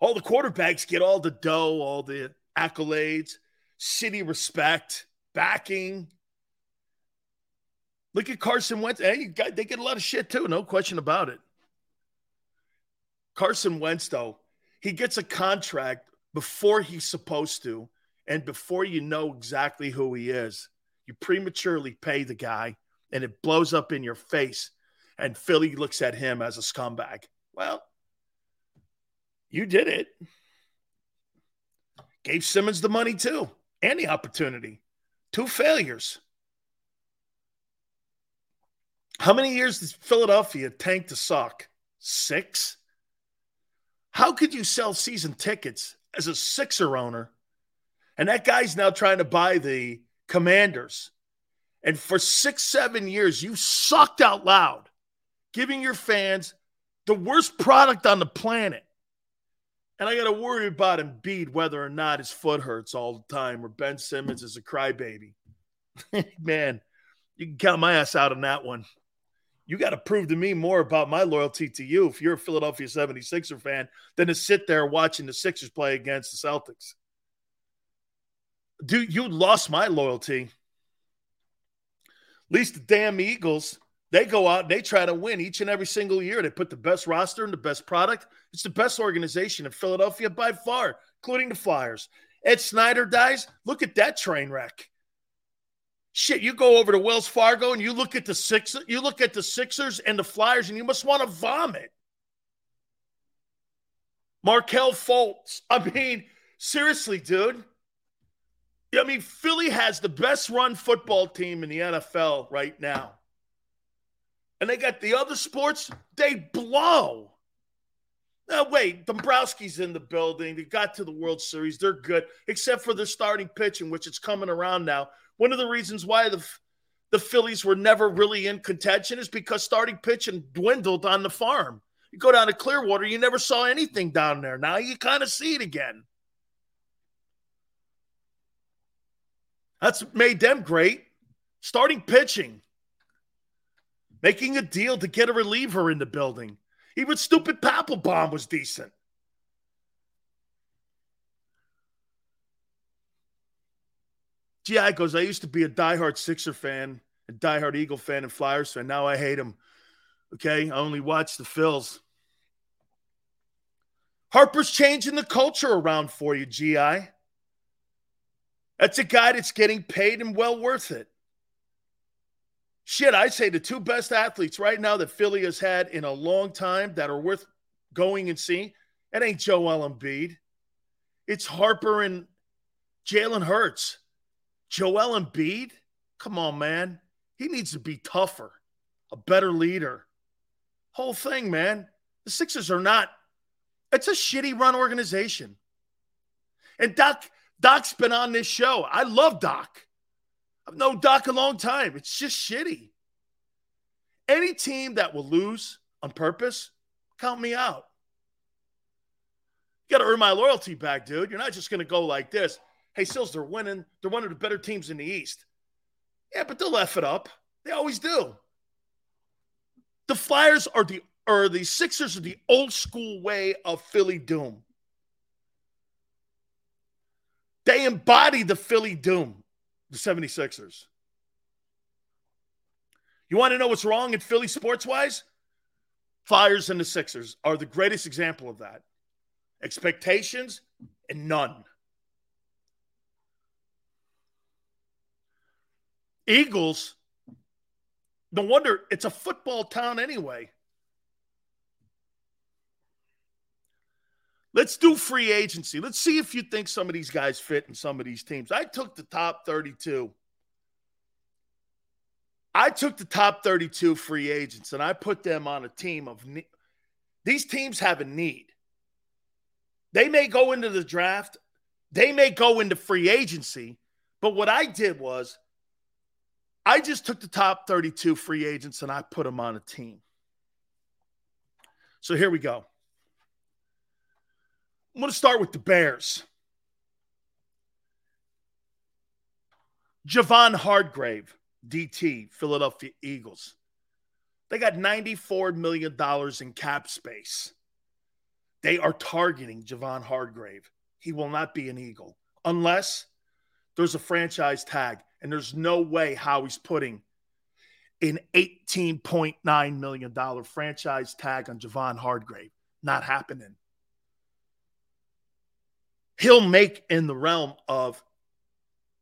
All the quarterbacks get all the dough, all the accolades, city respect, backing. Look at Carson Wentz. Hey, got, they get a lot of shit too, no question about it. Carson Wentz, though, he gets a contract before he's supposed to and before you know exactly who he is. You prematurely pay the guy and it blows up in your face. And Philly looks at him as a scumbag. Well, you did it. Gave Simmons the money too and the opportunity. Two failures. How many years does Philadelphia tank to suck? Six? How could you sell season tickets as a Sixer owner? And that guy's now trying to buy the Commanders. And for six, seven years, you sucked out loud, giving your fans the worst product on the planet. And I got to worry about Embiid whether or not his foot hurts all the time or Ben Simmons is a crybaby. (laughs) Man, you can count my ass out on that one. you got to prove to me more about my loyalty to you if you're a Philadelphia 76er fan than to sit there watching the Sixers play against the Celtics. Dude, you lost my loyalty. At least the damn Eagles, they go out and they try to win each and every single year. They put the best roster and the best product. It's the best organization in Philadelphia by far, including the Flyers. Ed Snider dies. Look at that train wreck. Shit, you go over to Wells Fargo and you look at the six, you look at the Sixers and the Flyers, and you must want to vomit. Markelle Fultz. I mean, seriously, dude. I mean, Philly has the best run football team in the NFL right now. And they got the other sports, they blow. Now, wait, Dombrowski's in the building. They got to the World Series. They're good, except for their starting pitching, which it's coming around now. One of the reasons why the the Phillies were never really in contention is because starting pitching dwindled on the farm. You go down to Clearwater, you never saw anything down there. Now you kind of see it again. That's made them great. Starting pitching, making a deal to get a reliever in the building. Even stupid Papelbon was decent. GI goes, I used to be a diehard Sixer fan, a diehard Eagle fan, and Flyers fan. Now I hate them. Okay. I only watch the Phils. Harper's changing the culture around for you, GI. That's a guy that's getting paid and well worth it. Shit, I say the two best athletes right now that Philly has had in a long time that are worth going and seeing. It ain't Joel Embiid. It's Harper and Jalen Hurts. Joel Embiid, come on, man. He needs to be tougher, a better leader. Whole thing, man. The Sixers are not, it's a shitty run organization. And Doc, Doc's been on this show. I love Doc. I've known Doc a long time. It's just shitty. Any team that will lose on purpose, count me out. You got to earn my loyalty back, dude. You're not just going to go like this. Hey, Sills, they're winning. They're one of the better teams in the East. Yeah, but they'll F it up. They always do. The Flyers are the or the Sixers are the old school way of Philly Doom. They embody the Philly Doom, the 76ers. You want to know what's wrong in Philly sports wise? Flyers and the Sixers are the greatest example of that. Expectations and none. Eagles, no wonder it's a football town anyway. Let's do free agency. Let's see if you think some of these guys fit in some of these teams. I took the top 32. I took the top 32 free agents and I put them on a team of ne- these teams have a need. They may go into the draft, they may go into free agency, but what I did was I just took the top 32 free agents and I put them on a team. So here we go. I'm going to start with the Bears. Javon Hargrave, DT, Philadelphia Eagles. They got $94 million in cap space. They are targeting Javon Hargrave. He will not be an Eagle unless there's a franchise tag and there's no way how he's putting an $18.9 million franchise tag on Javon Hargrave. Not happening. He'll make in the realm of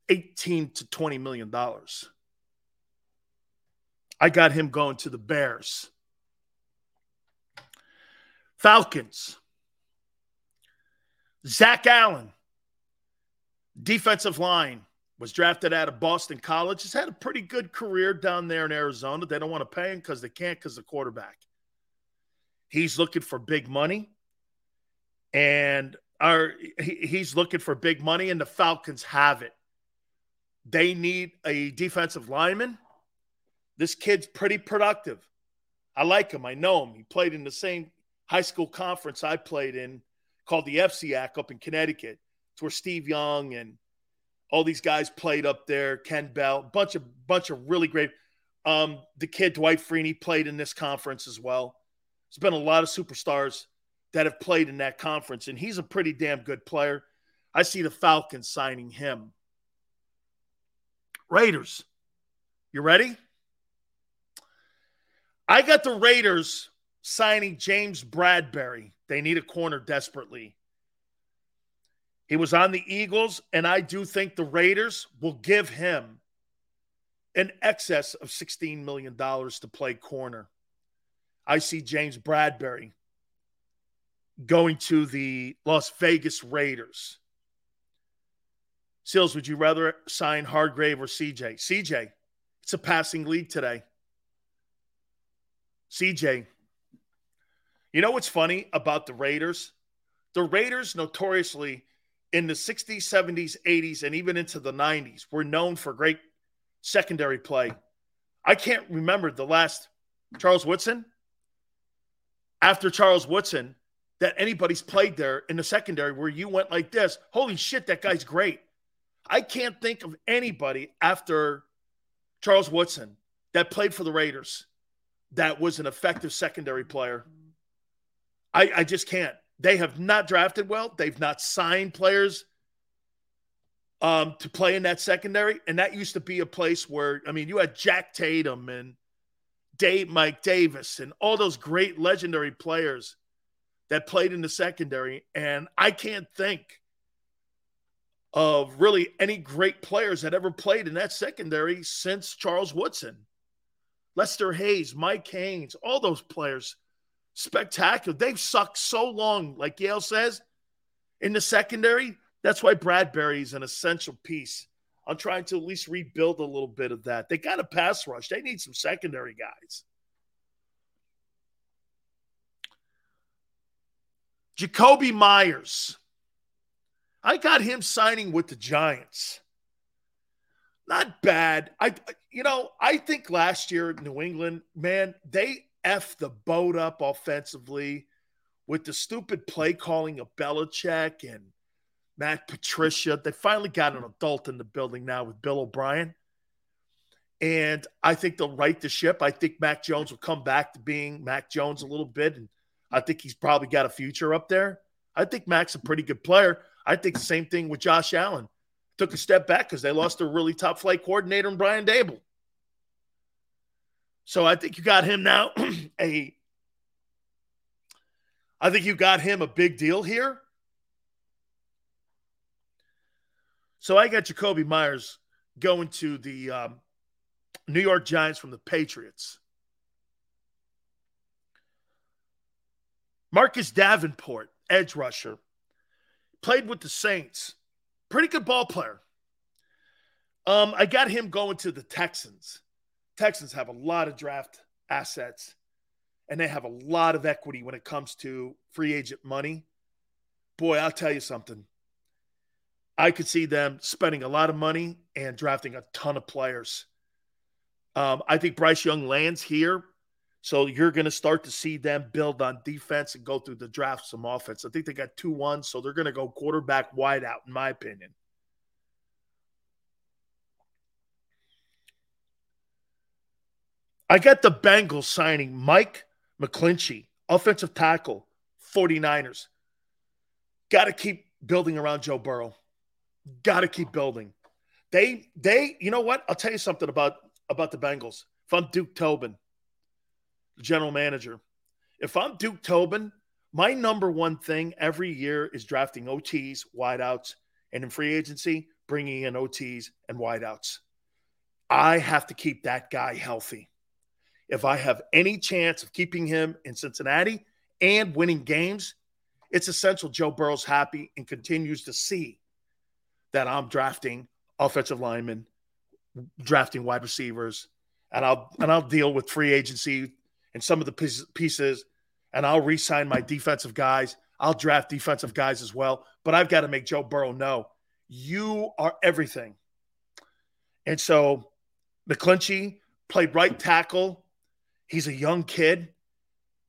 18 to 20 million dollars. I got him going to the Bears. Falcons. Zach Allen, defensive line was drafted out of Boston College. Has had a pretty good career down there in Arizona. They don't want to pay him because they can't because the quarterback. He's looking for big money, and are he's looking for big money, and the Falcons have it. They need a defensive lineman. This kid's pretty productive. I like him. I know him. He played in the same high school conference I played in called the FCIAC up in Connecticut. It's where Steve Young and all these guys played up there. Ken Bell, bunch of bunch of really great. Um, the kid Dwight Freeney played in this conference as well. There's been a lot of superstars that have played in that conference, and he's a pretty damn good player. I see the Falcons signing him. Raiders, you ready? I got the Raiders signing James Bradberry. They need a corner desperately. He was on the Eagles, and I do think the Raiders will give him an excess of $16 million to play corner. I see James Bradberry going to the Las Vegas Raiders. Sills, would you rather sign Hargrave or CJ? CJ, it's a passing league today. CJ, you know what's funny about the Raiders? The Raiders notoriously in the 60s, 70s, 80s, and even into the 90s were known for great secondary play. I can't remember the last Charles Woodson. After Charles Woodson, that anybody's played there in the secondary where you went like this. Holy shit, that guy's great. I can't think of anybody after Charles Woodson that played for the Raiders that was an effective secondary player. I, I just can't. They have not drafted well. They've not signed players um, to play in that secondary. And that used to be a place where, I mean, you had Jack Tatum and Dave, Mike Davis and all those great legendary players that played in the secondary. And I can't think of really any great players that ever played in that secondary since Charles Woodson. Lester Hayes, Mike Haynes, all those players, spectacular. They've sucked so long, like Yale says, in the secondary. That's why Bradberry is an essential piece. I'm trying to at least rebuild a little bit of that. They got a pass rush. They need some secondary guys. Jakobi Myers. I got him signing with the Giants. Not bad. I you know, I think last year New England, man, they F the boat up offensively with the stupid play calling of Belichick and Matt Patricia. They finally got an adult in the building now with Bill O'Brien. And I think they'll right the ship. I think Mac Jones will come back to being Mac Jones a little bit and I think he's probably got a future up there. I think Mac's a pretty good player. I think the same thing with Josh Allen. Took a step back because they lost a really top flight coordinator in Brian Daboll. So I think you got him now (clears throat) a I think you got him a big deal here. So I got Jakobi Myers going to the um, New York Giants from the Patriots. Marcus Davenport, edge rusher, played with the Saints. Pretty good ball player. Um, I got him going to the Texans. Texans have a lot of draft assets and they have a lot of equity when it comes to free agent money. Boy, I'll tell you something. I could see them spending a lot of money and drafting a ton of players. Um, I think Bryce Young lands here so you're going to start to see them build on defense and go through the draft some offense. I think they got 2 1, so they're going to go quarterback wide out, in my opinion. I got the Bengals signing Mike McGlinchey, offensive tackle, 49ers. Got to keep building around Joe Burrow. Got to keep building. They, they, you know what? I'll tell you something about about the Bengals. If I'm Duke Tobin, general manager. If I'm Duke Tobin, my number one thing every year is drafting OTs, wideouts, and in free agency, bringing in OTs and wideouts. I have to keep that guy healthy. If I have any chance of keeping him in Cincinnati and winning games, it's essential Joe Burrow's happy and continues to see that I'm drafting offensive linemen, drafting wide receivers, and I'll and I'll deal with free agency and some of the pieces, and I'll re-sign my defensive guys. I'll draft defensive guys as well. But I've got to make Joe Burrow know you are everything. And so McGlinchey played right tackle. He's a young kid,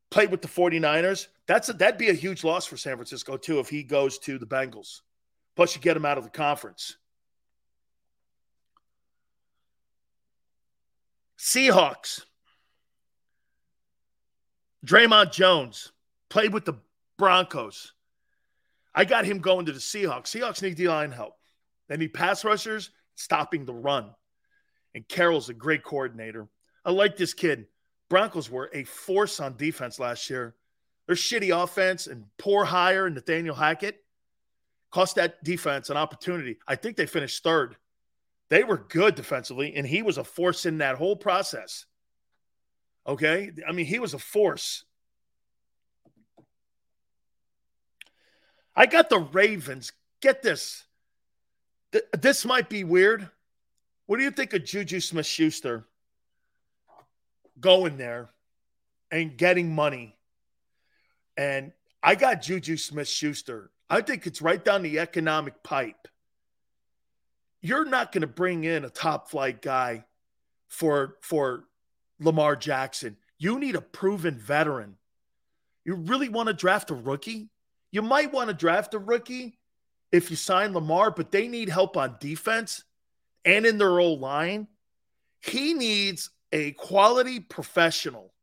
played with the 49ers. That's a, that'd be a huge loss for San Francisco, too, if he goes to the Bengals. Plus, you get him out of the conference. Seahawks. Dre'Mont Jones played with the Broncos. I got him going to the Seahawks. Seahawks need D line help. They need pass rushers stopping the run. And Carroll's a great coordinator. I like this kid. Broncos were a force on defense last year. Their shitty offense and poor hire and Nathaniel Hackett cost that defense an opportunity. I think they finished third. They were good defensively, and he was a force in that whole process. Okay. I mean, he was a force. I got the Ravens. Get this. This might be weird. What do you think of Juju Smith Schuster going there and getting money? And I got Juju Smith Schuster. I think it's right down the economic pipe. You're not going to bring in a top flight guy for for Lamar Jackson. You need a proven veteran. You really want to draft a rookie? You might want to draft a rookie if you sign Lamar, but they need help on defense and in their old line. He needs a quality professional.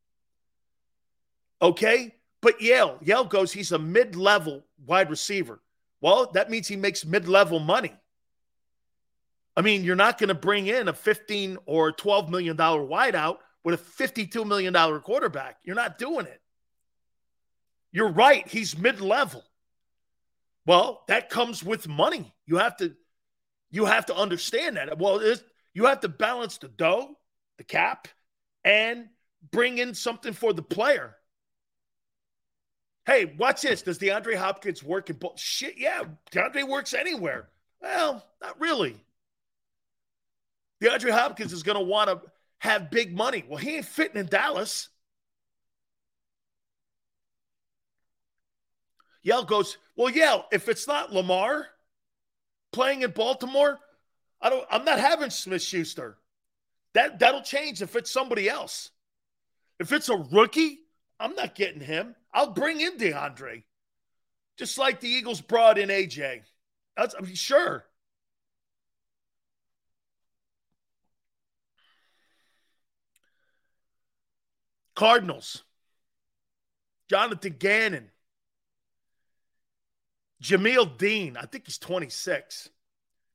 Okay? But Yale, Yale goes, he's a mid level wide receiver. Well, that means he makes mid level money. I mean, you're not going to bring in a 15 or 12 million dollar wideout with a 52 million dollar quarterback. You're not doing it. You're right, he's mid-level. Well, that comes with money. You have to you have to understand that. Well, you have to balance the dough, the cap, and bring in something for the player. Hey, watch this. Does DeAndre Hopkins work in both? Shit, yeah. DeAndre works anywhere. Well, not really. DeAndre Hopkins is going to want to have big money. Well, he ain't fitting in Dallas. Yell goes, Well, Yell, if it's not Lamar playing in Baltimore, I don't I'm not having Smith Schuster. That that'll change if it's somebody else. If it's a rookie, I'm not getting him. I'll bring in DeAndre. Just like the Eagles brought in AJ. That's I mean, sure. Cardinals. Jonathan Gannon. Jamel Dean. I think he's 26.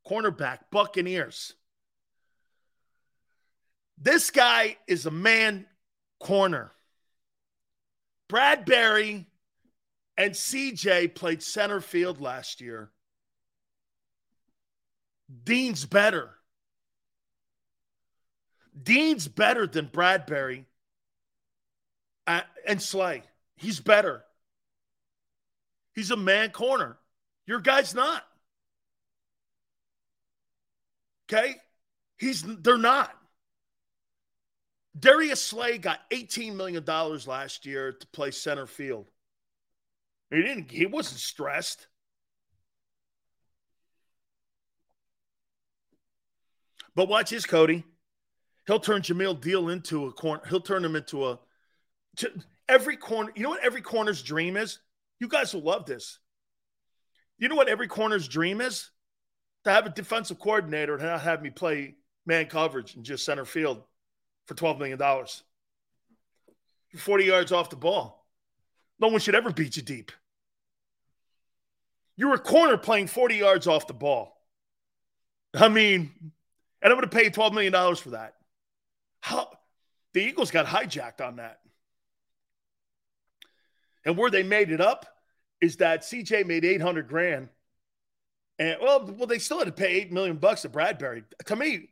Cornerback, Buccaneers. This guy is a man corner. Bradberry and CJ played center field last year. Dean's better. Dean's better than And Slay. He's better. He's a man corner. Your guy's not. Okay? He's they're not. Darius Slay got $18 million last year to play center field. He didn't, he wasn't stressed. But watch his Cody. He'll turn Jamel Dean into a corner. He'll turn him into a to every corner. You know what every corner's dream is? You guys will love this. You know what every corner's dream is? To have a defensive coordinator and not have me play man coverage and just center field for $12 million. You're 40 yards off the ball. No one should ever beat you deep. You're a corner playing 40 yards off the ball. I mean, and I'm going to pay $12 million for that. How the Eagles got hijacked on that. And where they made it up is that CJ made 800 grand. And well, well, they still had to pay 8 million bucks to Bradberry. To me,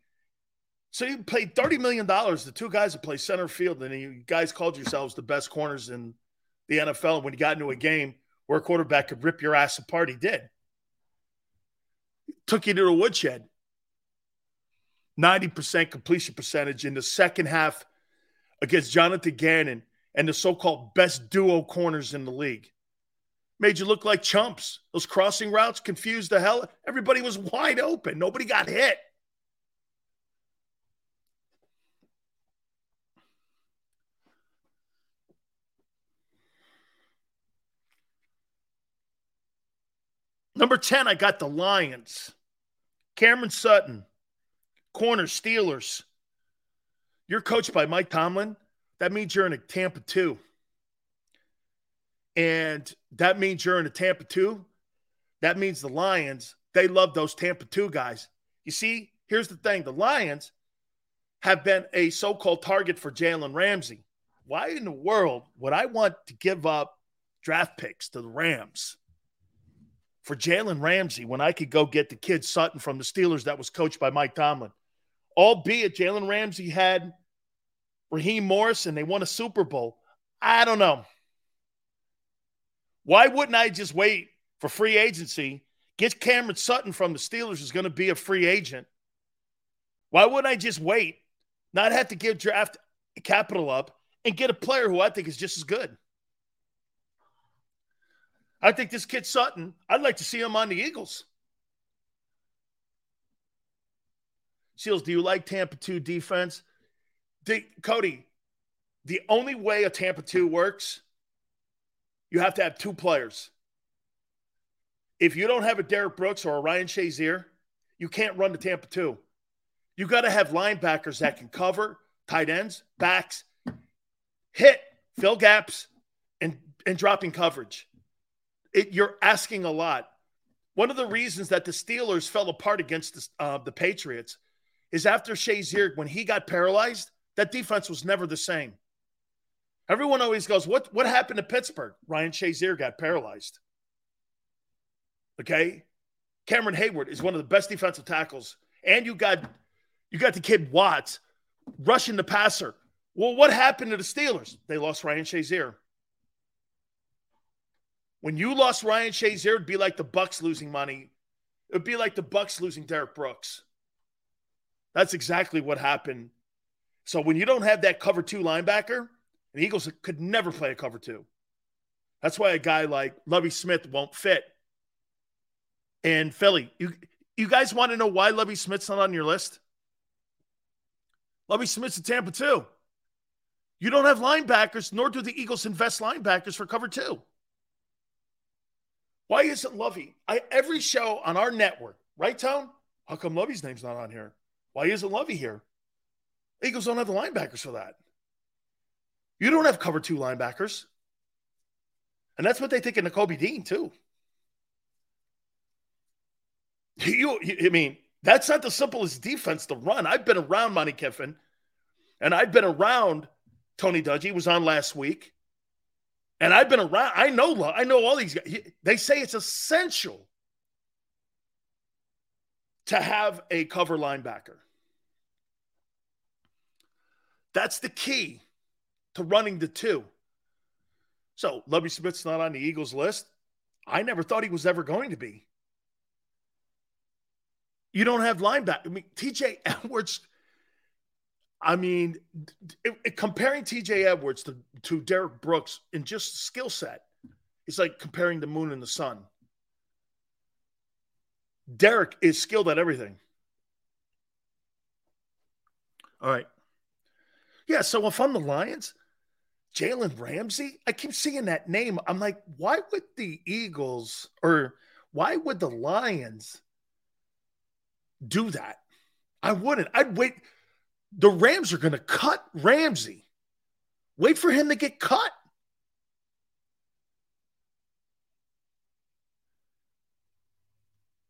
so you paid $30 million to two guys that play center field, and you guys called yourselves the best corners in the NFL. And when you got into a game where a quarterback could rip your ass apart, he did. Took you to the woodshed. 90% completion percentage in the second half against Jonathan Gannon and the so called best duo corners in the league. Made you look like chumps. Those crossing routes confused the hell. Everybody was wide open. Nobody got hit. Number 10, I got the Lions. Cameron Sutton, corner Steelers. You're coached by Mike Tomlin. That means you're in a Tampa 2. And that means you're in a Tampa 2. That means the Lions, they love those Tampa 2 guys. You see, here's the thing the Lions have been a so called target for Jalen Ramsey. Why in the world would I want to give up draft picks to the Rams for Jalen Ramsey when I could go get the kid Sutton from the Steelers that was coached by Mike Tomlin? Albeit Jalen Ramsey had Raheem Morris and they won a Super Bowl. I don't know. Why wouldn't I just wait for free agency? Get Cameron Sutton from the Steelers is going to be a free agent. Why wouldn't I just wait, not have to give draft capital up, and get a player who I think is just as good? I think this kid Sutton, I'd like to see him on the Eagles. Seals, do you like Tampa 2 defense? The, Cody, the only way a Tampa 2 works, you have to have two players. If you don't have a Derrick Brooks or a Ryan Shazier, you can't run the Tampa 2. You got to have linebackers that can cover, tight ends, backs, hit, fill gaps, and, and dropping coverage. It, you're asking a lot. One of the reasons that the Steelers fell apart against the, uh, the Patriots is after Shazier, when he got paralyzed, that defense was never the same. Everyone always goes, "What what happened to Pittsburgh?" Ryan Shazier got paralyzed. Okay, Cameron Heyward is one of the best defensive tackles, and you got you got the kid Watts rushing the passer. Well, what happened to the Steelers? They lost Ryan Shazier. When you lost Ryan Shazier, it'd be like the Bucs losing money. It'd be like the Bucs losing Derrick Brooks. That's exactly what happened. So when you don't have that cover two linebacker, the Eagles could never play a cover two. That's why a guy like Lovie Smith won't fit. And Philly, you you guys want to know why Lovie Smith's not on your list? Lovie Smith's in Tampa too. You don't have linebackers, nor do the Eagles invest linebackers for cover two. Why isn't Lovie? I every show on our network, right, Tone? How come Lovie's name's not on here? Why isn't Lovie here? Eagles don't have the linebackers for that. You don't have cover two linebackers. And that's what they think of Nakobe Dean, too. You, I mean, that's not the simplest defense to run. I've been around Monte Kiffin, and I've been around Tony Dungy. He was on last week. And I've been around, I know, I know all these guys. They say it's essential to have a cover linebacker. That's the key to running the two. So Lovie Smith's not on the Eagles list. I never thought he was ever going to be. You don't have linebacker. I mean, TJ Edwards. I mean, it, it, comparing TJ Edwards to, to Derrick Brooks in just skill set, it's like comparing the moon and the sun. Derrick is skilled at everything. All right. Yeah, so if I'm the Lions, Jalen Ramsey, I keep seeing that name. I'm like, why would the Eagles or why would the Lions do that? I wouldn't. I'd wait. The Rams are going to cut Ramsey. Wait for him to get cut.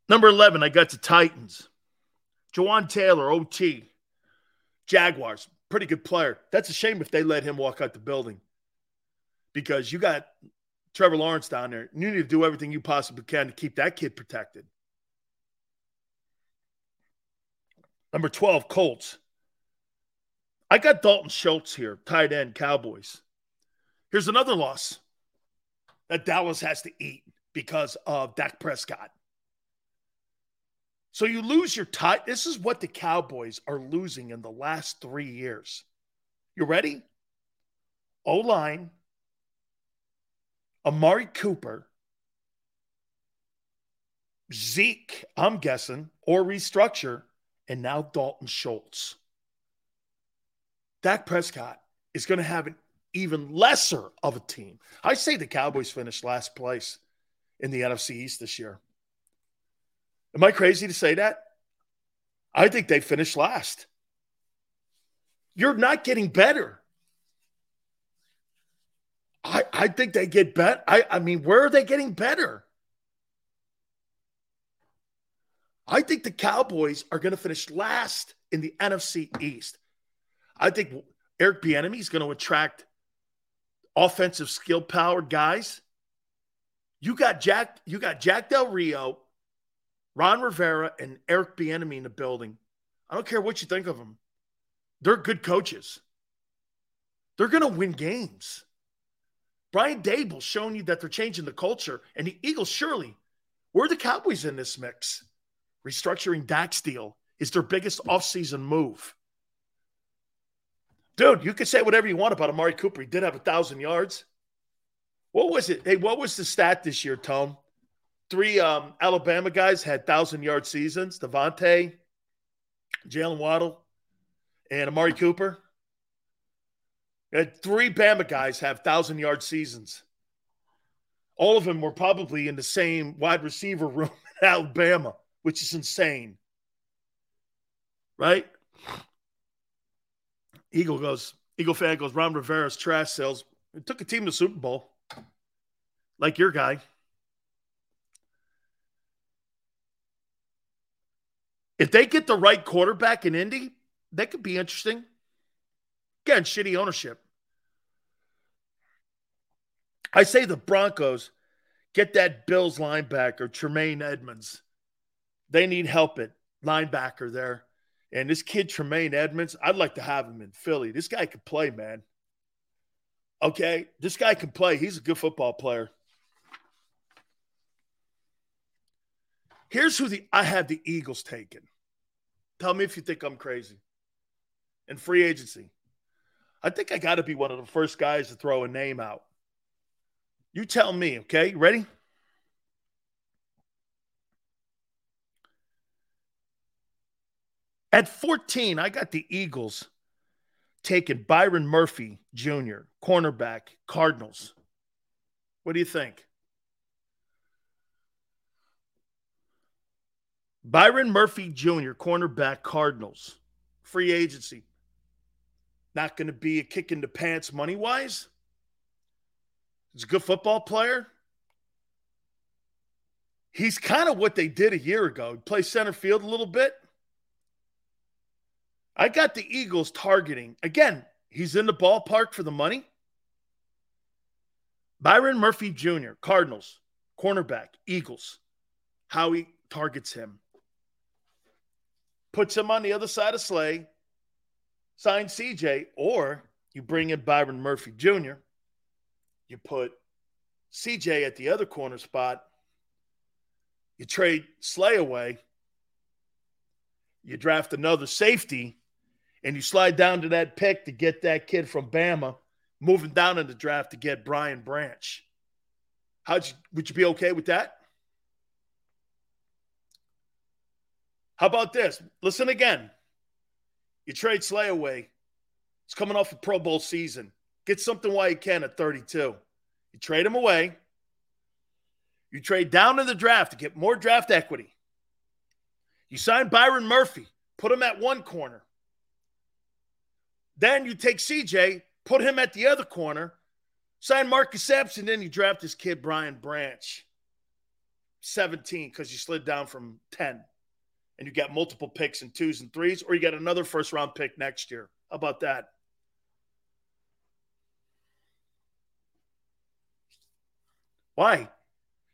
Number 11, I got the Titans. Jawaan Taylor, OT. Jaguars pretty good player. That's a shame if they let him walk out the building because you got Trevor Lawrence down there. You need to do everything you possibly can to keep that kid protected. Number 12, Colts. I got Dalton Schultz here, tight end, Cowboys. Here's another loss that Dallas has to eat because of Dak Prescott. So you lose your tie. This is what the Cowboys are losing in the last three years. You ready? O line, Amari Cooper, Zeke, I'm guessing, or restructure, and now Dalton Schultz. Dak Prescott is going to have an even lesser of a team. I say the Cowboys finished last place in the NFC East this year. Am I crazy to say that? I think they finished last. you're not getting better. I, I think they get better. I, I mean, where are they getting better? I think the Cowboys are going to finish last in the NFC East. I think Eric Bieniemy is going to attract offensive skill powered guys. You got Jack, you got Jack Del Rio, Ron Rivera, and Eric Bieniemy in the building. I don't care what you think of them. They're good coaches. They're going to win games. Brian Daboll's showing you that they're changing the culture, and the Eagles surely. Where are the Cowboys in this mix? Restructuring Dak's deal is their biggest offseason move. Dude, you can say whatever you want about Amari Cooper. He did have a thousand yards. What was it? Hey, what was the stat this year, Tom? Three um, Alabama guys had thousand yard seasons. DeVonta, Jalen Waddle, and Amari Cooper. had three Bama guys have thousand yard seasons. All of them were probably in the same wide receiver (laughs) room in Alabama, which is insane. Right? Eagle goes, Eagle fan goes, Ron Rivera's trash Sills. It took a team to Super Bowl, like your guy. If they get the right quarterback in Indy, that could be interesting. Again, shitty ownership. I say the Broncos get that Bills linebacker, Tremaine Edmonds. They need help at linebacker there. And this kid, Tremaine Edmonds, I'd like to have him in Philly. This guy can play, man. Okay. This guy can play. He's a good football player. Here's who the I have the Eagles taken. Tell me if you think I'm crazy. In free agency. I think I got to be one of the first guys to throw a name out. You tell me, okay? Ready? At 14, I got the Eagles taking Byron Murphy Jr., cornerback, Cardinals. What do you think? Byron Murphy Jr., cornerback, Cardinals, free agency. Not going to be a kick in the pants money wise. He's a good football player. He's kind of what they did a year ago. He plays center field a little bit. I got the Eagles targeting. Again, he's in the ballpark for the money. Byron Murphy Jr., Cardinals, cornerback, Eagles. How he targets him. Puts him on the other side of Slay, signs CJ, or you bring in Byron Murphy Jr., you put CJ at the other corner spot, you trade Slay away, you draft another safety and you slide down to that pick to get that kid from Bama, moving down in the draft to get Brian Branch. How'd you, would you be okay with that? How about this? Listen again. You trade Slay away. He's coming off a Pro Bowl season. Get something while you can at 32. You trade him away. You trade down in the draft to get more draft equity. You sign Byron Murphy, put him at one corner. Then you take CJ, put him at the other corner, sign Marcus Sampson, then you draft this kid, Brian Branch, 17, because you slid down from 10. And you got multiple picks in twos and threes, or you got another first round pick next year. How about that? Why?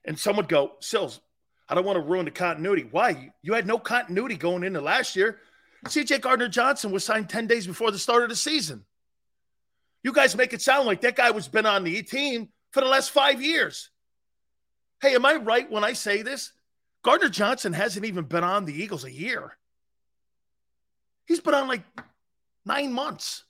And some would go, Sills, I don't want to ruin the continuity. Why? You had no continuity going into last year. CJ Gardner Johnson was signed 10 days before the start of the season. You guys make it sound like that guy was been on the team for the last five years. Hey, am I right when I say this? Gardner Johnson hasn't even been on the Eagles a year. He's been on like nine months.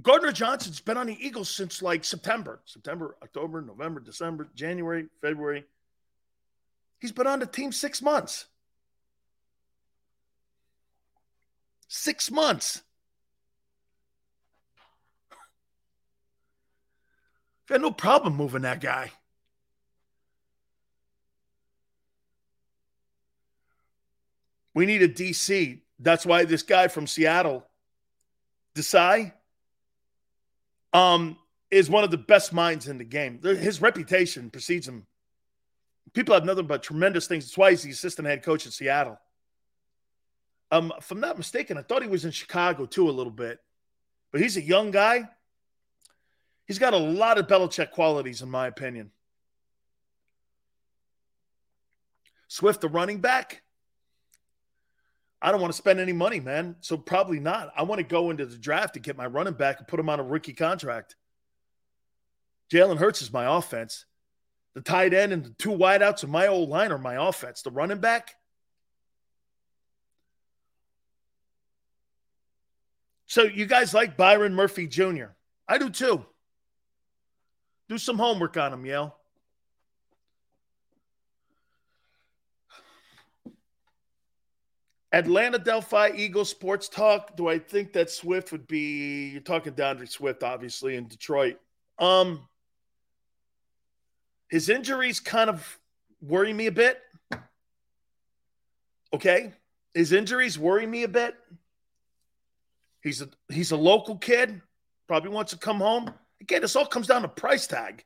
Gardner Johnson's been on the Eagles since like September, September, October, November, December, January, February. He's been on the team six months. Six months. Got no problem moving that guy. We need a DC. That's why this guy from Seattle, Desai, um, is one of the best minds in the game. His reputation precedes him. People have nothing but tremendous things. That's why he's the assistant head coach in Seattle. Um, if I'm not mistaken, I thought he was in Chicago too a little bit, but he's a young guy. He's got a lot of Belichick qualities, in my opinion. Swift, the running back. I don't want to spend any money, man. So probably not. I want to go into the draft to get my running back and put him on a rookie contract. Jalen Hurts is my offense. The tight end and the two wideouts of my old line are my offense. The running back. So you guys like Byron Murphy Jr. I do too. Do some homework on him, Yale. Atlanta Delphi Eagles sports talk. Do I think that Swift would be? You're talking D'Andre Swift, obviously, in Detroit. Um, his injuries kind of worry me a bit. Okay, his injuries worry me a bit. He's a he's a local kid. Probably wants to come home. Again, this all comes down to price tag.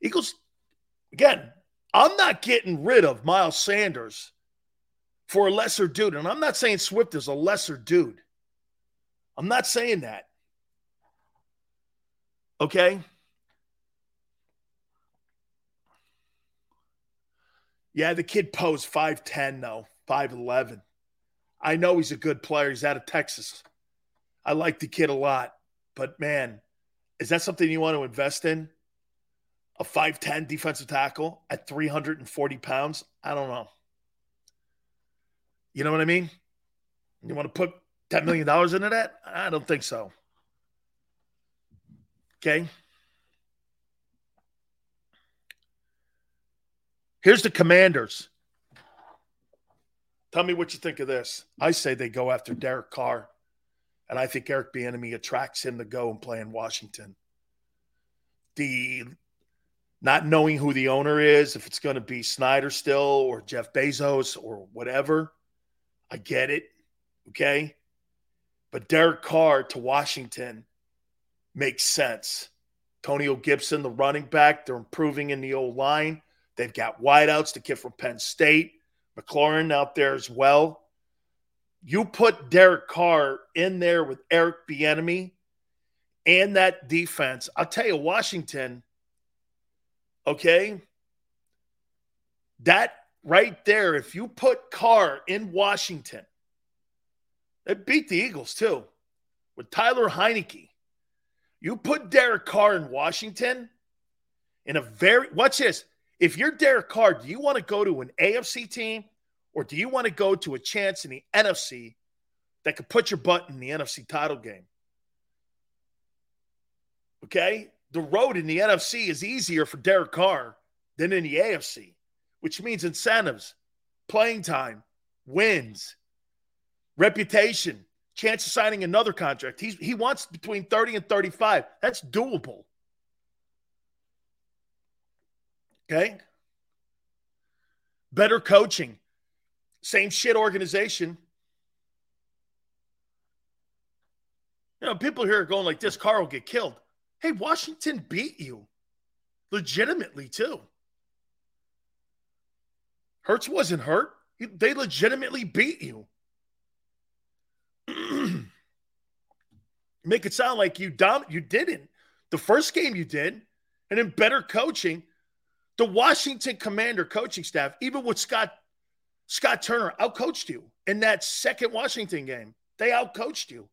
Eagles, again, I'm not getting rid of Miles Sanders for a lesser dude. And I'm not saying Swift is a lesser dude. I'm not saying that. Okay? Yeah, the kid posed 5'10, though, 5'11. I know he's a good player. He's out of Texas. I like the kid a lot. But man, is that something you want to invest in? A 5'10 defensive tackle at 340 pounds? I don't know. You know what I mean? You want to put $10 million into that? I don't think so. Okay. Here's the commanders. Tell me what you think of this. I say they go after Derek Carr, and I think Eric Bieniemy attracts him to go and play in Washington. The not knowing who the owner is, if it's going to be Snyder still or Jeff Bezos or whatever, I get it. Okay. But Derek Carr to Washington makes sense. Antonio Gibson, the running back, they're improving in the old line. They've got wideouts, the kid from Penn State, McLaurin out there as well. You put Derek Carr in there with Eric Bieniemy and that defense. I'll tell you, Washington, okay, that right there, if you put Carr in Washington, they beat the Eagles too with Taylor Heinicke. You put Derek Carr in Washington in a very, watch this. If you're Derek Carr, do you want to go to an AFC team or do you want to go to a chance in the NFC that could put your butt in the NFC title game? Okay. The road in the NFC is easier for Derek Carr than in the AFC which means incentives, playing time, wins, reputation, chance of signing another contract. He's, he wants between 30 and 35. That's doable. Okay. Better coaching. Same shit organization. You know, people here are going like this Carr will get killed. Hey, Washington beat you legitimately, too. Hurts wasn't hurt. They legitimately beat you. (clears throat) Make it sound like you dom- you didn't. The first game you did, and in better coaching, the Washington Commander coaching staff, even with Scott Scott Turner, outcoached you in that second Washington game. They outcoached you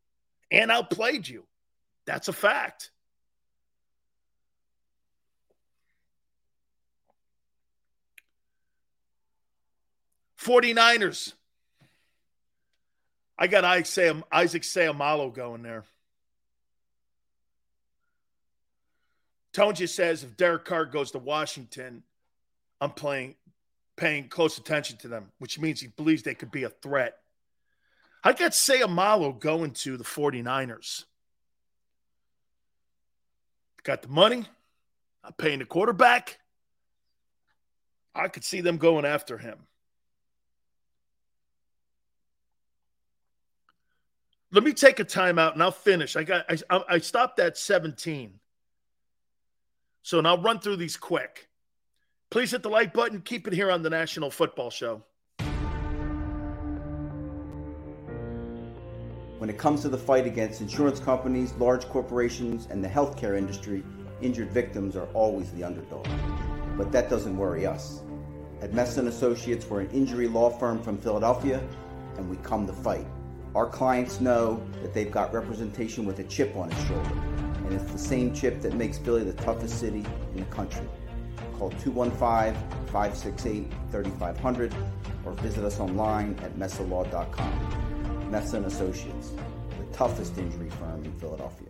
and outplayed you. That's a fact. 49ers. I got Isaac Seumalo going there. Tonja says if Derek Carr goes to Washington, I'm playing paying close attention to them, which means he believes they could be a threat. I got Seumalo going to the 49ers. Got the money. I'm paying the quarterback. I could see them going after him. Let me take a timeout and I'll finish. I got I, I stopped at 17. So now I'll run through these quick. Please hit the like button. Keep it here on the National Football Show. When it comes to the fight against insurance companies, large corporations, and the healthcare industry, injured victims are always the underdog. But that doesn't worry us. At Messa and Associates, we're an injury law firm from Philadelphia, and we come to fight. Our clients know that they've got representation with a chip on its shoulder, and it's the same chip that makes Philly the toughest city in the country. Call 215 568 3500 or visit us online at messalaw.com. Messa and Associates, the toughest injury firm in Philadelphia.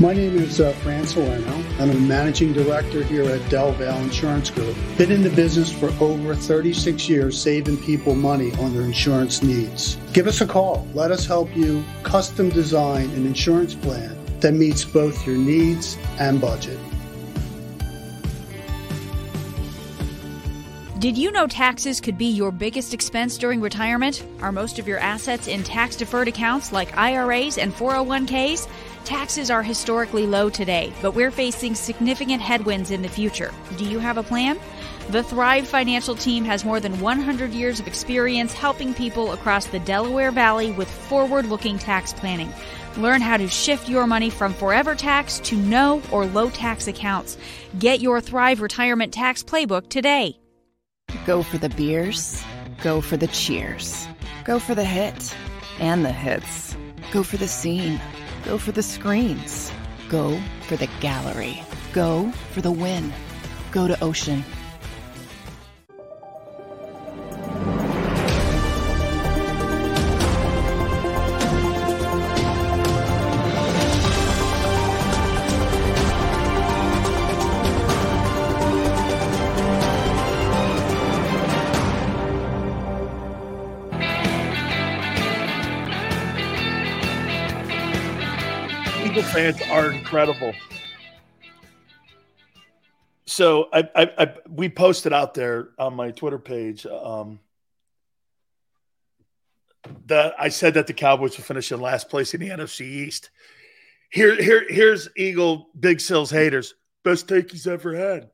My name is uh, Fran Salerno. I'm a managing director here at Del Valle Insurance Group. Been in the business for over 36 years, saving people money on their insurance needs. Give us a call. Let us help you custom design an insurance plan that meets both your needs and budget. Did you know taxes could be your biggest expense during retirement? Are most of your assets in tax deferred accounts like IRAs and 401ks? Taxes are historically low today, but we're facing significant headwinds in the future. Do you have a plan? The Thrive Financial Team has more than 100 years of experience helping people across the Delaware Valley with forward looking tax planning. Learn how to shift your money from forever tax to no or low tax accounts. Get your Thrive Retirement Tax Playbook today. Go for the beers, go for the cheers, go for the hit and the hits, go for the scene Go for the screens. Go for the gallery. Go for the win. Go to Ocean. Fans are incredible. So I, I, I, we posted out there on my Twitter page um, that I said that the Cowboys will finish in last place in the NFC East. Here, here, here's Eagle Big Sills haters. Best take he's ever had.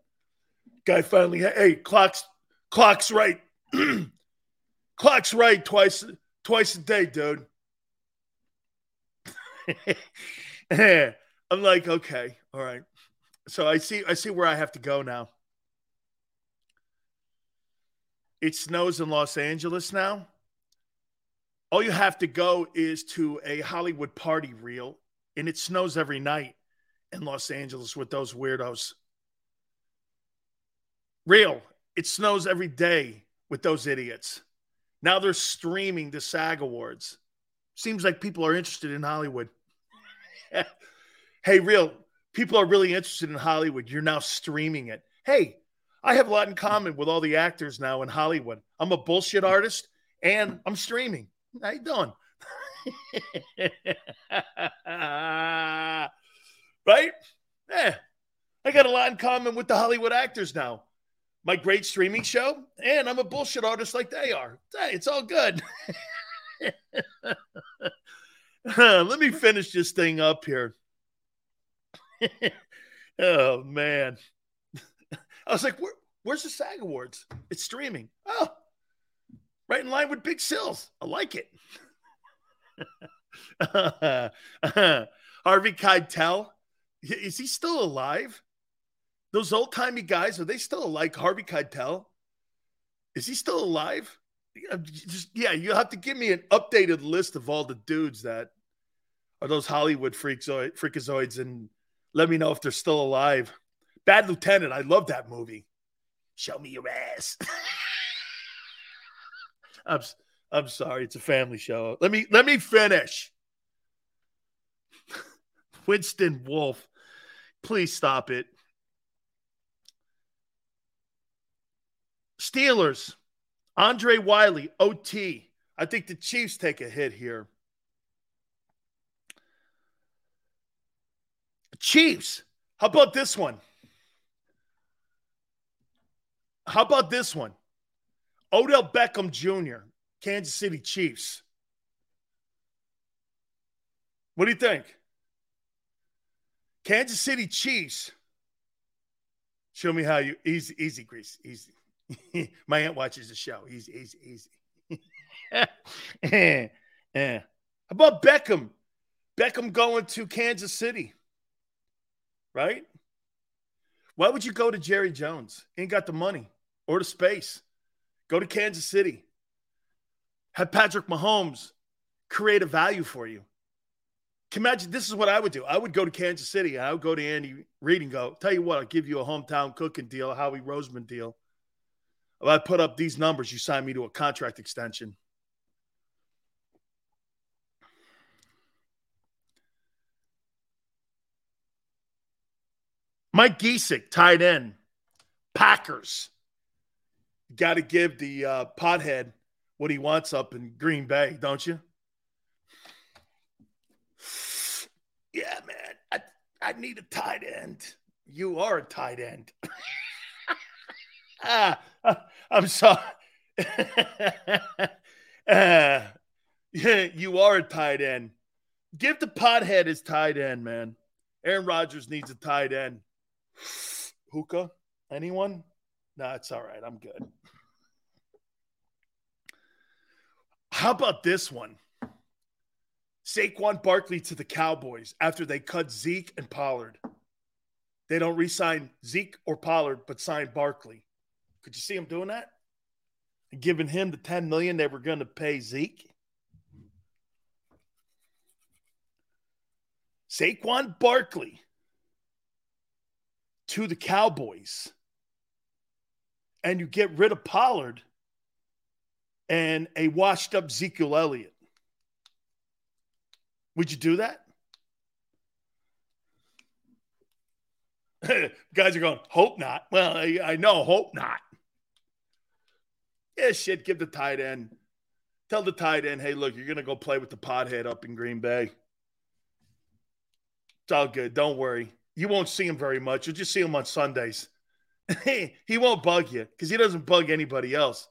Guy finally, hey, clock's clock's right. (clears throat) clock's right twice twice a day, dude. (laughs) (laughs) I'm like, okay, all right. So I see I see where I have to go now. It snows in Los Angeles now. All you have to go is to a Hollywood party reel, and it snows every night in Los Angeles with those weirdos. Real, it snows every day with those idiots. Now they're streaming the SAG Awards. Seems like people are interested in Hollywood. (laughs) hey, real people are really interested in Hollywood. You're now streaming it. Hey, I have a lot in common with all the actors now in Hollywood. I'm a bullshit artist and I'm streaming. How you doing? (laughs) right? Yeah. I got a lot in common with the Hollywood actors now. My great streaming show, and I'm a bullshit artist like they are. It's all good. (laughs) Let me finish this thing up here. (laughs) oh man. (laughs) I was like, Where, where's the SAG Awards? It's streaming. Oh, right in line with Big Sills. I like it. (laughs) Harvey Keitel, is he still alive? Those old timey guys, are they still alive? Harvey Keitel, is he still alive? Just, yeah, you have to give me an updated list of all the dudes that are those Hollywood freakazoid, freakazoids and let me know if they're still alive. Bad Lieutenant, I love that movie. Show me your ass. (laughs) I'm, I'm sorry, it's a family show. Let me let me finish. (laughs) Winston Wolf, please stop it. Steelers, Andre Wiley, OT. I think the Chiefs take a hit here. Chiefs, how about this one? How about this one? Odell Beckham Jr., Kansas City Chiefs. What do you think? Kansas City Chiefs. Show me how you easy, easy, grease, easy. (laughs) My aunt watches the show. Easy, easy, easy. yeah. How about Beckham? Beckham going to Kansas City, right? Why would you go to Jerry Jones? Ain't got the money or the space. Go to Kansas City. Have Patrick Mahomes create a value for you. Can imagine this is what I would do. I would go to Kansas City. I would go to Andy Reid and go, tell you what, I'll give you a hometown cooking deal, a Howie Roseman deal. If I put up these numbers, you sign me to a contract extension. Mike Gesicki, tight end, Packers. Got to give the uh, pothead what he wants up in Green Bay, don't you? Yeah, man. I, I need a tight end. You are a tight end. (laughs) ah, (laughs) I'm sorry. (laughs) uh, you are a tight end. Give the pothead his tight end, man. Aaron Rodgers needs a tight end. (sighs) Hookah? Anyone? No, it's all right. I'm good. How about this one? Saquon Barkley to the Cowboys after they cut Zeke and Pollard. They don't re-sign Zeke or Pollard, but sign Barkley. Could you see him doing that? Giving him the 10 million they were going to pay Zeke? Saquon Barkley to the Cowboys. And you get rid of Pollard and a washed up Ezekiel Elliott. Would you do that? (laughs) Guys are going, hope not. Well, I, I, know, hope not. Yeah, shit, give the tight end. Tell the tight end, hey, look, you're going to go play with the pothead up in Green Bay. It's all good. Don't worry. You won't see him very much. You'll just see him on Sundays. (laughs) he won't bug you because he doesn't bug anybody else.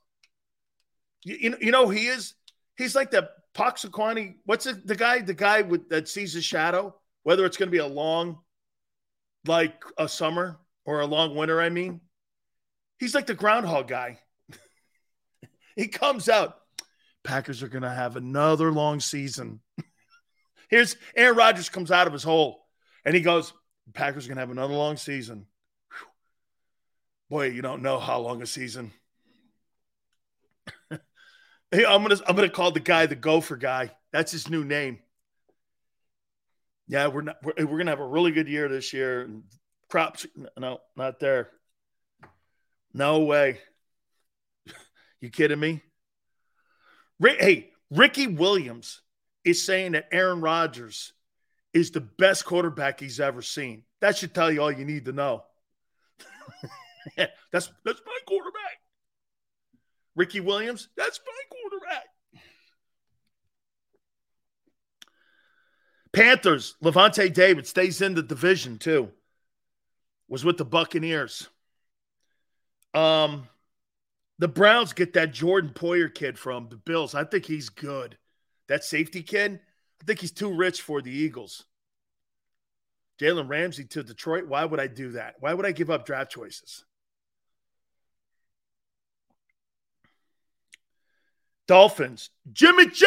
You, you, know he is? He's like the Poxaquani. What's it, the guy? The guy with that sees the shadow. Whether it's going to be a long, like a summer or a long winter. I mean, he's like the groundhog guy. He comes out. Packers are going to have another long season. (laughs) Here's Aaron Rodgers comes out of his hole and he goes, Packers are going to have another long season. Whew. Boy, you don't know how long a season. (laughs) Hey, I'm gonna I'm gonna call the guy the Gopher guy. That's his new name. Yeah, we're not we're, we're gonna have a really good year this year. Crops, no, not there. No way. You kidding me? hey, Ricky Williams is saying that Aaron Rodgers is the best quarterback he's ever seen. That should tell you all you need to know. (laughs) that's that's my quarterback. Ricky Williams, that's my quarterback. Panthers, Lavonte David stays in the division too. Was with the Buccaneers. Um, the Browns get that Jordan Poyer kid from the Bills. I think he's good. That safety kid, I think he's too rich for the Eagles. Jalen Ramsey to Detroit. Why would I do that? Why would I give up draft choices? Dolphins, Jimmy G.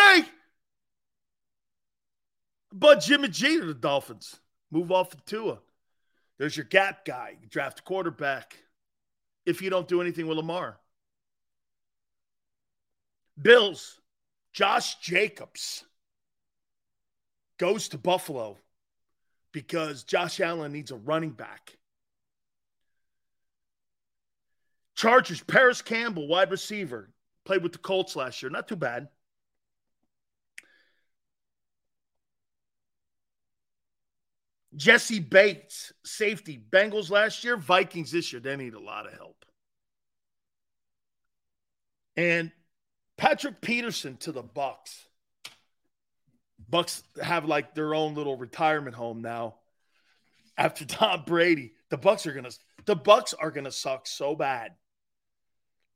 But Jimmy G to the Dolphins. Move off of Tua. There's your gap guy. You draft quarterback if you don't do anything with Lamar. Bills, Josh Jacobs goes to Buffalo because Josh Allen needs a running back. Chargers, Parris Campbell, wide receiver, played with the Colts last year. Not too bad. Jessie Bates, safety, Bengals last year, Vikings this year. They need a lot of help. And Patrick Peterson to the Bucs. Bucs have like their own little retirement home now. After Tom Brady, the Bucs are gonna the Bucs are gonna suck so bad.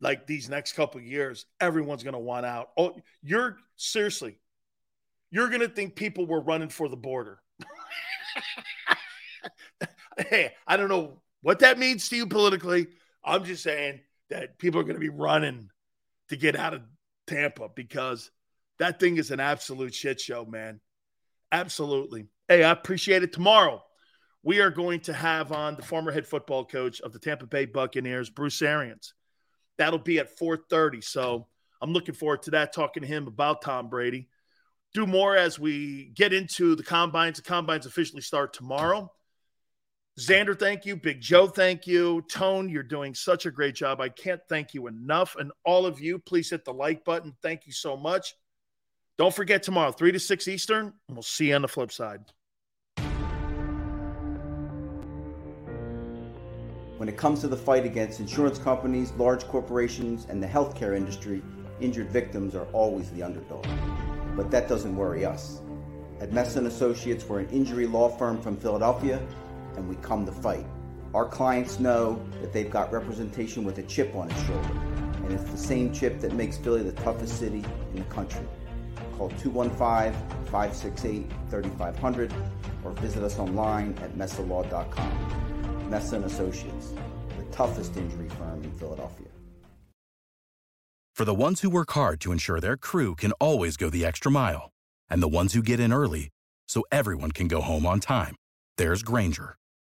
Like these next couple years, everyone's gonna want out. Oh, you're seriously, you're gonna think people were running for the border. (laughs) hey, I don't know what that means to you politically. I'm just saying that people are to be running to get out of Tampa because that thing is an absolute shit show, man. Absolutely. Hey, I appreciate it. Tomorrow, we are going to have on the former head football coach of the Tampa Bay Buccaneers, Bruce Arians. That'll be at 4:30. So I'm looking forward to that, talking to him about Tom Brady. Do more as we get into the combines. The combines officially start tomorrow. Xander, thank you. Big Joe, thank you. Tone, you're doing such a great job. I can't thank you enough. And all of you, please hit the like button. Thank you so much. Don't forget tomorrow, 3 to 6 Eastern, and we'll see you on the flip side. When it comes to the fight against insurance companies, large corporations, and the healthcare industry, injured victims are always the underdog. But that doesn't worry us. At Messa Associates, we're an injury law firm from Philadelphia and we come to fight. Our clients know that they've got representation with a chip on its shoulder, and it's the same chip that makes Philly the toughest city in the country. Call 215 568 3500 or visit us online at messalaw.com. Messa and Associates, the toughest injury firm in Philadelphia. For the ones who work hard to ensure their crew can always go the extra mile, and the ones who get in early so everyone can go home on time, there's Grainger